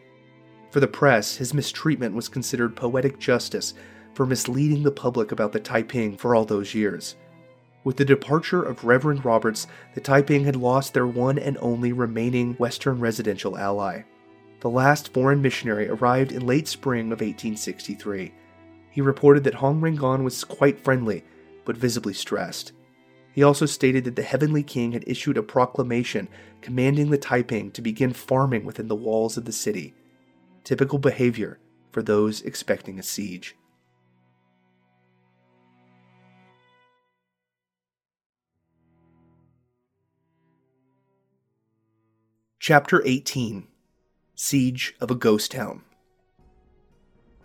For the press, his mistreatment was considered poetic justice for misleading the public about the Taiping for all those years. With the departure of Reverend Roberts, the Taiping had lost their one and only remaining Western residential ally. The last foreign missionary arrived in late spring of 1863. He reported that Hong Rengan was quite friendly, but visibly stressed. He also stated that the Heavenly King had issued a proclamation commanding the Taiping to begin farming within the walls of the city. Typical behavior for those expecting a siege. Chapter 18 Siege of a Ghost Town.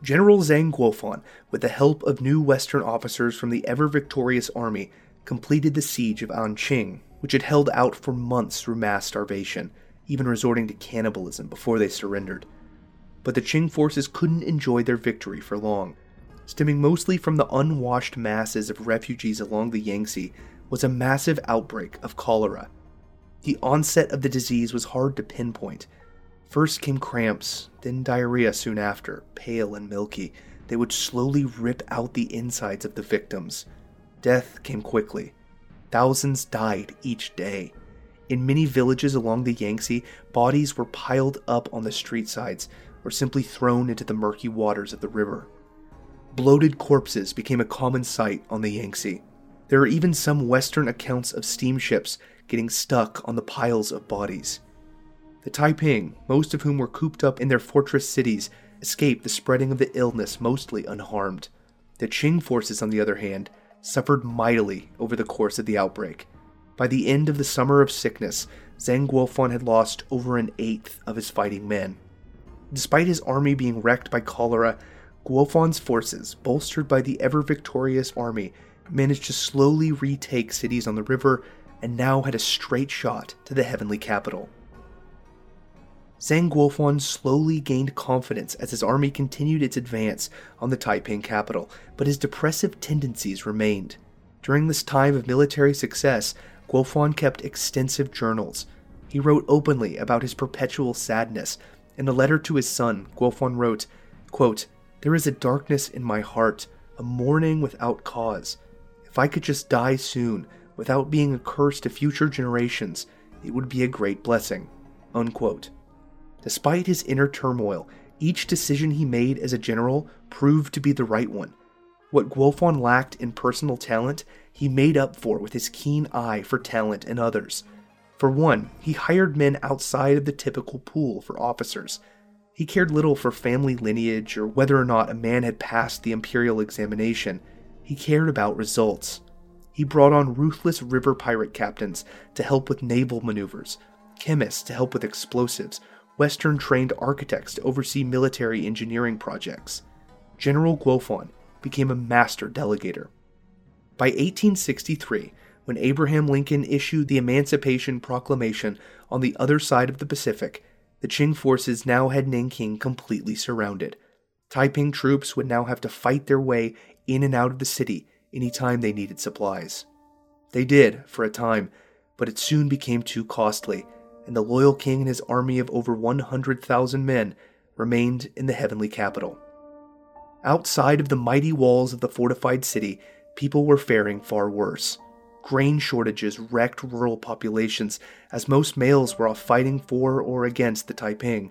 General Zeng Guofan, with the help of new Western officers from the ever victorious army, completed the siege of Anqing, which had held out for months through mass starvation, even resorting to cannibalism before they surrendered. But the Qing forces couldn't enjoy their victory for long. Stemming mostly from the unwashed masses of refugees along the Yangtze was a massive outbreak of cholera the onset of the disease was hard to pinpoint. First came cramps, then diarrhea soon after, pale and milky. They would slowly rip out the insides of the victims. Death came quickly. Thousands died each day. In many villages along the Yangtze, bodies were piled up on the street sides or simply thrown into the murky waters of the river. Bloated corpses became a common sight on the Yangtze. There are even some Western accounts of steamships getting stuck on the piles of bodies. The Taiping, most of whom were cooped up in their fortress cities, escaped the spreading of the illness mostly unharmed. The Qing forces, on the other hand, suffered mightily over the course of the outbreak. By the end of the summer of sickness, Zeng Guofan had lost over an eighth of his fighting men. Despite his army being wrecked by cholera, Guofan's forces, bolstered by the ever victorious army, managed to slowly retake cities on the river and now had a straight shot to the heavenly capital. Zeng Guofan slowly gained confidence as his army continued its advance on the Taiping capital, but his depressive tendencies remained. During this time of military success, Guofan kept extensive journals. He wrote openly about his perpetual sadness. In a letter to his son, Guofan wrote, quote, There is a darkness in my heart, a mourning without cause. If I could just die soon, without being a curse to future generations, it would be a great blessing. Unquote. Despite his inner turmoil, each decision he made as a general proved to be the right one. What Guofan lacked in personal talent, he made up for with his keen eye for talent in others. For one, he hired men outside of the typical pool for officers. He cared little for family lineage or whether or not a man had passed the imperial examination. He cared about results. He brought on ruthless river pirate captains to help with naval maneuvers, chemists to help with explosives, Western trained architects to oversee military engineering projects. General Guofan became a master delegator. By 1863, when Abraham Lincoln issued the Emancipation Proclamation on the other side of the Pacific, the Qing forces now had Nanking completely surrounded. Taiping troops would now have to fight their way in and out of the city anytime they needed supplies. They did, for a time, but it soon became too costly, and the loyal king and his army of over 100,000 men remained in the heavenly capital. Outside of the mighty walls of the fortified city, people were faring far worse. Grain shortages wrecked rural populations as most males were off fighting for or against the Taiping.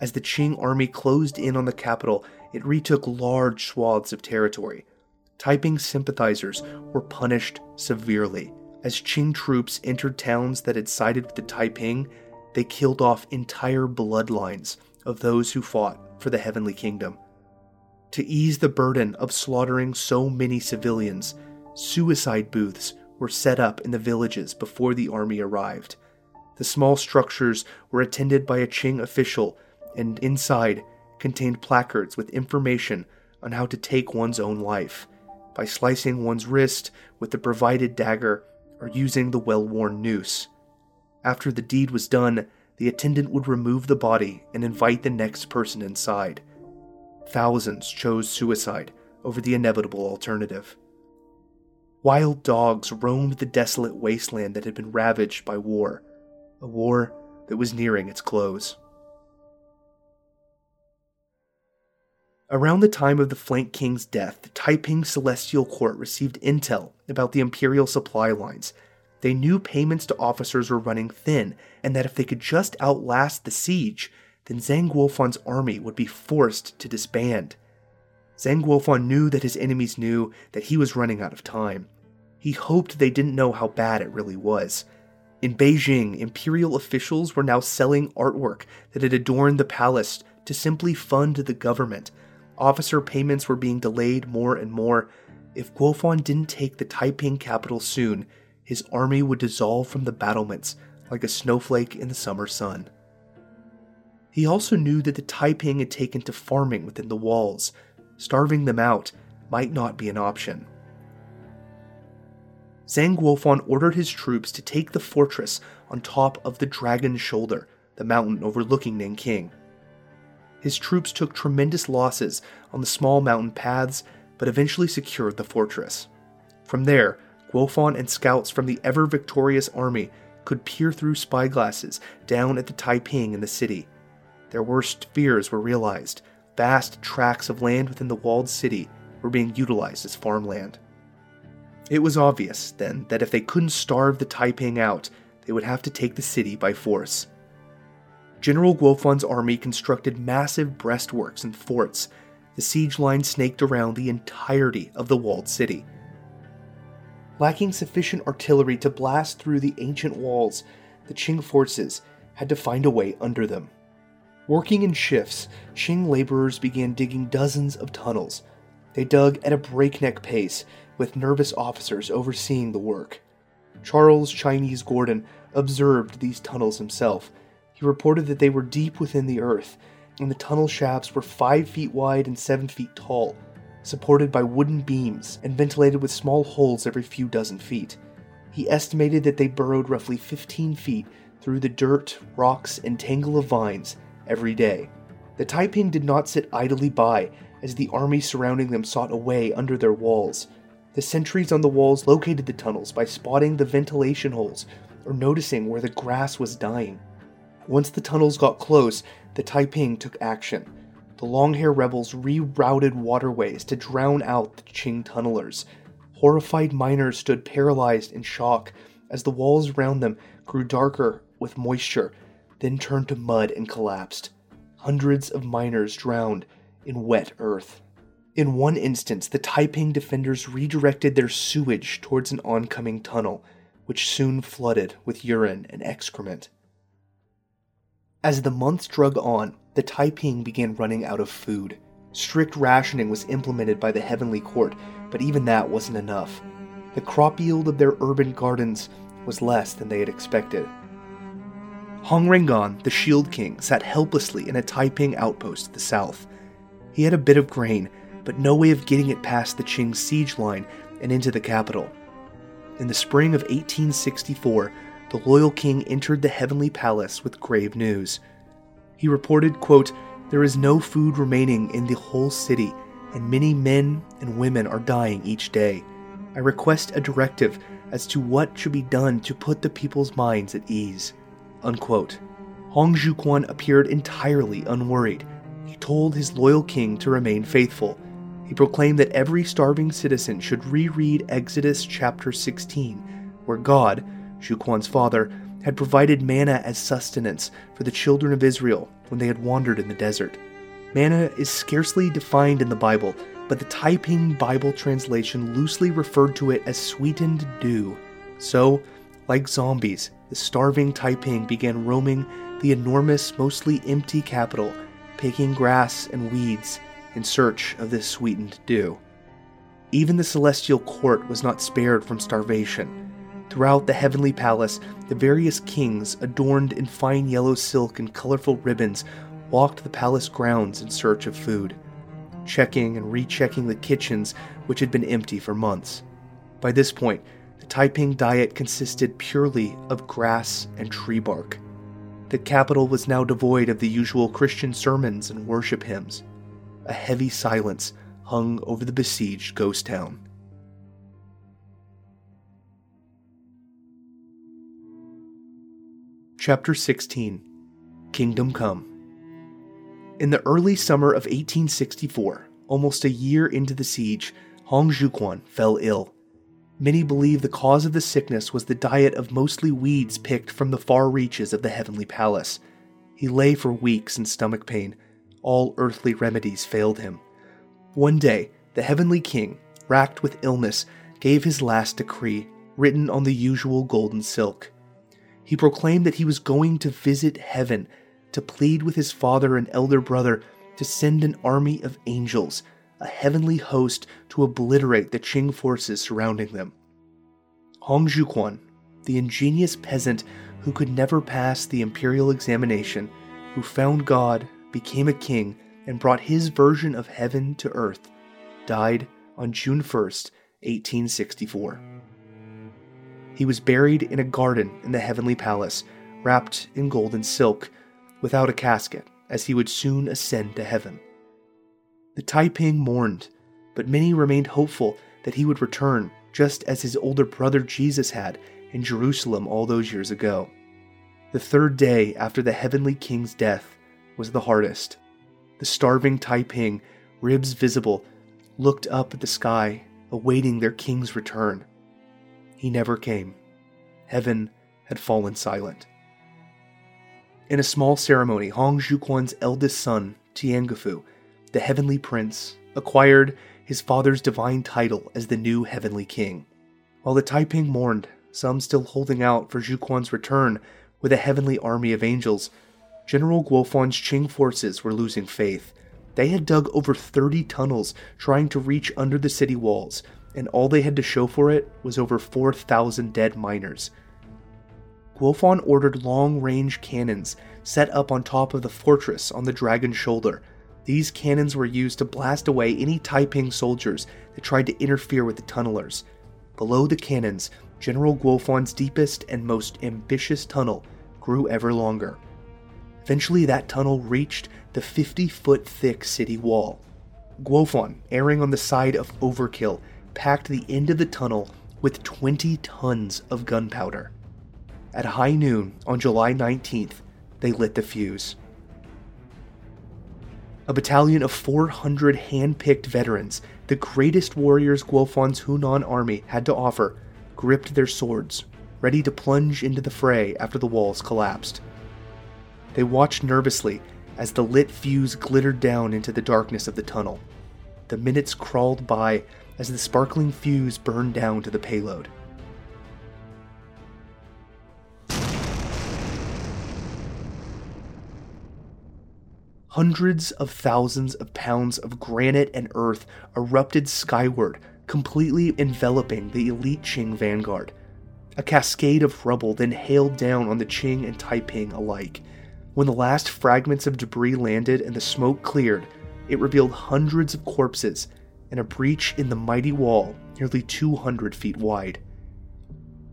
As the Qing army closed in on the capital, it retook large swaths of territory. Taiping sympathizers were punished severely. As Qing troops entered towns that had sided with the Taiping, they killed off entire bloodlines of those who fought for the Heavenly Kingdom. To ease the burden of slaughtering so many civilians, suicide booths were set up in the villages before the army arrived. The small structures were attended by a Qing official and inside contained placards with information on how to take one's own life by slicing one's wrist with the provided dagger or using the well worn noose. After the deed was done, the attendant would remove the body and invite the next person inside. Thousands chose suicide over the inevitable alternative. Wild dogs roamed the desolate wasteland that had been ravaged by war, a war that was nearing its close. Around the time of the Flank King's death, the Taiping Celestial Court received intel about the Imperial supply lines. They knew payments to officers were running thin, and that if they could just outlast the siege, then Zeng Guofan's army would be forced to disband. Zeng Guofan knew that his enemies knew that he was running out of time. He hoped they didn't know how bad it really was. In Beijing, imperial officials were now selling artwork that had adorned the palace to simply fund the government. Officer payments were being delayed more and more. If Guofan didn't take the Taiping capital soon, his army would dissolve from the battlements like a snowflake in the summer sun. He also knew that the Taiping had taken to farming within the walls. Starving them out might not be an option. Zeng Guofan ordered his troops to take the fortress on top of the Dragon's Shoulder, the mountain overlooking Nanking. His troops took tremendous losses on the small mountain paths, but eventually secured the fortress. From there, Guofan and scouts from the ever victorious army could peer through spyglasses down at the Taiping in the city their worst fears were realized. Vast tracts of land within the walled city were being utilized as farmland. It was obvious, then, that if they couldn't starve the Taiping out, they would have to take the city by force. General Guofan's army constructed massive breastworks and forts. The siege line snaked around the entirety of the walled city. Lacking sufficient artillery to blast through the ancient walls, the Qing forces had to find a way under them. Working in shifts, Qing laborers began digging dozens of tunnels. They dug at a breakneck pace, with nervous officers overseeing the work. Charles Chinese Gordon observed these tunnels himself. He reported that they were deep within the earth, and the tunnel shafts were five feet wide and seven feet tall. supported by wooden beams and ventilated with small holes every few dozen feet. He estimated that they burrowed roughly 15 feet through the dirt, rocks, and tangle of vines every day. The Taiping did not sit idly by as the army surrounding them sought a way under their walls. The sentries on the walls located the tunnels by spotting the ventilation holes or noticing where the grass was dying. Once the tunnels got close, the Taiping took action. The long hair rebels rerouted waterways to drown out the Qing tunnelers. Horrified miners stood paralyzed in shock as the walls around them grew darker with moisture, then turned to mud and collapsed. Hundreds of miners drowned in wet earth. In one instance, the Taiping defenders redirected their sewage towards an oncoming tunnel, which soon flooded with urine and excrement. As the months drug on, the Taiping began running out of food. Strict rationing was implemented by the Heavenly Court, but even that wasn't enough. The crop yield of their urban gardens was less than they had expected. Hong Rengan, the Shield King, sat helplessly in a Taiping outpost to the south. He had a bit of grain, but no way of getting it past the Qing siege line and into the capital. In the spring of 1864, the loyal king entered the heavenly palace with grave news. He reported, quote, There is no food remaining in the whole city, and many men and women are dying each day. I request a directive as to what should be done to put the people's minds at ease. Unquote. Hong Xiuquan appeared entirely unworried. He told his loyal king to remain faithful. He proclaimed that every starving citizen should reread Exodus chapter 16, where God, Xiuquan's father, had provided manna as sustenance for the children of Israel when they had wandered in the desert. Manna is scarcely defined in the Bible, but the Taiping Bible translation loosely referred to it as sweetened dew. So, like zombies, the starving Taiping began roaming the enormous, mostly empty capital, picking grass and weeds in search of this sweetened dew. Even the celestial court was not spared from starvation. Throughout the heavenly palace, the various kings, adorned in fine yellow silk and colorful ribbons, walked the palace grounds in search of food, checking and rechecking the kitchens which had been empty for months. By this point, the Taiping diet consisted purely of grass and tree bark. The capital was now devoid of the usual Christian sermons and worship hymns. A heavy silence hung over the besieged ghost town. Chapter 16 Kingdom Come In the early summer of 1864, almost a year into the siege, Hong Xiuquan fell ill. Many believe the cause of the sickness was the diet of mostly weeds picked from the far reaches of the heavenly palace. He lay for weeks in stomach pain. All earthly remedies failed him. One day, the heavenly king, racked with illness, gave his last decree, written on the usual golden silk he proclaimed that he was going to visit heaven to plead with his father and elder brother to send an army of angels, a heavenly host to obliterate the Qing forces surrounding them. Hong Xiuquan, the ingenious peasant who could never pass the imperial examination, who found God, became a king, and brought his version of heaven to earth, died on June 1st, 1864. He was buried in a garden in the heavenly palace, wrapped in golden silk, without a casket, as he would soon ascend to heaven. The Taiping mourned, but many remained hopeful that he would return, just as his older brother Jesus had in Jerusalem all those years ago. The third day after the heavenly king's death was the hardest. The starving Taiping, ribs visible, looked up at the sky, awaiting their king's return. He never came. Heaven had fallen silent. In a small ceremony, Hong Xiuquan's eldest son, Tianguifu, the heavenly prince, acquired his father's divine title as the new heavenly king. While the Taiping mourned, some still holding out for Xiuquan's return with a heavenly army of angels, General Guofan's Qing forces were losing faith. They had dug over 30 tunnels trying to reach under the city walls, and all they had to show for it was over 4,000 dead miners. Guofan ordered long range cannons set up on top of the fortress on the Dragon's Shoulder, These cannons were used to blast away any Taiping soldiers that tried to interfere with the tunnelers. Below the cannons, General Guofan's deepest and most ambitious tunnel grew ever longer. Eventually, that tunnel reached the 50 foot thick city wall. Guofan, erring on the side of overkill, packed the end of the tunnel with 20 tons of gunpowder. At high noon on July 19th, they lit the fuse. A battalion of 400 hand picked veterans, the greatest warriors Guofan's Hunan army had to offer, gripped their swords, ready to plunge into the fray after the walls collapsed. They watched nervously as the lit fuse glittered down into the darkness of the tunnel. The minutes crawled by as the sparkling fuse burned down to the payload. Hundreds of thousands of pounds of granite and earth erupted skyward completely enveloping the elite Qing vanguard. A cascade of rubble then hailed down on the Qing and Taiping alike. When the last fragments of debris landed and the smoke cleared, it revealed hundreds of corpses and a breach in the mighty wall nearly 200 feet wide.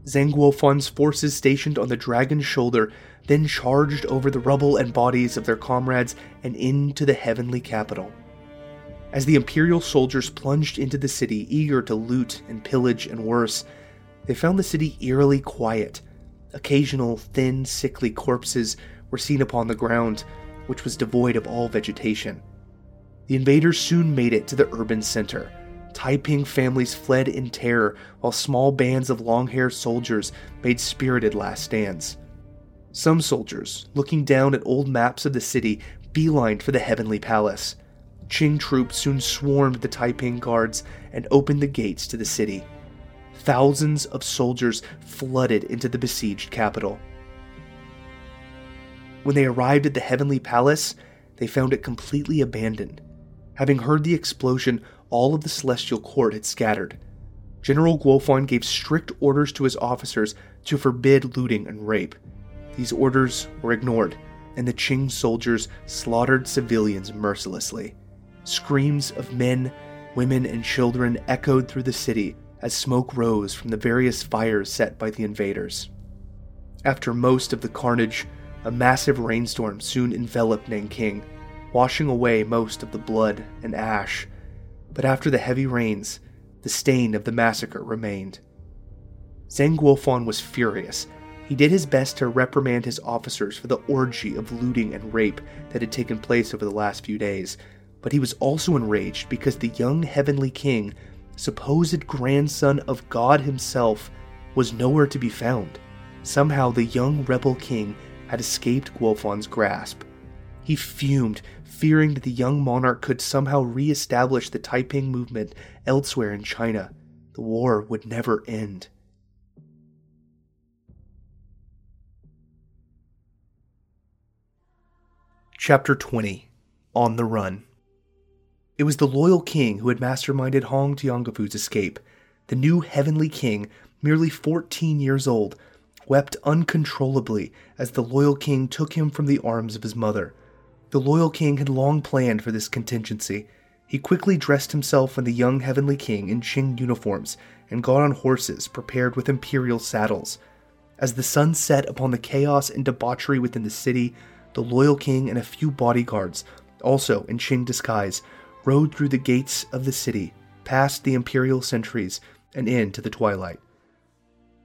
Zeng Guofan's forces stationed on the Dragon's Shoulder then charged over the rubble and bodies of their comrades and into the heavenly capital. As the Imperial soldiers plunged into the city, eager to loot and pillage and worse, they found the city eerily quiet. Occasional, thin, sickly corpses were seen upon the ground, which was devoid of all vegetation. The invaders soon made it to the urban center. Taiping families fled in terror, while small bands of long haired soldiers made spirited last stands. Some soldiers, looking down at old maps of the city, beelined for the Heavenly Palace. Qing troops soon swarmed the Taiping guards and opened the gates to the city. Thousands of soldiers flooded into the besieged capital. When they arrived at the Heavenly Palace, they found it completely abandoned. Having heard the explosion, all of the celestial court had scattered. General Guofan gave strict orders to his officers to forbid looting and rape. These orders were ignored, and the Qing soldiers slaughtered civilians mercilessly. Screams of men, women, and children echoed through the city as smoke rose from the various fires set by the invaders. After most of the carnage, a massive rainstorm soon enveloped Nanking, washing away most of the blood and ash. But after the heavy rains, the stain of the massacre remained. Zeng Guofan was furious. He did his best to reprimand his officers for the orgy of looting and rape that had taken place over the last few days, but he was also enraged because the young heavenly king, supposed grandson of God himself, was nowhere to be found. Somehow the young rebel king had escaped Guofan's grasp. He fumed, fearing that the young monarch could somehow re establish the Taiping movement elsewhere in China. The war would never end. Chapter 20 On the Run it was the loyal king who had masterminded Hong Tianguifu's escape. The new heavenly king, merely 14 years old, wept uncontrollably as the loyal king took him from the arms of his mother. The loyal king had long planned for this contingency. He quickly dressed himself and the young heavenly king in Qing uniforms and got on horses prepared with imperial saddles. As the sun set upon the chaos and debauchery within the city, the loyal king and a few bodyguards, also in Qing disguise, rode through the gates of the city, past the imperial sentries, and into the twilight.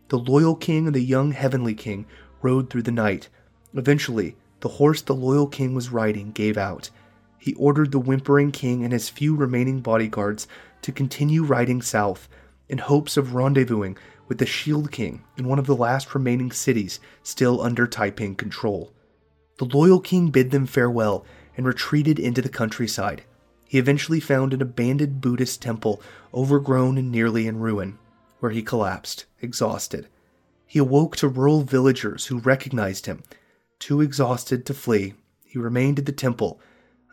The loyal king and the young heavenly king rode through the night. Eventually, the horse the loyal king was riding gave out. He ordered the whimpering king and his few remaining bodyguards to continue riding south in hopes of rendezvousing with the Shield King in one of the last remaining cities still under Taiping control. The loyal king bid them farewell and retreated into the countryside he eventually found an abandoned Buddhist temple, overgrown and nearly in ruin, where he collapsed, exhausted. He awoke to rural villagers who recognized him. Too exhausted to flee, he remained at the temple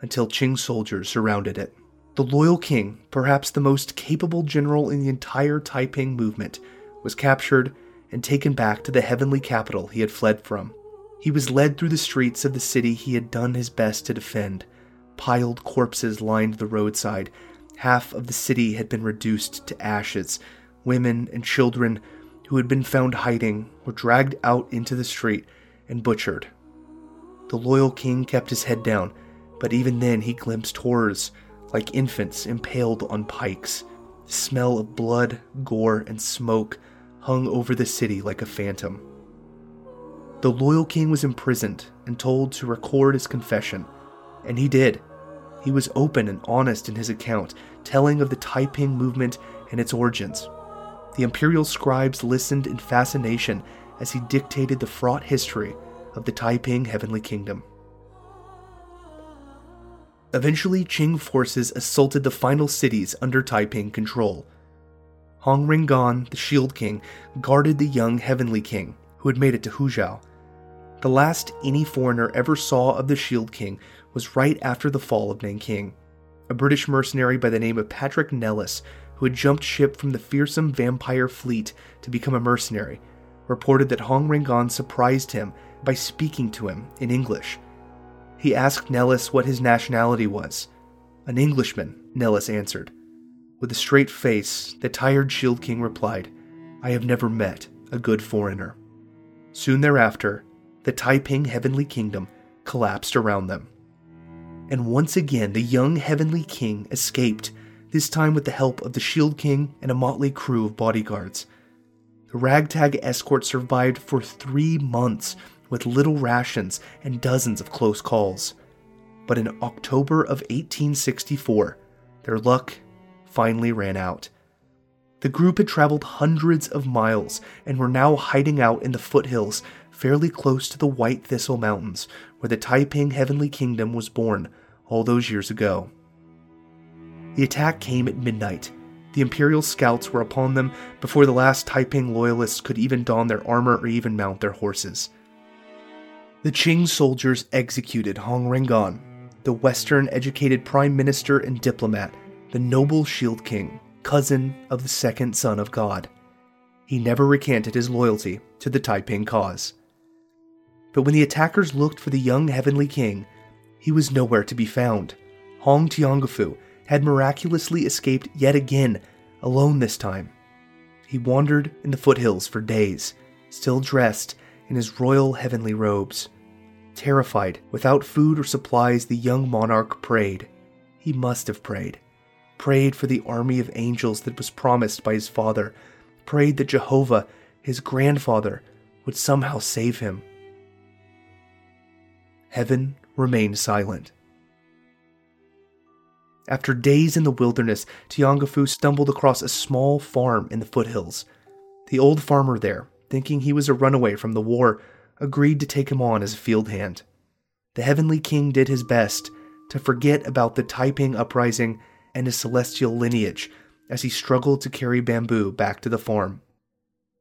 until Qing soldiers surrounded it. The loyal king, perhaps the most capable general in the entire Taiping movement, was captured and taken back to the heavenly capital he had fled from. He was led through the streets of the city he had done his best to defend, Piled corpses lined the roadside. Half of the city had been reduced to ashes. Women and children who had been found hiding were dragged out into the street and butchered. The loyal king kept his head down, but even then he glimpsed horrors like infants impaled on pikes. The smell of blood, gore, and smoke hung over the city like a phantom. The loyal king was imprisoned and told to record his confession, and he did. He was open and honest in his account, telling of the Taiping movement and its origins. The imperial scribes listened in fascination as he dictated the fraught history of the Taiping Heavenly Kingdom. Eventually, Qing forces assaulted the final cities under Taiping control. Hong Rengan, the Shield King, guarded the young Heavenly King, who had made it to Huzhou. The last any foreigner ever saw of the Shield King was right after the fall of Nanking. A British mercenary by the name of Patrick Nellis, who had jumped ship from the fearsome vampire fleet to become a mercenary, reported that Hong Rengan surprised him by speaking to him in English. He asked Nellis what his nationality was. An Englishman, Nellis answered. With a straight face, the tired Shield King replied, I have never met a good foreigner. Soon thereafter, the Taiping Heavenly Kingdom collapsed around them. And once again, the young Heavenly King escaped, this time with the help of the Shield King and a motley crew of bodyguards. The ragtag escort survived for three months with little rations and dozens of close calls. But in October of 1864, their luck finally ran out. The group had traveled hundreds of miles and were now hiding out in the foothills fairly close to the White Thistle Mountains, where the Taiping Heavenly Kingdom was born all those years ago. The attack came at midnight. The Imperial scouts were upon them before the last Taiping loyalists could even don their armor or even mount their horses. The Qing soldiers executed Hong Rengan, the Western educated prime minister and diplomat, the noble Shield King, cousin of the second son of God. He never recanted his loyalty to the Taiping cause. But when the attackers looked for the young heavenly king, he was nowhere to be found. Hong Tianguifu had miraculously escaped yet again, alone this time. He wandered in the foothills for days, still dressed in his royal heavenly robes. Terrified, without food or supplies, the young monarch prayed. He must have prayed. Prayed for the army of angels that was promised by his father. Prayed that Jehovah, his grandfather, would somehow save him. Heaven remained silent. After days in the wilderness, Tianguifu stumbled across a small farm in the foothills. The old farmer there, thinking he was a runaway from the war, agreed to take him on as a field hand. The Heavenly King did his best to forget about the Taiping uprising and his celestial lineage as he struggled to carry bamboo back to the farm.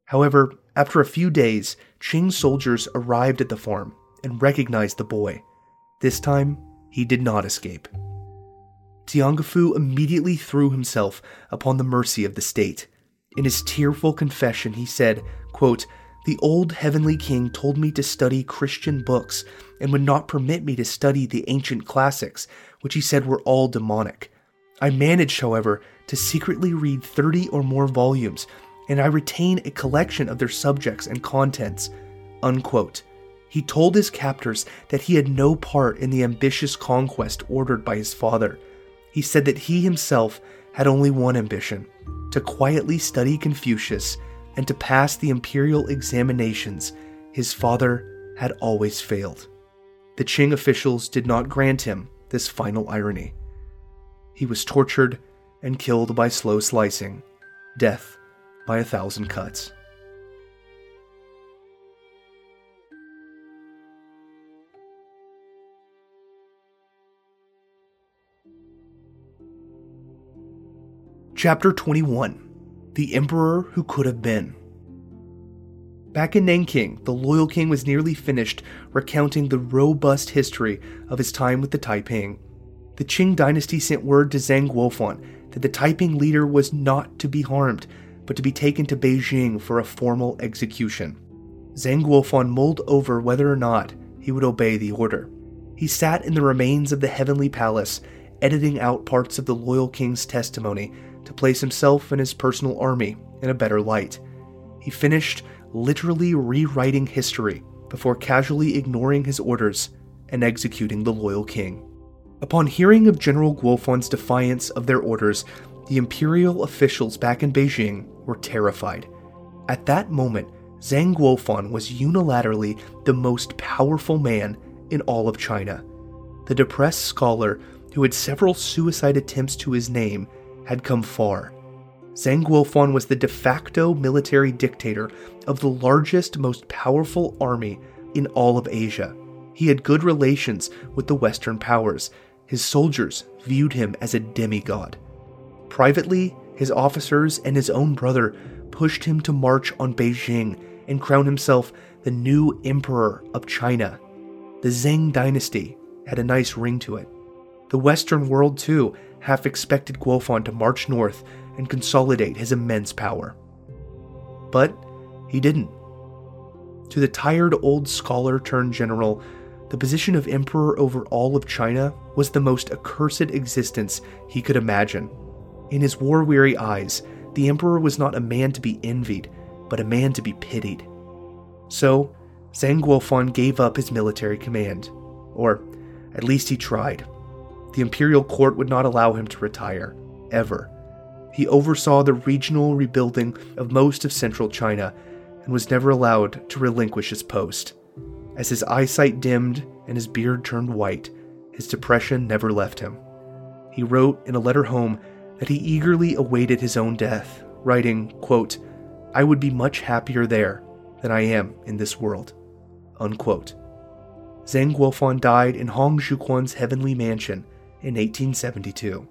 However, after a few days, Qing soldiers arrived at the farm and recognized the boy. This time, he did not escape. Tianguifu immediately threw himself upon the mercy of the state. In his tearful confession, he said, quote, The old heavenly king told me to study Christian books and would not permit me to study the ancient classics, which he said were all demonic. I managed, however, to secretly read 30 or more volumes, and I retain a collection of their subjects and contents. Unquote. He told his captors that he had no part in the ambitious conquest ordered by his father. He said that he himself had only one ambition to quietly study Confucius and to pass the imperial examinations his father had always failed. The Qing officials did not grant him this final irony. He was tortured and killed by slow slicing, death by a thousand cuts. Chapter 21 The Emperor Who Could Have Been. Back in Nanking, the loyal king was nearly finished recounting the robust history of his time with the Taiping. The Qing dynasty sent word to Zeng Guofan that the Taiping leader was not to be harmed, but to be taken to Beijing for a formal execution. Zeng Guofan mulled over whether or not he would obey the order. He sat in the remains of the heavenly palace, editing out parts of the loyal king's testimony to place himself and his personal army in a better light. He finished literally rewriting history before casually ignoring his orders and executing the loyal king. Upon hearing of General Guofan's defiance of their orders, the imperial officials back in Beijing were terrified. At that moment, Zeng Guofan was unilaterally the most powerful man in all of China. The depressed scholar, who had several suicide attempts to his name, had come far. Zeng Guofan was the de facto military dictator of the largest, most powerful army in all of Asia. He had good relations with the Western powers. His soldiers viewed him as a demigod. Privately, his officers and his own brother pushed him to march on Beijing and crown himself the new emperor of China. The Zheng dynasty had a nice ring to it. The Western world, too, half expected Guofan to march north and consolidate his immense power. But he didn't. To the tired old scholar turned general, the position of emperor over all of China was the most accursed existence he could imagine. In his war weary eyes, the emperor was not a man to be envied, but a man to be pitied. So, Zeng Guofan gave up his military command, or at least he tried. The imperial court would not allow him to retire, ever. He oversaw the regional rebuilding of most of central China and was never allowed to relinquish his post. As his eyesight dimmed and his beard turned white, his depression never left him. He wrote in a letter home that he eagerly awaited his own death, writing, quote, I would be much happier there than I am in this world. Unquote. Zeng Guofan died in Hong Xiuquan's heavenly mansion in 1872.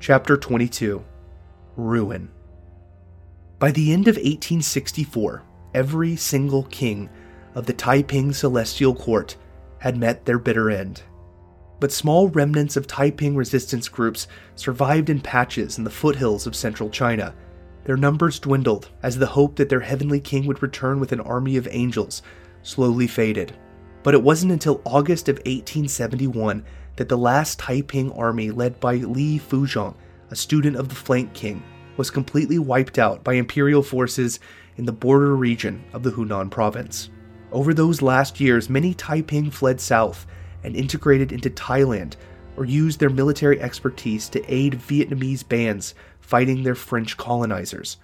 Chapter 22 Ruin By the end of 1864, every single king of the Taiping Celestial Court had met their bitter end but small remnants of Taiping resistance groups survived in patches in the foothills of central China. Their numbers dwindled as the hope that their heavenly king would return with an army of angels slowly faded. But it wasn't until August of 1871 that the last Taiping army, led by Li Fuzhong, a student of the Flank King, was completely wiped out by imperial forces in the border region of the Hunan province. Over those last years, many Taiping fled south and integrated into Thailand or used their military expertise to aid Vietnamese bands fighting their French colonizers.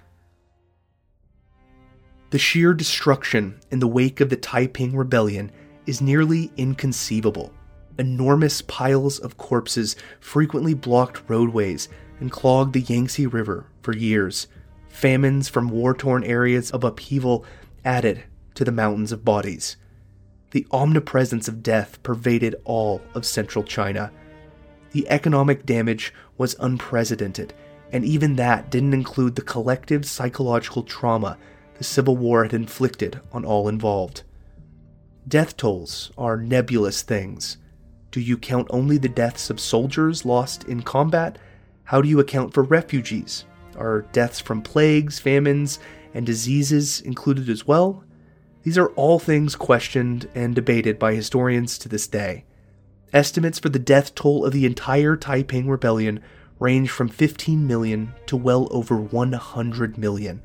The sheer destruction in the wake of the Taiping Rebellion is nearly inconceivable. Enormous piles of corpses frequently blocked roadways and clogged the Yangtze River for years. Famines from war torn areas of upheaval added to the mountains of bodies the omnipresence of death pervaded all of central China. The economic damage was unprecedented, and even that didn't include the collective psychological trauma the Civil War had inflicted on all involved. Death tolls are nebulous things. Do you count only the deaths of soldiers lost in combat? How do you account for refugees? Are deaths from plagues, famines, and diseases included as well? These are all things questioned and debated by historians to this day. Estimates for the death toll of the entire Taiping Rebellion range from 15 million to well over 100 million.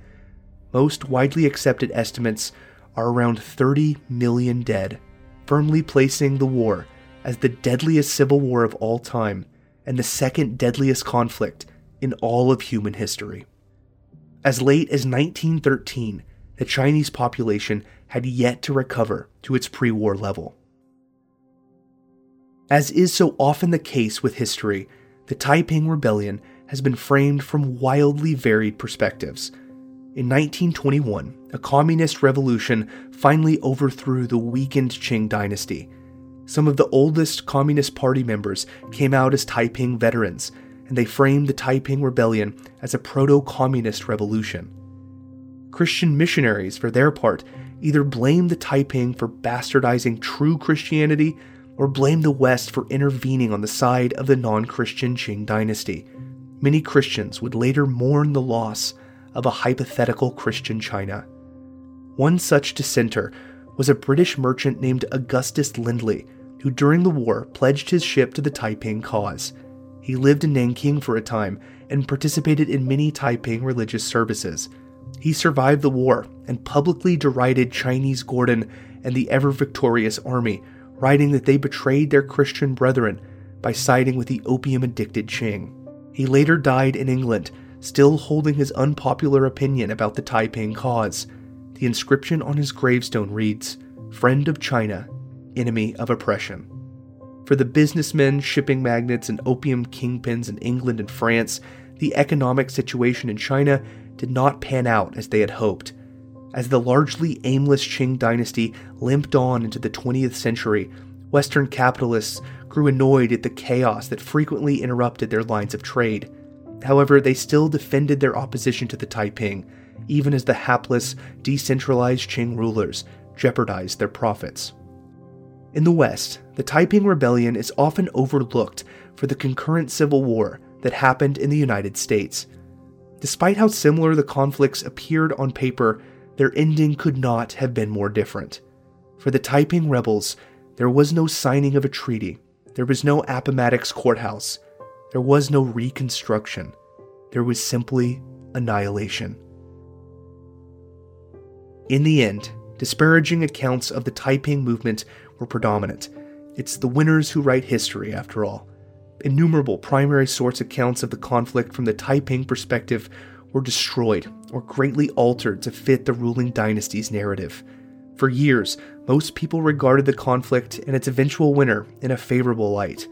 Most widely accepted estimates are around 30 million dead, firmly placing the war as the deadliest civil war of all time and the second deadliest conflict in all of human history. As late as 1913, the Chinese population had yet to recover to its pre war level. As is so often the case with history, the Taiping Rebellion has been framed from wildly varied perspectives. In 1921, a communist revolution finally overthrew the weakened Qing dynasty. Some of the oldest Communist Party members came out as Taiping veterans, and they framed the Taiping Rebellion as a proto communist revolution. Christian missionaries, for their part, either blamed the Taiping for bastardizing true Christianity or blame the West for intervening on the side of the non Christian Qing dynasty. many Christians would later mourn the loss of a hypothetical Christian China. One such dissenter was a British merchant named Augustus Lindley, who during the war pledged his ship to the Taiping cause. He lived in Nanking for a time and participated in many Taiping religious services. He survived the war and publicly derided Chinese Gordon and the ever victorious army, writing that they betrayed their Christian brethren by siding with the opium addicted Qing. He later died in England, still holding his unpopular opinion about the Taiping cause. The inscription on his gravestone reads Friend of China, Enemy of Oppression. For the businessmen, shipping magnates, and opium kingpins in England and France, the economic situation in China did not pan out as they had hoped. As the largely aimless Qing dynasty limped on into the 20th century, Western capitalists grew annoyed at the chaos that frequently interrupted their lines of trade. However, they still defended their opposition to the Taiping, even as the hapless, decentralized Qing rulers jeopardized their profits. In the West, the Taiping Rebellion is often overlooked for the concurrent civil war that happened in the United States. Despite how similar the conflicts appeared on paper, their ending could not have been more different. For the Taiping rebels, there was no signing of a treaty, there was no Appomattox courthouse, there was no reconstruction, there was simply annihilation. In the end, disparaging accounts of the Taiping movement were predominant. It's the winners who write history, after all. Innumerable primary source accounts of the conflict from the Taiping perspective were destroyed or greatly altered to fit the ruling dynasty's narrative. For years, most people regarded the conflict and its eventual winner in a favorable light.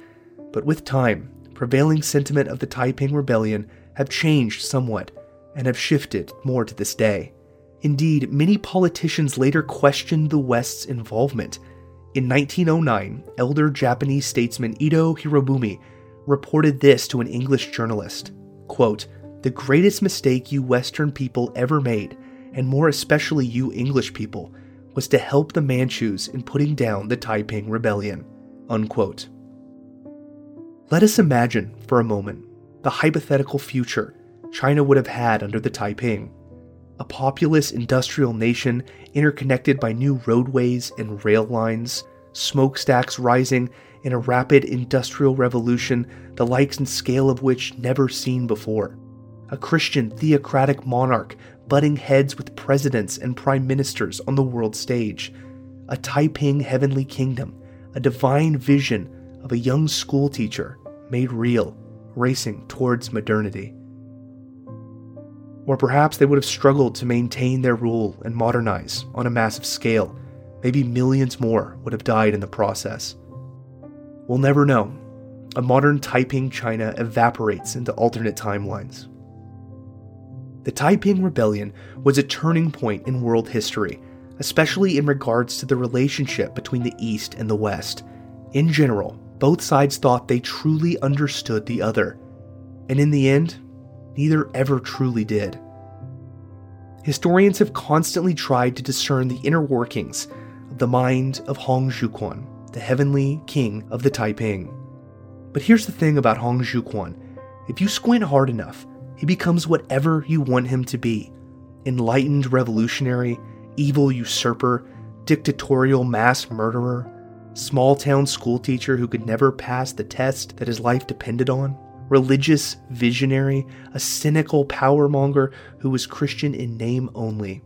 But with time, prevailing sentiment of the Taiping Rebellion have changed somewhat and have shifted more to this day. Indeed, many politicians later questioned the West's involvement. In 1909, elder Japanese statesman Ito Hirobumi reported this to an English journalist quote, The greatest mistake you Western people ever made, and more especially you English people, was to help the Manchus in putting down the Taiping Rebellion. Unquote. Let us imagine, for a moment, the hypothetical future China would have had under the Taiping. A populous industrial nation interconnected by new roadways and rail lines, smokestacks rising in a rapid industrial revolution, the likes and scale of which never seen before. A Christian theocratic monarch butting heads with presidents and prime ministers on the world stage. A Taiping heavenly kingdom, a divine vision of a young schoolteacher made real, racing towards modernity. Or perhaps they would have struggled to maintain their rule and modernize on a massive scale. Maybe millions more would have died in the process. We'll never know. A modern Taiping China evaporates into alternate timelines. The Taiping Rebellion was a turning point in world history, especially in regards to the relationship between the East and the West. In general, both sides thought they truly understood the other, and in the end, neither ever truly did. Historians have constantly tried to discern the inner workings of the mind of Hong Xiuquan, the heavenly king of the Taiping. But here's the thing about Hong Xiuquan if you squint hard enough, he becomes whatever you want him to be enlightened revolutionary, evil usurper, dictatorial mass murderer, small town schoolteacher who could never pass the test that his life depended on, religious visionary, a cynical powermonger who was Christian in name only.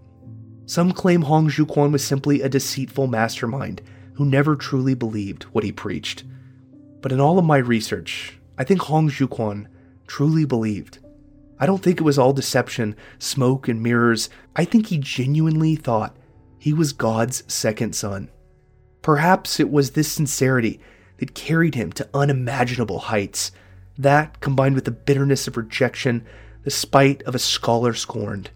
Some claim Hong Xiuquan was simply a deceitful mastermind who never truly believed what he preached. But in all of my research, I think Hong Xiuquan truly believed. I don't think it was all deception, smoke, and mirrors. I think he genuinely thought he was God's second son. Perhaps it was this sincerity that carried him to unimaginable heights. That, combined with the bitterness of rejection, the spite of a scholar scorned,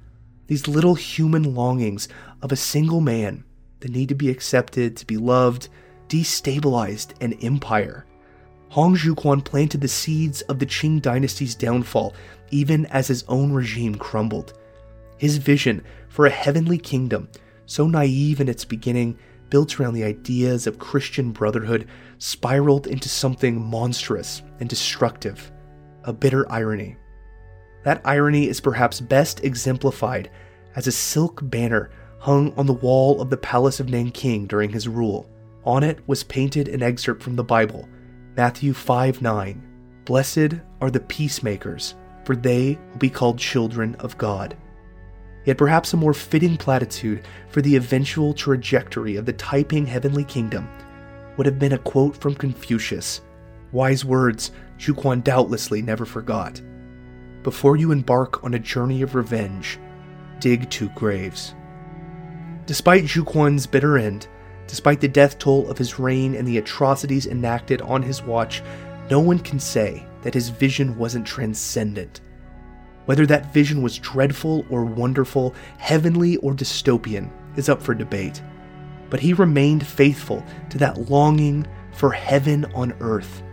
these little human longings of a single man the need to be accepted, to be loved, destabilized an empire. Hong Xiuquan planted the seeds of the Qing dynasty's downfall even as his own regime crumbled. His vision for a heavenly kingdom, so naive in its beginning, built around the ideas of Christian brotherhood, spiraled into something monstrous and destructive. A bitter irony That irony is perhaps best exemplified as a silk banner hung on the wall of the palace of Nanking during his rule. On it was painted an excerpt from the Bible, Matthew 5 9. Blessed are the peacemakers, for they will be called children of God. Yet perhaps a more fitting platitude for the eventual trajectory of the Taiping heavenly kingdom would have been a quote from Confucius, wise words Zhu doubtlessly never forgot. Before you embark on a journey of revenge, dig two graves. Despite Zhu bitter end, despite the death toll of his reign and the atrocities enacted on his watch, no one can say that his vision wasn't transcendent. Whether that vision was dreadful or wonderful, heavenly or dystopian, is up for debate. But he remained faithful to that longing for heaven on earth,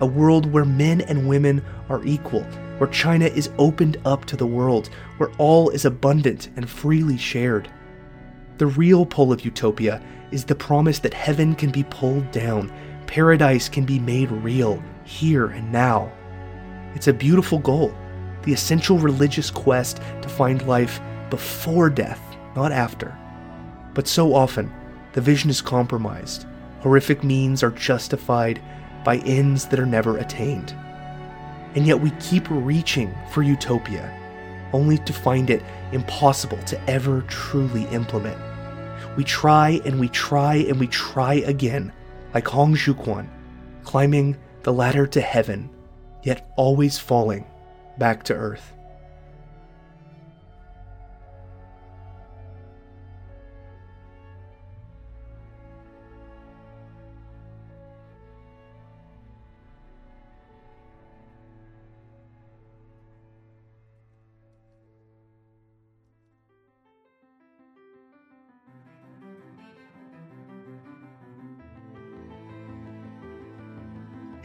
a world where men and women are equal, where China is opened up to the world, where all is abundant and freely shared. The real pull of utopia is the promise that heaven can be pulled down, paradise can be made real, here and now. It's a beautiful goal, the essential religious quest to find life before death, not after. But so often, the vision is compromised. Horrific means are justified by ends that are never attained. And yet we keep reaching for utopia, only to find it impossible to ever truly implement. We try and we try and we try again, like Hong Xiuquan, climbing the ladder to heaven, yet always falling back to earth.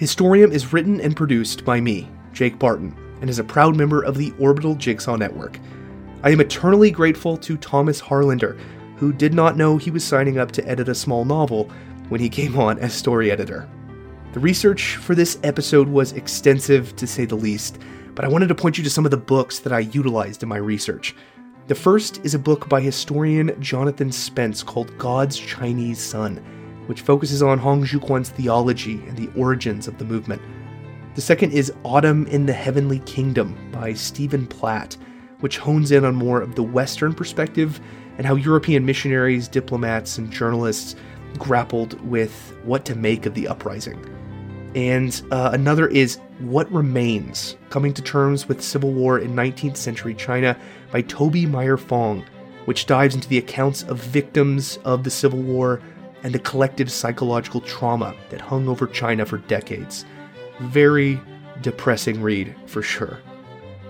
Historium is written and produced by me, Jake Barton, and is a proud member of the Orbital Jigsaw Network. I am eternally grateful to Thomas Harlander, who did not know he was signing up to edit a small novel when he came on as story editor. The research for this episode was extensive, to say the least, but I wanted to point you to some of the books that I utilized in my research. The first is a book by historian Jonathan Spence called God's Chinese Son which focuses on Hong Xiuquan's theology and the origins of the movement. The second is Autumn in the Heavenly Kingdom by Stephen Platt, which hones in on more of the Western perspective and how European missionaries, diplomats, and journalists grappled with what to make of the uprising. And uh, another is What Remains Coming to Terms with Civil War in 19th Century China by Toby Meyer Fong, which dives into the accounts of victims of the Civil War and the collective psychological trauma that hung over China for decades. Very depressing read, for sure.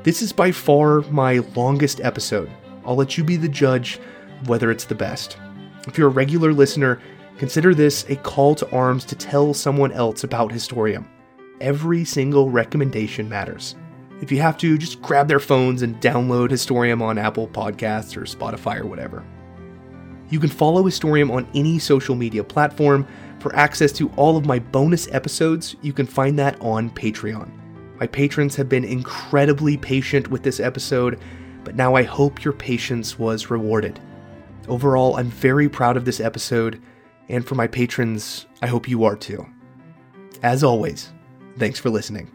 This is by far my longest episode. I'll let you be the judge whether it's the best. If you're a regular listener, consider this a call to arms to tell someone else about Historium. Every single recommendation matters. If you have to, just grab their phones and download Historium on Apple Podcasts or Spotify or whatever. You can follow Historium on any social media platform. For access to all of my bonus episodes, you can find that on Patreon. My patrons have been incredibly patient with this episode, but now I hope your patience was rewarded. Overall, I'm very proud of this episode, and for my patrons, I hope you are too. As always, thanks for listening.